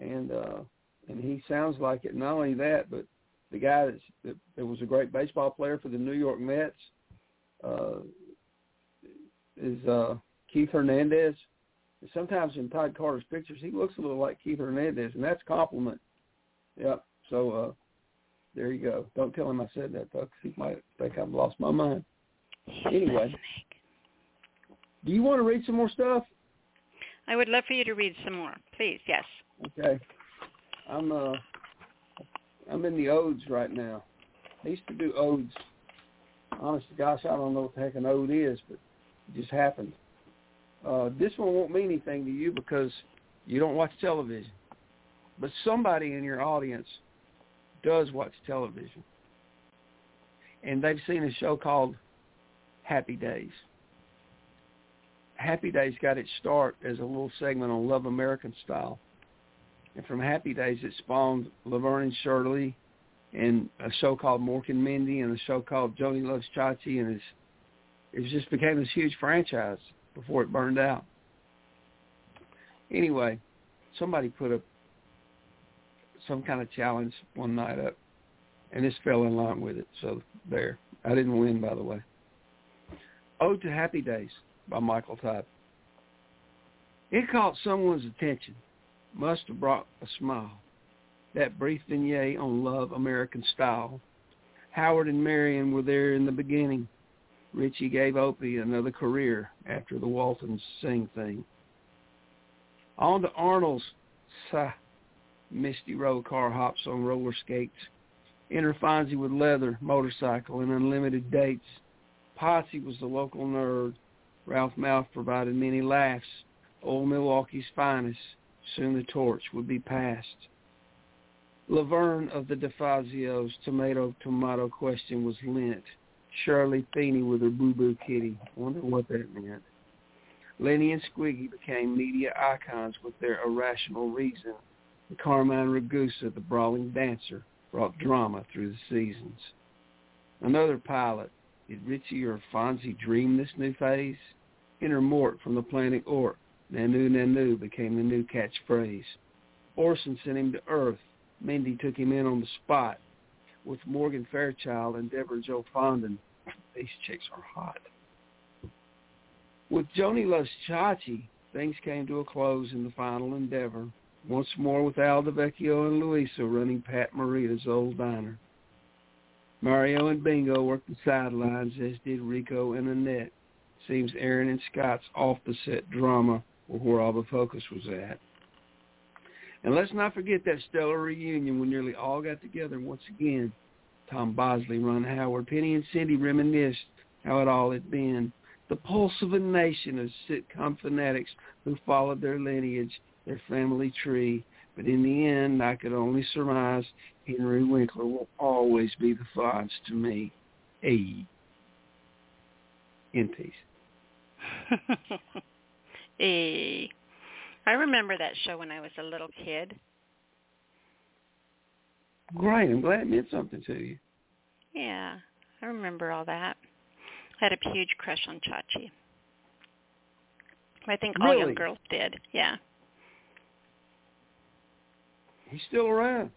and uh, and he sounds like it. Not only that, but the guy that's, that, that was a great baseball player for the New York Mets uh, is uh, Keith Hernandez. Sometimes in Todd Carter's pictures, he looks a little like Keith Hernandez, and that's a compliment. Yep. So uh, there you go. Don't tell him I said that, though, because he might think I've lost my mind. Anyway, do you want to read some more stuff? I would love for you to read some more, please. Yes. Okay. I'm uh I'm in the odes right now. I used to do odes. Honest to gosh, I don't know what the heck an ode is, but it just happened. Uh, this one won't mean anything to you because you don't watch television. But somebody in your audience does watch television. And they've seen a show called Happy Days. Happy Days got its start as a little segment on Love American Style. And from Happy Days, it spawned Laverne and Shirley and a show called Mork and Mindy and a show called Joanie Loves Chachi. And it's, it just became this huge franchise before it burned out. Anyway, somebody put up some kind of challenge one night up, and this fell in line with it. So there. I didn't win, by the way. Ode to Happy Days by Michael Todd. It caught someone's attention. Must have brought a smile. That brief vignette on Love American Style. Howard and Marion were there in the beginning. Richie gave Opie another career after the Waltons sing thing. On to Arnold's Sa Misty Road car hops on roller skates. Enter Fonzie with leather, motorcycle, and unlimited dates. Potsy was the local nerd. Ralph Malph provided many laughs. Old Milwaukee's finest. Soon the torch would be passed. Laverne of the DeFazios, tomato tomato question was lent. Shirley Feeney with her boo-boo kitty. Wonder what that meant. Lenny and Squiggy became media icons with their irrational reason. Carmine Ragusa, the brawling dancer, brought drama through the seasons. Another pilot. Did Richie or Fonzie dream this new phase? Enter Mork from the planet Ork. Nanu Nanu became the new catchphrase. Orson sent him to Earth. Mindy took him in on the spot with Morgan Fairchild and Deborah Jo Fondren. These chicks are hot. With Joanie Loves Chachi, things came to a close in the final endeavor. Once more with Al Delvecchio and Luisa running Pat Morita's old diner. Mario and Bingo worked the sidelines, as did Rico and Annette. Seems Erin and Scott's off-the-set drama were where all the focus was at. And let's not forget that stellar reunion when nearly all got together once again. Tom Bosley, Ron Howard, Penny and Cindy reminisced how it all had been. The pulse of a nation of sitcom fanatics who followed their lineage, their family tree. But in the end, I could only surmise Henry Winkler will always be the Fonz to me. A. In peace. a. I remember that show when I was a little kid. Great. I'm glad it meant something to you. Yeah, I remember all that. I had a huge crush on Chachi. I think all Really? young girls did. Yeah. He's still around.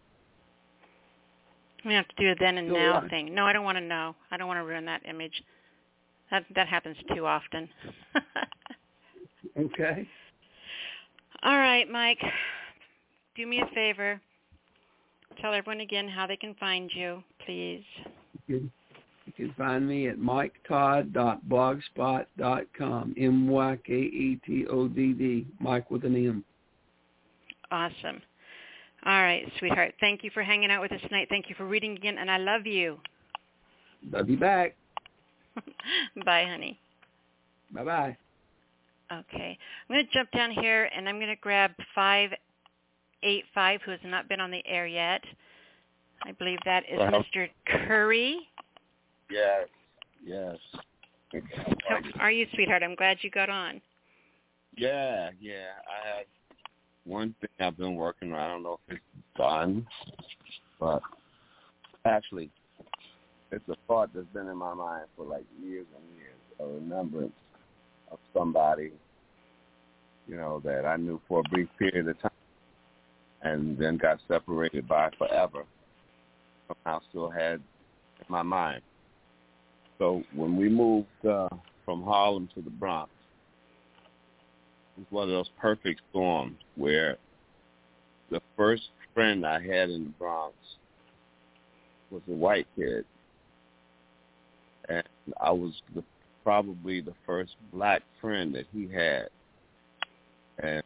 We have to do a then and Still now thing. No, I don't want to know. I don't want to ruin that image. That that happens too often. Okay. All right, Mike. Do me a favor. Tell everyone again how they can find you, please. You can, you can find me at myketodd.blogspot.com. M-Y-K-E-T-O-D-D. Mike with an M. Awesome. All right, sweetheart. Thank you for hanging out with us tonight. Thank you for reading again, and I love you. Love you back. Bye, honey. Bye-bye. Okay. I'm going to jump down here, and I'm going to grab 585, who has not been on the air yet. I believe that is Mr. Curry. Yes. Yes. How are you, sweetheart? I'm glad you got on. Yeah, yeah. I have one thing I've been working on. I don't know if it's done, but actually, it's a thought that's been in my mind for like years and years. A remembrance of somebody, you know, that I knew for a brief period of time, and then got separated by forever. somehow still had in my mind. So when we moved uh, from Harlem to the Bronx, it was one of those perfect storms where the first friend I had in the Bronx was a white kid, and I was the, probably the first black friend that he had, and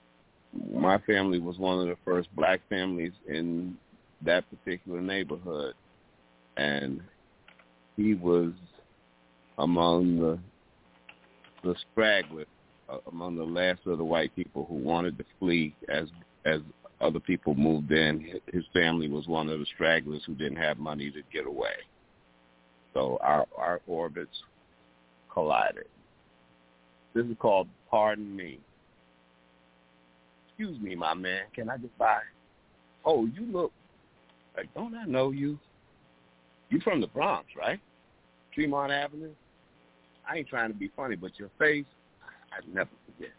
my family was one of the first black families in that particular neighborhood, and he was among the the stragglers, uh, among the last of the white people who wanted to flee as as other people moved in. His family was one of the stragglers who didn't have money to get away. So our our orbits collided. This is called Pardon Me. Excuse me, my man. Can I get by? Oh, you look like don't I know you? You from the Bronx, right? Tremont Avenue. I ain't trying to be funny, but your face, I'd never forget.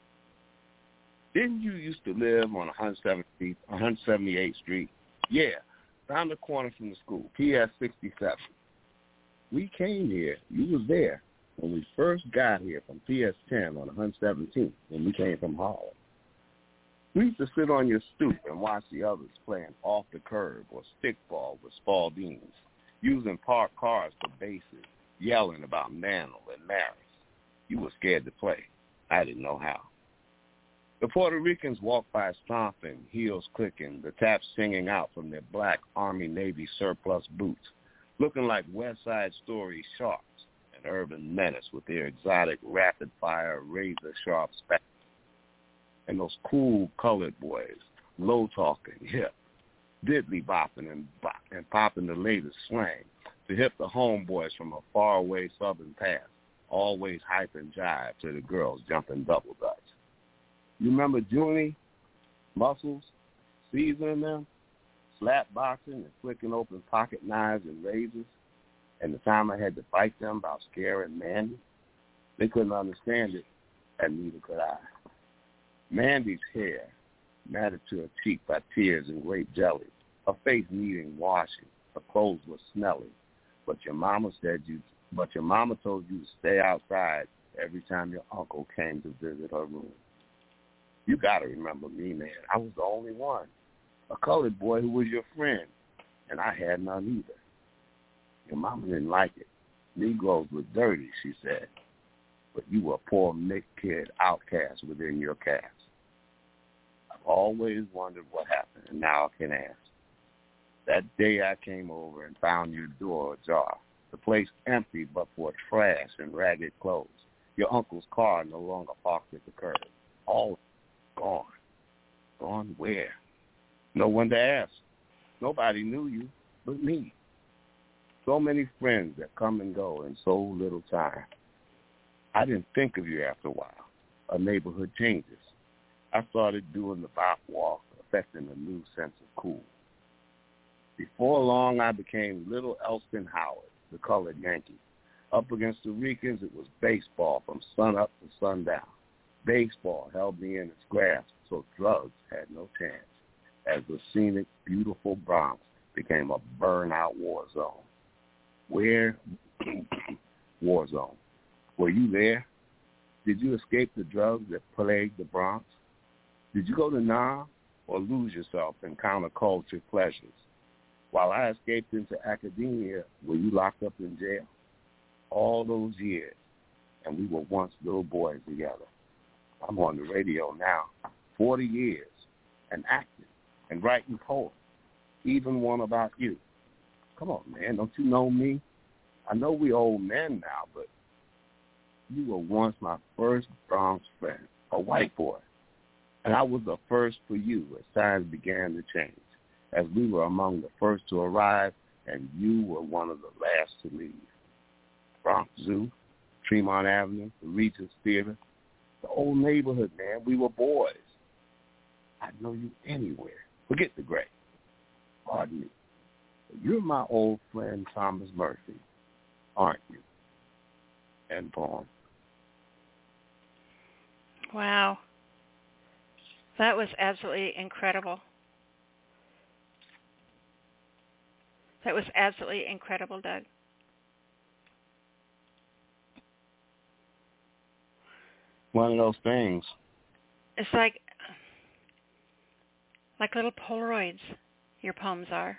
Didn't you used to live on 170, 178th Street? Yeah, around the corner from the school, PS 67. We came here. You was there when we first got here from PS 10 on 117 when we came from Harlem. We used to sit on your stoop and watch the others playing off the curb or stickball with Spaldings, using parked cars for bases, yelling about Mantle and Maris. You were scared to play. I didn't know how. The Puerto Ricans walked by stomping, heels clicking, the taps singing out from their black Army Navy surplus boots, looking like West Side Story sharks, an urban menace with their exotic rapid-fire razor-sharp spats. And those cool colored boys, low-talking, hip, diddly bopping and, bop, and popping the latest slang to hip the homeboys from a faraway southern past, always hype and jive to the girls jumping double dutch. You remember Junie, Muscles, seasoning them, slap boxing and flicking open pocket knives and razors, and the time I had to fight them about scaring Mandy? They couldn't understand it, and neither could I. Mandy's hair matted to her cheek by tears and grape jelly, her face needing washing, her clothes were smelly, but your mama said you but your mama told you to stay outside every time your uncle came to visit her room. You got to remember me, man. I was the only one, a colored boy who was your friend, and I had none either. Your mama didn't like it. Negroes were dirty, she said, but you were a poor mixed kid outcast within your caste. I've always wondered what happened, and now I can ask. That day I came over and found your door ajar, the place empty but for trash and ragged clothes. Your uncle's car no longer parked at the curb. All gone. Gone where? No one to ask. Nobody knew you but me. So many friends that come and go in so little time. I didn't think of you after a while. A neighborhood changes. I started doing the bop walk, affecting a new sense of cool. Before long, I became Little Elston Howard, the colored Yankee. Up against the Ricans, it was baseball from sun up to sundown. Baseball held me in its grasp, so drugs had no chance, as the scenic, beautiful Bronx became a burnout war zone. Where? war zone. Were you there? Did you escape the drugs that plagued the Bronx? Did you go to Nam or lose yourself in counterculture pleasures? While I escaped into academia, were you locked up in jail? All those years, and we were once little boys together. I'm on the radio now, 40 years, and acting and writing poems, even one about you. Come on, man, don't you know me? I know we old men now, but you were once my first Bronx friend, a white boy. And I was the first for you as times began to change, as we were among the first to arrive, and you were one of the last to leave. Bronx Zoo, Tremont Avenue, the Regis Theater, the old neighborhood, man. We were boys. I'd know you anywhere. Forget the gray. Pardon me. You're my old friend Thomas Murphy, aren't you? And poem. Wow. That was absolutely incredible. That was absolutely incredible, Doug. One of those things. It's like like little Polaroids. Your poems are.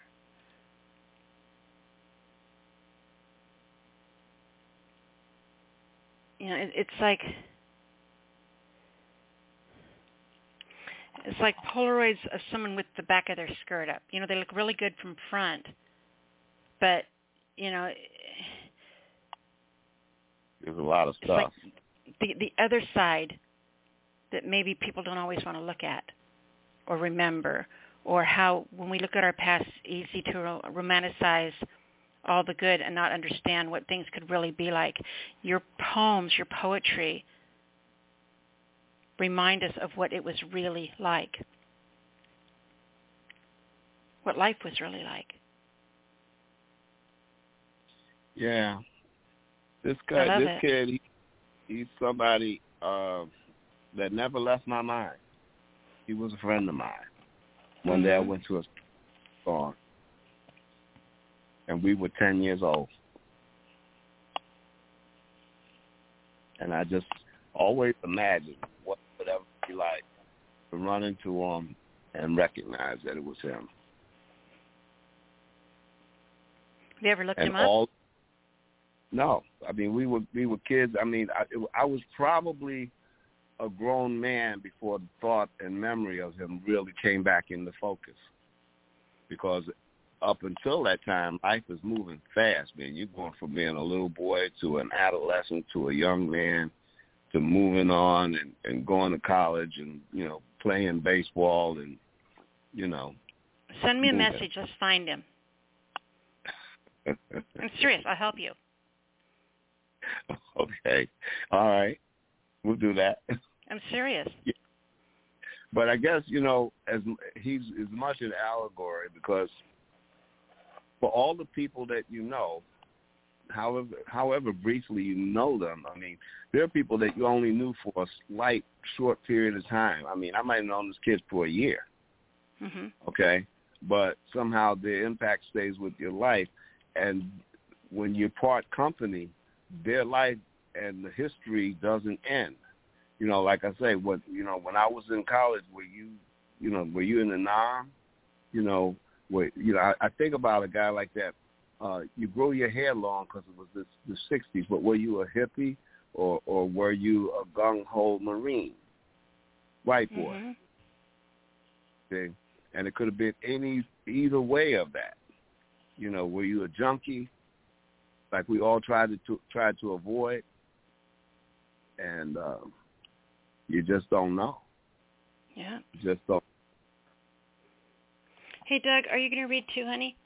You know, it, it's like it's like Polaroids of someone with the back of their skirt up. You know, they look really good from front, but you know, there's a lot of it's like stuff. the the other side that maybe people don't always want to look at or remember, or how when we look at our past, easy to romanticize all the good and not understand what things could really be like. Your poems, your poetry remind us of what it was really like. What life was really like. Yeah. This guy, this it. kid, he, he's somebody uh, that never left my mind. He was a friend of mine. One day I went to a song, and we were ten years old, and I just always imagined what it would ever be like to run into him and recognize that it was him. Have you ever looked and him up? no i mean we were we were kids i mean i it, i was probably a grown man before the thought and memory of him really came back into focus because up until that time life is moving fast man you're going from being a little boy to an adolescent to a young man to moving on and and going to college and you know playing baseball and you know Send me a moving. message. Let's find him. I'm serious. I'll help you. okay all right we'll do that I'm serious. But I guess you know, as he's as much an allegory because for all the people that you know, however however briefly you know them, I mean, there are people that you only knew for a slight short period of time. I mean, I might have known this kid for a year, Mhm. okay, but somehow the impact stays with your life, and when you part company, their life and the history doesn't end you know, like I say, what you know, when I was in college, were you, you know, were you in the Nam? You know, where you know, I, I think about a guy like that. Uh, you grow your hair long because it was the the '60s, but were you a hippie or or were you a gung ho Marine, white boy? Mhm. thing, and it could have been any either way of that. You know, were you a junkie, like we all tried to, to try to avoid, and uh, you just don't know. Yeah. You just don't. Hey, Doug, are you going to read too, honey?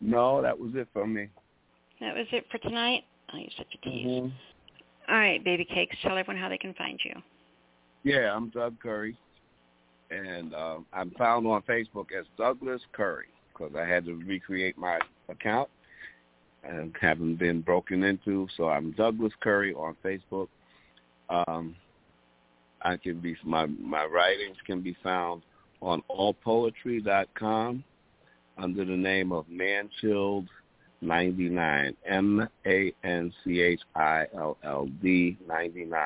No, that was it for me. That was it for tonight. Oh, you're such a tease. Mhm. All right, baby cakes. Tell everyone how they can find you. Yeah, I'm Doug Curry, and uh, I'm found on Facebook as Douglas Curry because I had to recreate my account and haven't been broken into. So I'm Douglas Curry on Facebook. Um, I can be my my writings can be found on allpoetry.com under the name of Manchild 99 M A N C H I L L D 99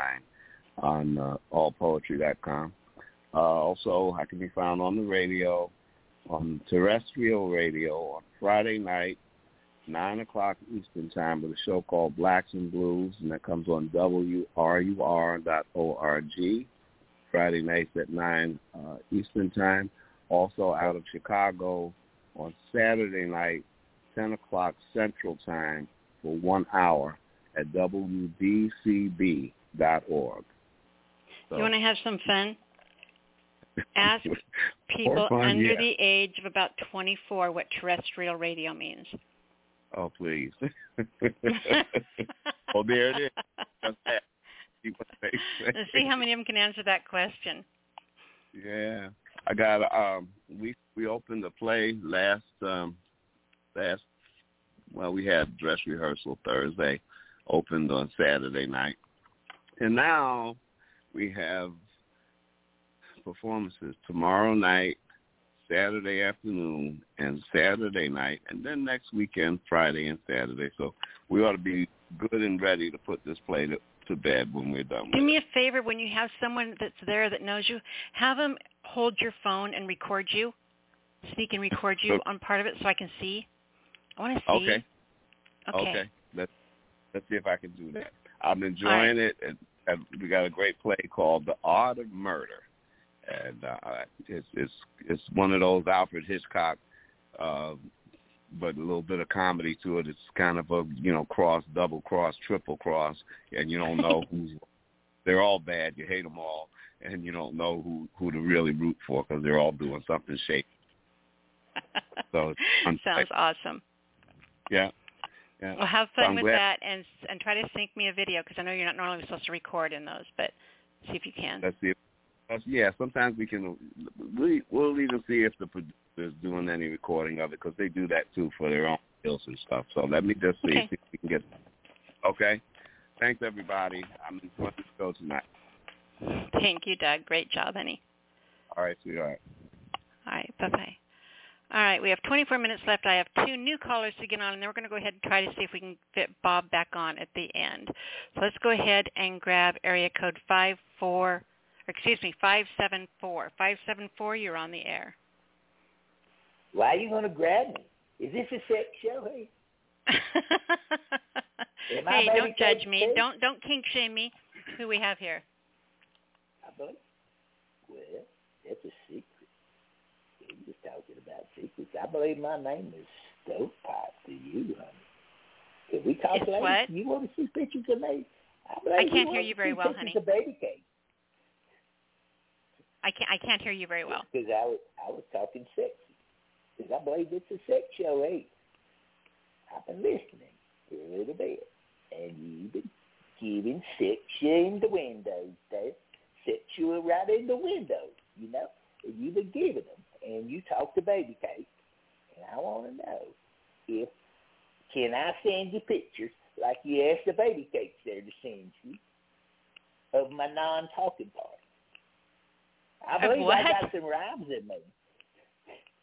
on uh, allpoetry.com. Uh, also, I can be found on the radio, on terrestrial radio on Friday night, 9 o'clock Eastern Time with a show called Blacks and Blues, and that comes on WRUR.org. Friday nights at 9 uh, Eastern Time. Also out of Chicago on Saturday night, 10 o'clock Central Time for one hour at WDCB.org. So, You want to have some fun? Ask people fun, under yeah. the age of about 24 what terrestrial radio means. Oh, please. oh, there it is. See what they say. Let's see how many of them can answer that question. Yeah, I got. Um, we we opened a play last um last. Well, we had dress rehearsal Thursday, opened on Saturday night, and now we have performances tomorrow night, Saturday afternoon and Saturday night, and then next weekend, Friday and Saturday. So we ought to be good and ready to put this play to, bed when we're done. Do me it. a favor when you have someone that's there that knows you, have them hold your phone and record you, speak and record you on part of it so I can see. I want to see. Okay. Okay. Okay. Let's let's see if I can do that. I'm enjoying it, and, and we got a great play called The Art of Murder, and uh, it's it's it's one of those Alfred Hitchcock, uh, but a little bit of comedy to it. It's kind of a you know cross, double cross, triple cross, and you don't know who's. They're all bad. You hate them all, and you don't know who who to really root for because they're all doing something shady. So. Sounds awesome. yeah. Yeah. Well, have fun I'm with glad- that and and try to sync me a video because I know you're not normally supposed to record in those, but see if you can. Let's see. If, yeah, sometimes we can. We, we'll even see if the producer's doing any recording of it because they do that too for their own bills and stuff. So let me just see Okay. if we can get. Okay. Thanks everybody. I'm enjoying the show tonight. Thank you, Doug. Great job, honey. All right, sweetheart. All right, bye-bye. All right, we have 24 minutes left. I have two new callers to get on, and then we're going to go ahead and try to see if we can fit Bob back on at the end. So let's go ahead and grab area code 54, or excuse me, 574. 574, you're on the air. Why are you going to grab me? Is this a sex show? Hey, hey, don't judge me. Don't don't kink shame me. Who we have here? I believe. Well, that's a secret. You're just talking about secrets. I believe my name is Stovepipe to you, honey. Can we talk It's later? what? You want to see pictures of me? I, I can't hear you very well, honey. Of baby cake. I can't I can't hear you very well. Because I was, I was talking sexy. Because I believe it's a sex show, eh? I've been listening for a little bit. And you've been giving sexual innuendos, Dave. Sexual right in the window, you know? And you've been giving them. And you talk to baby cake. And I want to know if, can I send you pictures like you asked the baby cakes there to send you of my non-talking part? I believe I got some rhymes in me.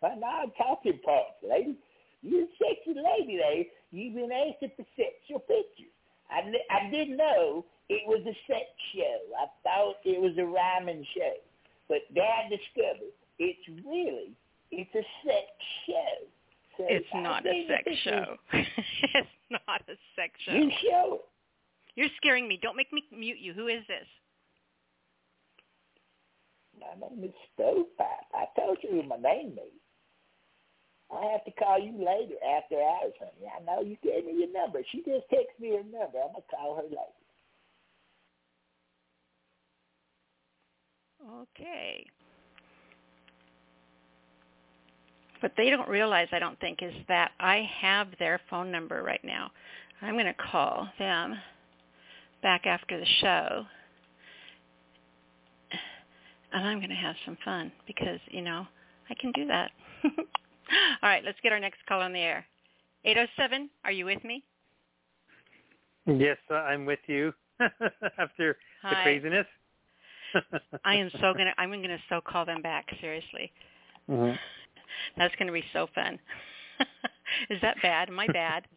My non-talking parts, lady. You're a sexy lady, lady. You've been asking for sexual pictures. I, I didn't know it was a sex show. I thought it was a rhyming show. But Dad discovered it's really, it's a sex show. So It's not a sex is- show. it's not a sex show. You show it. You're scaring me. Don't make me mute you. Who is this? My name is Stovepipe. I told you who my name is. I have to call you later after hours, honey. I know you gave me your number. She just texted me her number. I'm gonna call her later. Okay. What they don't realize, I don't think, is that I have their phone number right now. I'm going to call them back after the show, and I'm going to have some fun because, you know, I can do that. All right, let's get our next call on the air. 807, are you with me? Yes, uh, I'm with you after the craziness. I am so gonna. I'm gonna so call them back. Seriously, Mhm. that's gonna be so fun. Is that bad? Am I bad?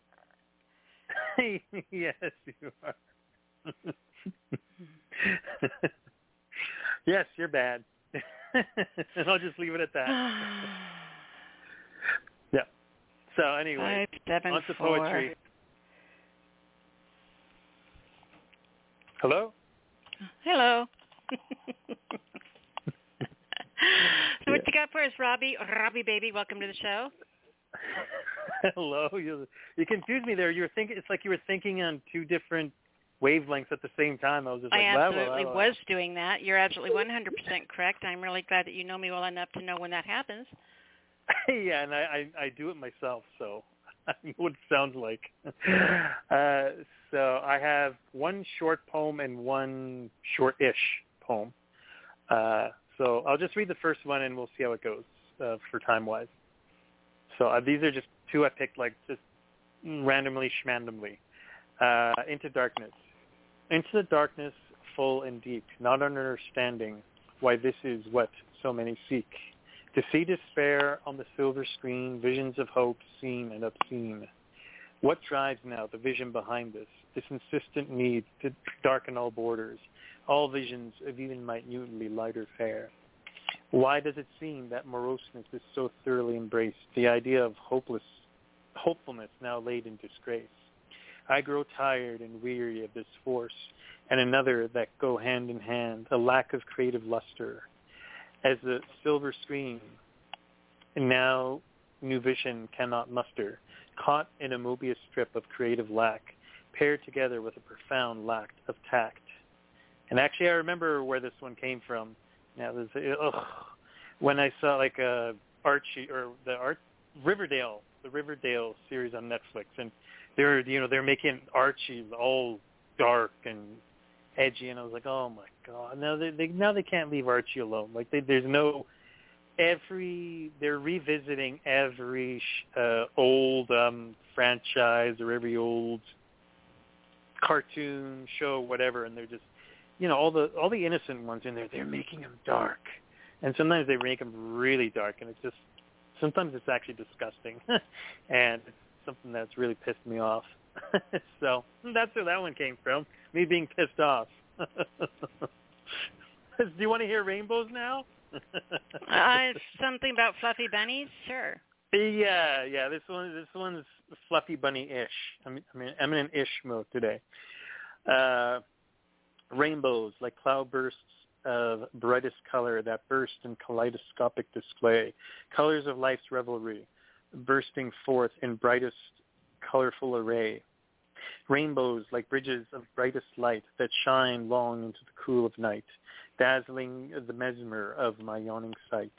yes, you are. yes, you're bad. and I'll just leave it at that. So anyway, Five, seven, on to four. poetry. Hello? Hello. so what you got for us, Robbie? Robbie, baby, welcome to the show. Hello. You you confused me there. You were thinking it's like you were thinking on two different wavelengths at the same time. I was just I like, blah, blah, absolutely blah, blah. was doing that. You're absolutely 100% correct. I'm really glad that you know me well enough to know when that happens. yeah, and I, I I do it myself, so I know what it sounds like. Uh, so I have one short poem and one short-ish poem. Uh, so I'll just read the first one and we'll see how it goes uh, for time-wise. So uh, these are just two I picked like just randomly, schmandomly. Uh, into darkness. Into the darkness, full and deep, not understanding why this is what so many seek. To see despair on the silver screen, visions of hope seen and obscene. What drives now the vision behind this, this insistent need to darken all borders, all visions of even minutely lighter fare? Why does it seem that moroseness is so thoroughly embraced, the idea of hopeless, hopefulness now laid in disgrace? I grow tired and weary of this force and another that go hand in hand, a lack of creative luster. As the silver screen now new vision cannot muster, caught in a Mobius strip of creative lack, paired together with a profound lack of tact. And actually, I remember where this one came from. Now, there's ugh, when I saw like uh, Archie or the Art Riverdale, the Riverdale series on Netflix, and they're you know they're making Archie all dark and edgy, and I was like, oh my god, now they, they now they can't leave Archie alone. Like they, there's no every they're revisiting every uh, old um franchise or every old cartoon show, whatever, and they're just you know all the all the innocent ones in there. They're making them dark, and sometimes they make them really dark, and it's just sometimes it's actually disgusting, and it's something that's really pissed me off. so that's where that one came from. Me being pissed off. Do you want to hear rainbows now? uh, something about fluffy bunnies, sure. Yeah, yeah. This one, this one's fluffy bunny-ish. I mean, I mean, eminent-ish mode today. Uh, rainbows like cloudbursts of brightest color that burst in kaleidoscopic display, colors of life's revelry, bursting forth in brightest colorful array. Rainbows like bridges of brightest light that shine long into the cool of night, dazzling the mesmer of my yawning sight.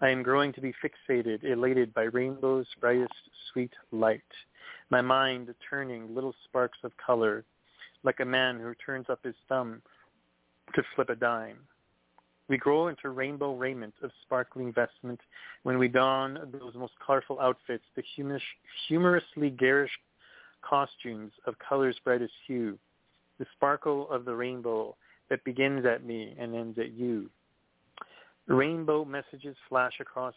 I am growing to be fixated, elated by rainbows' brightest sweet light, my mind turning little sparks of color, like a man who turns up his thumb to flip a dime. We grow into rainbow raiment of sparkling vestment when we don those most colorful outfits, the humorously garish costumes of color's brightest hue, the sparkle of the rainbow that begins at me and ends at you. Rainbow messages flash across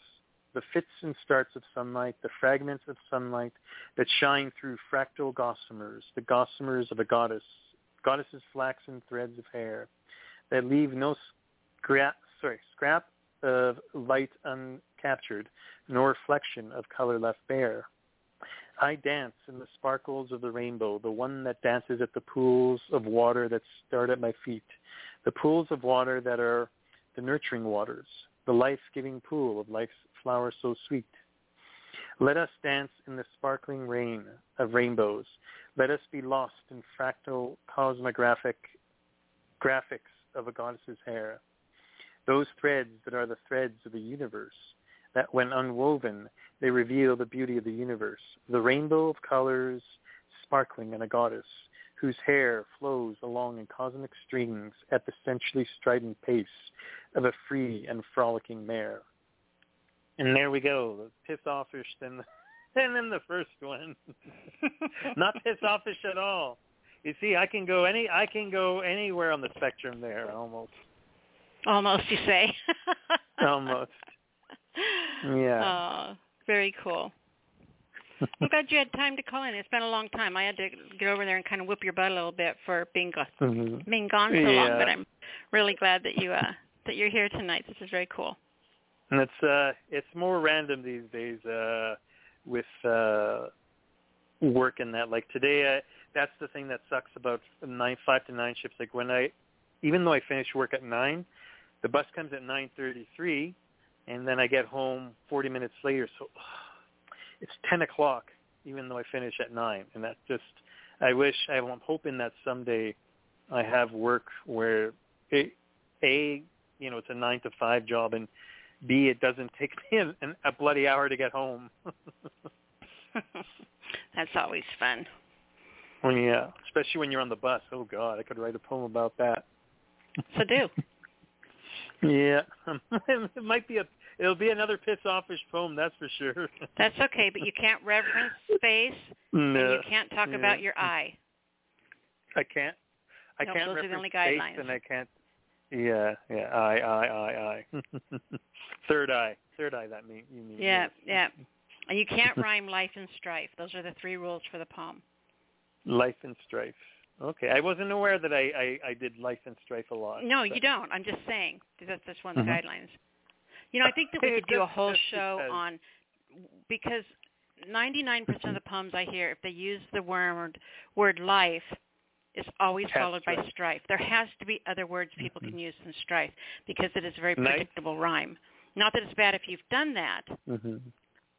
the fits and starts of sunlight, the fragments of sunlight that shine through fractal gossamers, the gossamers of a goddess, goddess's flaxen threads of hair that leave no scrap, sorry, scrap of light uncaptured, nor reflection of color left bare. I dance in the sparkles of the rainbow, the one that dances at the pools of water that start at my feet, the pools of water that are the nurturing waters, the life-giving pool of life's flower so sweet. Let us dance in the sparkling rain of rainbows. Let us be lost in fractal cosmographic graphics of a goddess's hair. Those threads that are the threads of the universe, that when unwoven, they reveal the beauty of the universe, the rainbow of colors sparkling in a goddess whose hair flows along in cosmic strings at the sensually strident pace of a free and frolicking mare. And there we go, the piss offish and, and then the first one. Not piss offish at all. You see, I can go any I can go anywhere on the spectrum there almost. Almost, you say. almost. Yeah. Oh, very cool. I'm glad you had time to call in. It's been a long time. I had to get over there and kind of whip your butt a little bit for being gone, mm-hmm. being gone so yeah. long. But I'm really glad that you uh that you're here tonight. This is very cool. And it's uh it's more random these days uh with uh work and that. Like today, uh, that's the thing that sucks about nine five to nine shifts. Like when I, even though I finish work at nine, the bus comes at nine thirty three and then I get home 40 minutes later. So it's 10 o'clock, even though I finish at 9. And that just, I wish, I'm hoping that someday I have work where, it, A, you know, it's a 9 to 5 job, and B, it doesn't take me an, a bloody hour to get home. That's always fun. Well, yeah, especially when you're on the bus. Oh, God, I could write a poem about that. So do. Yeah, it might be a. It'll be another piss offish poem, that's for sure. That's okay, but you can't reference space, no. and you can't talk yeah. about your eye. I can't. I no, can't those reference are the only space, guidelines. and I can't. Yeah, yeah. I, I, I, I. Third eye. Third eye. That mean you mean? Yeah, yeah. And you can't rhyme life and strife. Those are the three rules for the poem. Life and strife. Okay, I wasn't aware that I I, I did life and strife a lot. No, but. you don't. I'm just saying that's that's one of the Mhm. guidelines. You know, I think that we could do a whole show on because 99% of the poems I hear, if they use the word word life, is always Has followed by strife. strife. There has to be other words people can use than strife because it is a very Nice. predictable rhyme. Not that it's bad if you've done that, hmm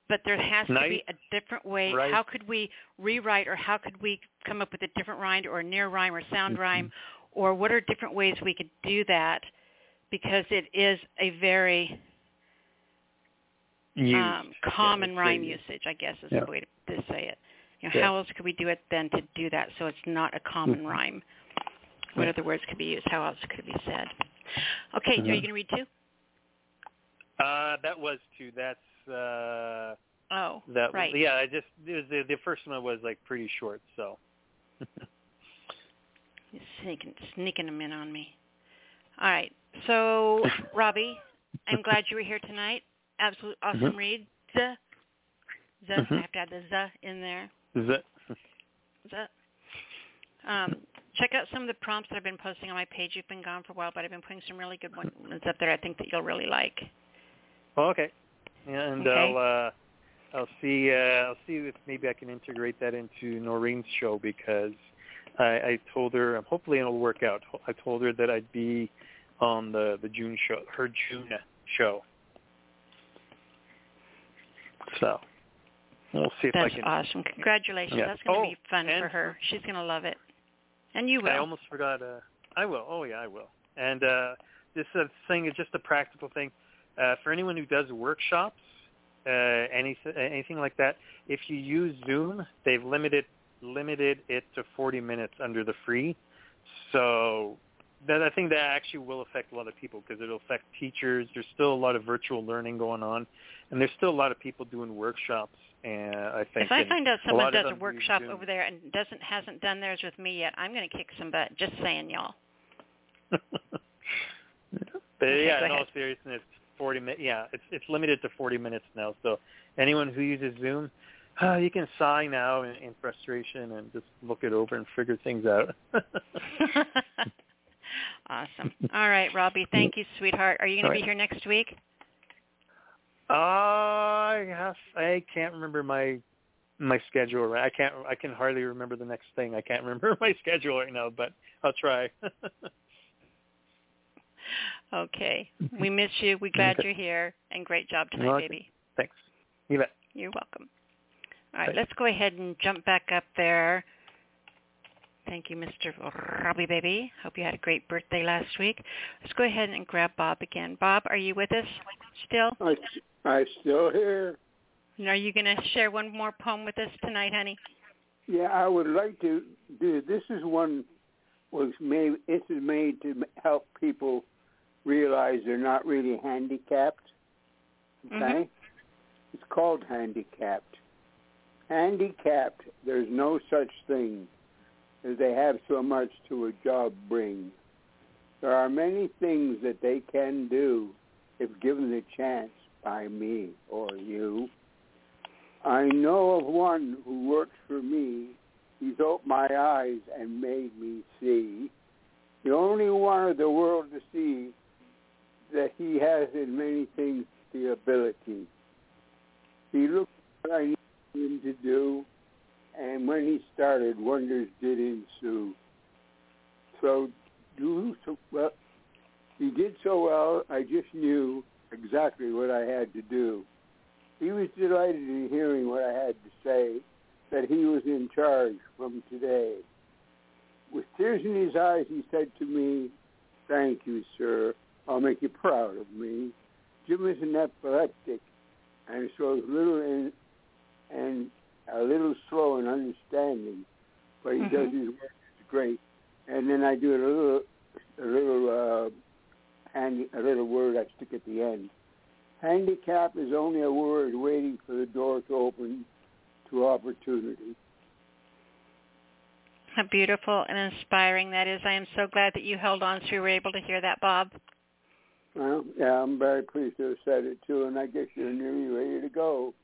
but there has to be a different way. Right. How could we rewrite or how could we come up with a different rhyme or a near rhyme or sound Mhm. rhyme or what are different ways we could do that because it is a very um, common Yeah, rhyme usage, I guess is Yeah. the way to, to say it. You know, Yeah. how else could we do it then to do that so it's not a common Mhm. rhyme? What Yeah. other words could be used? How else could it be said? Okay, are you going to read two? Uh, that was two. That's uh, Oh, that. right. Yeah, I just it was the the first one was like pretty short, so. You're sneaking, sneaking them in on me. All right. So, Robbie, I'm glad you were here tonight. Absolute awesome Mhm. read. The, the, Mhm. I have to add the the in there. Is that? The. Um, check out some of the prompts that I've been posting on my page. You've been gone for a while, but I've been putting some really good ones up there. I think that you'll really like. Oh, okay. And Okay. I'll uh, I'll see uh, I'll see if maybe I can integrate that into Noreen's show because I, I told her hopefully it'll work out. I told her that I'd be on the the June show, her June show. So we'll see if That's I can. That's awesome. Congratulations. Yeah. That's going to Oh, be fun for her. She's going to love it. And you will. I almost forgot. Uh, I will. Oh yeah, I will. And uh, this uh, thing is just a practical thing uh, for anyone who does workshops, uh, anything, anything like that. If you use Zoom, they've limited limited it to 40 minutes under the free. So that I think that actually will affect a lot of people because it'll affect teachers. There's still a lot of virtual learning going on, and there's still a lot of people doing workshops. And I think If I find out someone does a workshop over there and doesn't hasn't done theirs with me yet, I'm going to kick some butt. Just saying, y'all. but Okay, yeah, in all seriousness, forty minutes. Yeah, it's it's limited to forty minutes now. So anyone who uses Zoom, uh, you can sigh now in, in frustration and just look it over and figure things out. awesome. All right, Robbie. Thank you, sweetheart. Are you going to be right. here next week? I have, I can't remember my my schedule. Right, I can't. I can hardly remember the next thing. I can't remember my schedule right now, but I'll try. Okay. We miss you. We're glad you're here. And great job tonight, Okay. baby. Thanks. You bet. You're welcome. All right, Thanks. let's go ahead and jump back up there. Thank you, Mr. Robbie Baby. Hope you had a great birthday last week. Let's go ahead and grab Bob again. Bob, are you with us still? I, I still here. And Are you going to share one more poem with us tonight, honey? Yeah, I would like to do. This is one was made. This is made to help people realize they're not really handicapped. Okay, Mhm. it's called handicapped. Handicapped. There's no such thing as they have so much to a job bring. There are many things that they can do if given the chance by me or you. I know of one who works for me. He's opened my eyes and made me see. The only one of the world to see that he has in many things the ability. He looked what I needed him to do, and when he started, wonders did ensue. So do so well. He did so well. I just knew exactly what I had to do. He was delighted in hearing what I had to say, that he was in charge from today. With tears in his eyes, he said to me, Thank you, sir. I'll make you proud of me. Jim is an epileptic and shows little in, and a little slow in understanding, but he does Mhm. his work It's great. And then I do a little, a little, uh, handy, a little word I stick at the end. Handicap is only a word waiting for the door to open to opportunity. How beautiful and inspiring that is. I am so glad that you held on so we were able to hear that, Bob. Well, yeah, I'm very pleased to have said it too, and I guess you're nearly ready to go.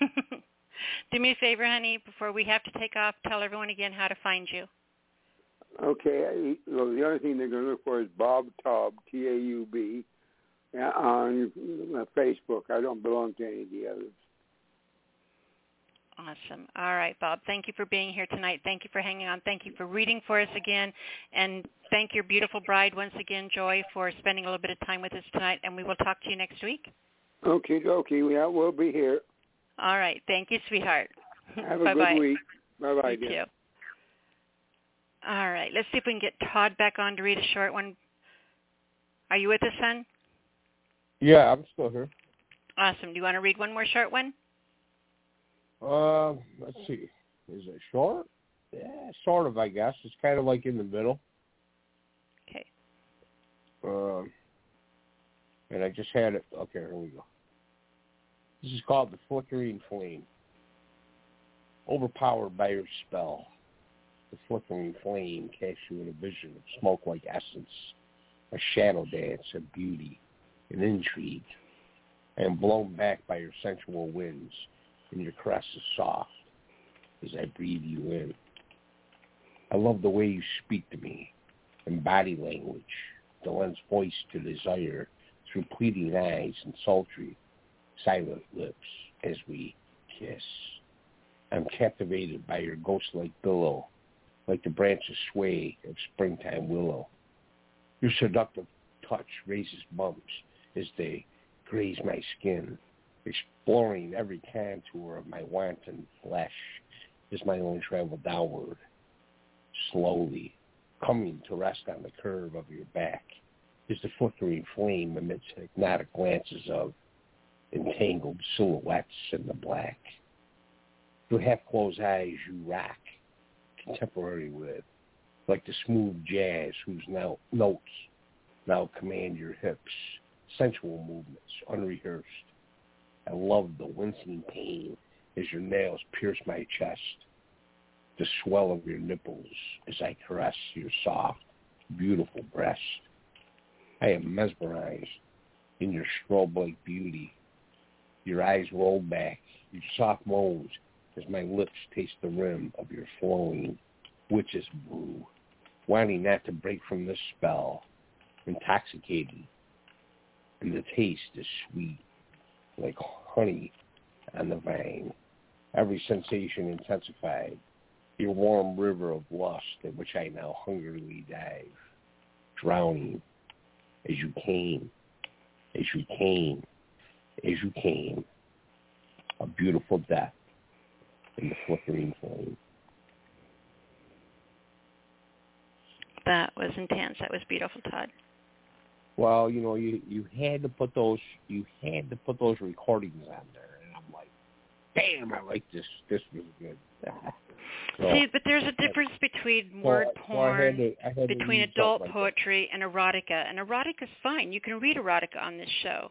Do me a favor, honey, before we have to take off, tell everyone again how to find you. Okay, well, the only thing they're going to look for is Bob Taub, T-A-U-B, on Facebook. I don't belong to any of the others. Awesome. All right, Bob. Thank you for being here tonight. Thank you for hanging on. Thank you for reading for us again. And thank your beautiful bride once again, Joy, for spending a little bit of time with us tonight. And we will talk to you next week. Okay, okay. Yeah, we'll be here. All right. Thank you, sweetheart. Have a Bye-bye. good week. Bye-bye, You dear. too. All right. Let's see if we can get Todd back on to read a short one. Are you with us, son? Yeah, I'm still here. Awesome. Do you want to read one more short one? Uh, let's see. Is it short? Yeah, sort of, I guess. It's kind of like in the middle. Okay. Um, and I just had it. Okay, here we go. This is called the flickering flame. Overpowered by your spell, the flickering flame casts you in a vision of smoke-like essence, a shadow dance of beauty and intrigue. I am blown back by your sensual winds, and your caress is soft as I breathe you in. I love the way you speak to me in body language that lends voice to desire through pleading eyes and sultry, silent lips as we kiss. I'm captivated by your ghost-like billow, like the branches sway of springtime willow. Your seductive touch raises bumps as they graze my skin, exploring every contour of my wanton flesh as my own travel downward, slowly, coming to rest on the curve of your back is the flickering flame amidst hypnotic glances of entangled silhouettes in the black. Through half-closed eyes you rock, contemporary with, like the smooth jazz whose now notes now command your hips, sensual movements, unrehearsed. I love the wincing pain as your nails pierce my chest, the swell of your nipples as I caress your soft, beautiful breast. I am mesmerized in your strobe-like beauty. Your eyes roll back, your soft moans as my lips taste the rim of your flowing witch's brew, wanting not to break from this spell, intoxicated, and the taste is sweet, like honey on the vine. Every sensation intensified, your warm river of lust in which I now hungrily dive, drowning as you came, as you came, as you came, a beautiful death in the flickering flame. That was intense. That was beautiful, Todd. Well, you know, you you had to put those you had to put those recordings on there, and I'm like, damn, I like this. This was good. So, See, but there's a difference between so- word so porn, had to- between adult like that. poetry and erotica. And erotica's fine. You can read erotica on this show.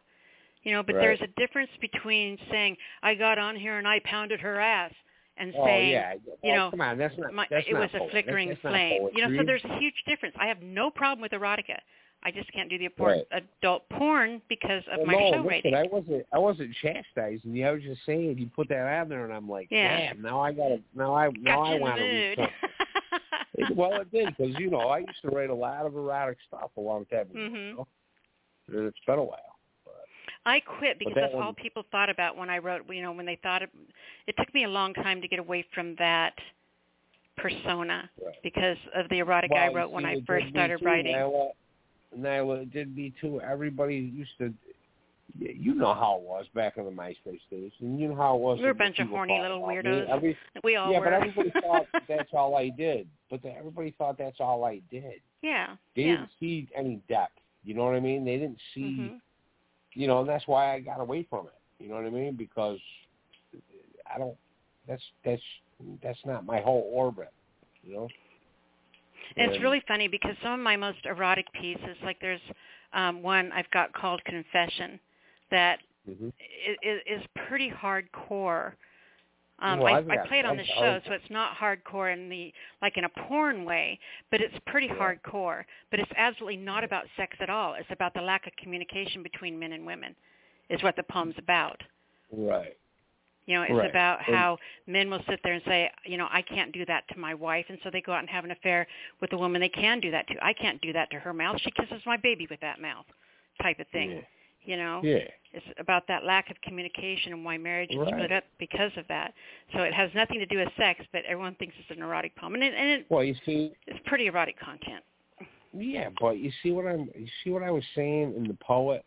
You know, but Right. there's a difference between saying, I got on here and I pounded her ass and Oh saying, yeah, you oh, know, come on, that's not my, it was a poet- flickering that's, that's flame. You know, so there's a huge difference. I have no problem with erotica. I just can't do the Right. adult porn because of well, my no, show listen, rating. I wasn't I wasn't chastising you. I was just saying you put that out there, and I'm like, Yeah. damn, now I gotta now I now Got I want to well, it did because you know I used to write a lot of erotic stuff a long time ago, Mhm. and it's been a while. I quit because that that's all people thought about when I wrote. You know, when they thought it, it took me a long time to get away from that persona Right. because of the erotic I Well, you wrote when I first started writing. Nyla, it did me too. Everybody used to. You know how it was back in the MySpace days, and you know how it was. We were a bunch of horny little weirdos. Every, we all yeah, were. but everybody thought that's all I did. But the, everybody thought that's all I did. yeah, They yeah. didn't see any depth. You know what I mean? They didn't see. Mhm. You know, and that's why I got away from it. You know what I mean? Because I don't. That's that's that's not my whole orbit. You know. And it's really funny because some of my most erotic pieces, like there's um, one I've got called Confession, that Mhm. i- i- is pretty hardcore. Um, Well, I, I've I play it on I've- the show, I've- so it's not hardcore in the like in a porn way, but it's pretty hardcore. But it's absolutely not about sex at all. It's about the lack of communication between men and women, is what the poem's about. Right. You know, it's Right. about And- how men will sit there and say, you know, I can't do that to my wife, and so they go out and have an affair with a woman they can do that to. I can't do that to her mouth. She kisses my baby with that mouth, type of thing. Yeah. You know, Yeah. it's about that lack of communication and why marriage is Right. split up because of that. So it has nothing to do with sex, but everyone thinks it's an erotic poem, and it, and it, Well, you see, it's pretty erotic content. Yeah, but you see what I'm you see what I was saying in the poet?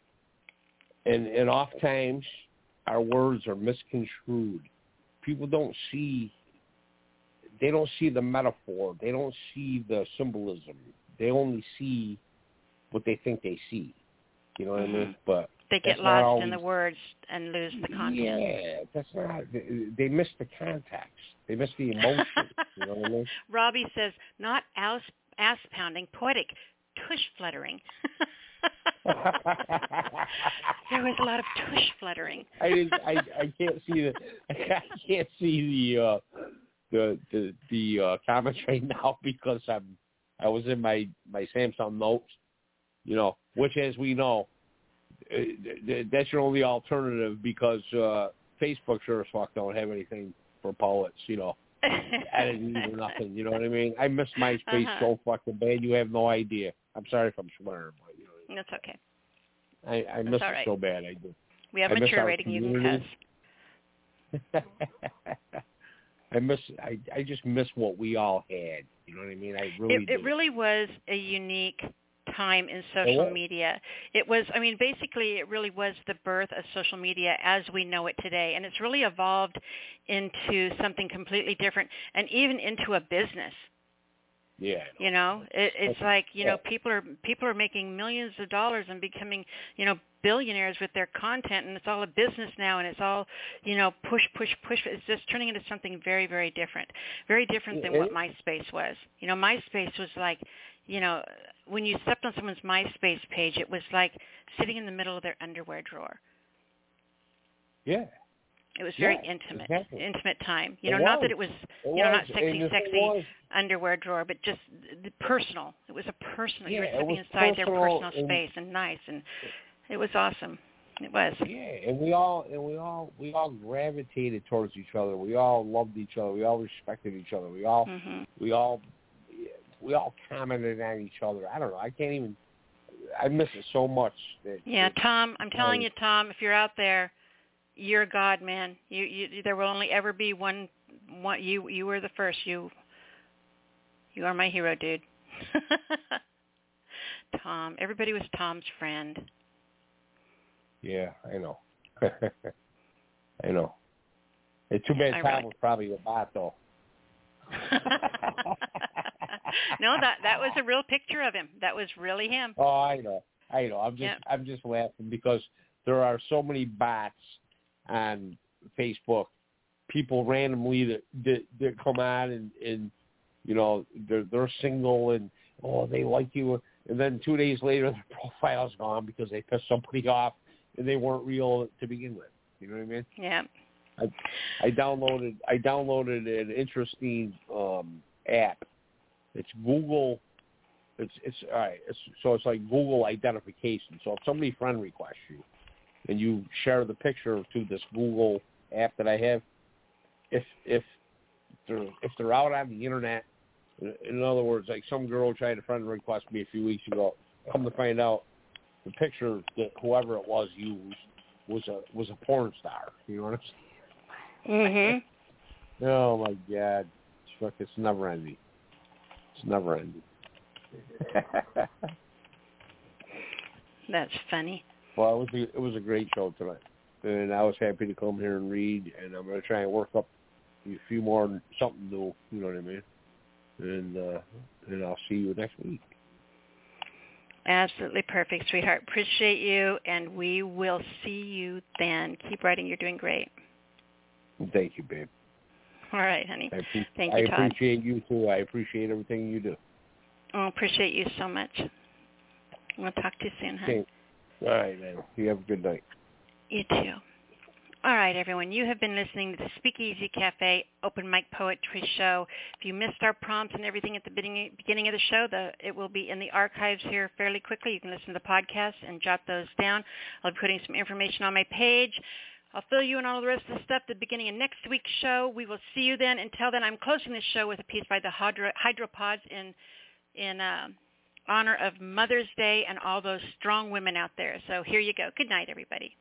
And and oftentimes our words are misconstrued. People don't see they don't see the metaphor. They don't see the symbolism. They only see what they think they see. You know what I mean? But Mm-hmm. They get that's not lost in the words and lose the content. Yeah, that's not they, they miss the context. They miss the emotion. you know what I mean? Robbie says, not ass, ass pounding, poetic, tush fluttering. there was a lot of tush fluttering. I didn't. I I can't see the. I can't see the uh, the the the uh, comments right now because I'm. I was in my my Samsung Notes, you know, which as we know, uh, th- th- that's your only alternative because uh Facebook sure as fuck don't have anything for poets, you know. editing or nothing, you know what I mean? I miss MySpace Uh-huh. so fucking bad, you have no idea. I'm sorry if I'm swearing, That's okay. I, I miss right. so bad. I do. We have I mature rating, you can cuss. I miss I I just miss what we all had. You know what I mean? I really it, it really was a unique time in oh, social was. media. It was, I mean, basically, it really was the birth of social media as we know it today, and it's really evolved into something completely different, and even into a business. Yeah. You know, it, it's like you know people are people are making millions of dollars and becoming you know billionaires with their content, and it's all a business now, and it's all you know push push push. It's just turning into something very very different, very different than what MySpace was. You know, MySpace was like you know when you stepped on someone's MySpace page, it was like sitting in the middle of their underwear drawer. Yeah. It was very Yeah, intimate, exactly. intimate time. You It know, not that it was, It you know, not sexy, And if it sexy was- underwear drawer, but just the personal. It was a personal. you were Yeah, it stepping was inside their personal and- space and nice, and it was awesome. It was. Yeah, and we all and we all we all gravitated towards each other. We all loved each other. We all respected each other. We all hmm we all we all commented on each other. I don't know. I can't even. I miss it so much. That Yeah, Tom, I'm telling you, Tom, if you're out there, you're God, man. You, you, there will only ever be one, one. You, you were the first. You, you are my hero, dude. Tom, everybody was Tom's friend. Yeah, I know. I know. It's too bad Tom Ironic. was probably a bot though. no, that that was a real picture of him. That was really him. Oh, I know. I know. I'm just Yep. I'm just laughing because there are so many bots on Facebook. People randomly that that, that come on and and you know they're they're single and oh they like you and then two days later their profile's gone because they pissed somebody off and they weren't real to begin with. You know what I mean? Yeah. I I downloaded I downloaded an interesting um app. It's Google it's it's all right, it's so it's like Google identification. So if somebody friend requests you and you share the picture to this Google app that I have, if if they're if they're out on the internet in other words, like some girl tried to friend request me a few weeks ago. Come to find out, the picture that whoever it was used was a was a porn star. You know what I'm saying? Mhm. Oh my god, fuck, it's never ending. It's never ending. That's funny. Well, it was a, it was a great show tonight, and I was happy to come here and read. And I'm gonna try and work up a few more something new. You know what I mean? And uh, and I'll see you next week. Absolutely perfect, sweetheart. Appreciate you, and we will see you then. Keep writing. You're doing great. Thank you, babe. All right, honey. I, appre- Thank I you, Todd. appreciate you too. I appreciate everything you do. I appreciate you so much. We'll talk to you soon, honey. Okay. All right, man. You have a good night. You too. All right, everyone. You have been listening to the Speakeasy Cafe Open Mic Poetry Show. If you missed our prompts and everything at the beginning, of the show, the, it will be in the archives here fairly quickly. You can listen to the podcast and jot those down. I'll be putting some information on my page. I'll fill you in on all the rest of the stuff at the beginning of next week's show. We will see you then. Until then, I'm closing the show with a piece by the Hydro, Hydropods in in uh, honor of Mother's Day and all those strong women out there. So here you go. Good night, everybody.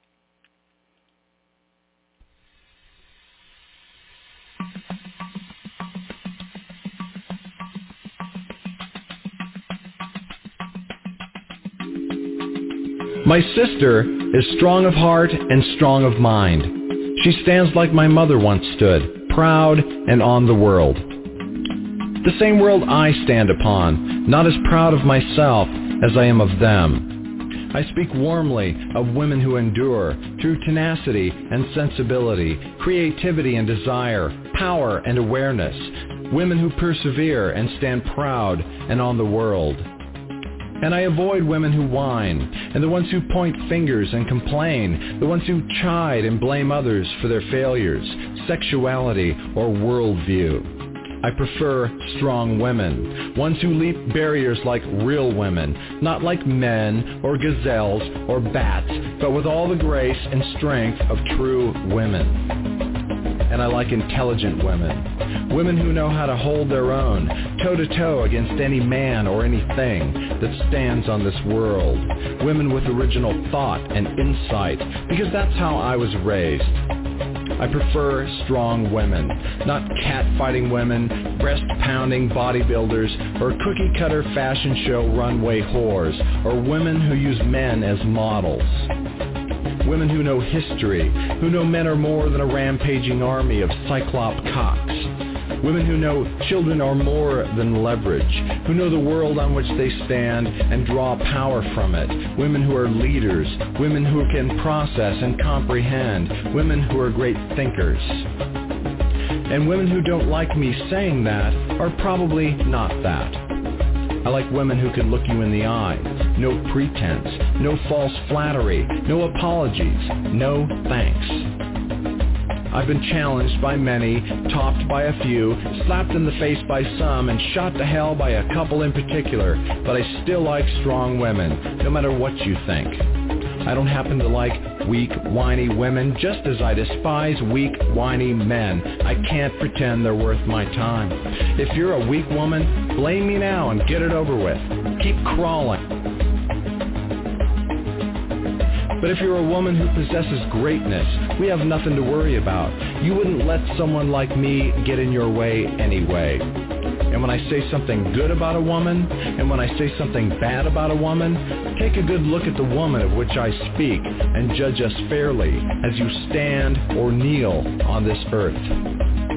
My sister is strong of heart and strong of mind. She stands like my mother once stood, proud and on the world. The same world I stand upon, not as proud of myself as I am of them. I speak warmly of women who endure through tenacity and sensibility, creativity and desire, power and awareness, women who persevere and stand proud and on the world. And I avoid women who whine, and the ones who point fingers and complain, the ones who chide and blame others for their failures, sexuality, or worldview. I prefer strong women, ones who leap barriers like real women, not like men or gazelles or bats, but with all the grace and strength of true women and I like intelligent women. Women who know how to hold their own, toe-to-toe against any man or anything that stands on this world. Women with original thought and insight, because that's how I was raised. I prefer strong women, not cat-fighting women, breast-pounding bodybuilders, or cookie-cutter fashion show runway whores, or women who use men as models. Women who know history, who know men are more than a rampaging army of cyclop cocks, women who know children are more than leverage, who know the world on which they stand and draw power from it, women who are leaders, women who can process and comprehend, women who are great thinkers. And women who don't like me saying that are probably not that. I like women who can look you in the eye. No pretense. No false flattery. No apologies. No thanks. I've been challenged by many, topped by a few, slapped in the face by some, and shot to hell by a couple in particular, but I still like strong women, no matter what you think. I don't happen to like weak, whiny women, just as I despise weak, whiny men. I can't pretend they're worth my time. If you're a weak woman, blame me now and get it over with. Keep crawling. But if you're a woman who possesses greatness, we have nothing to worry about. You wouldn't let someone like me get in your way anyway. And when I say something good about a woman, and when I say something bad about a woman, take a good look at the woman of which I speak and judge us fairly as you stand or kneel on this earth.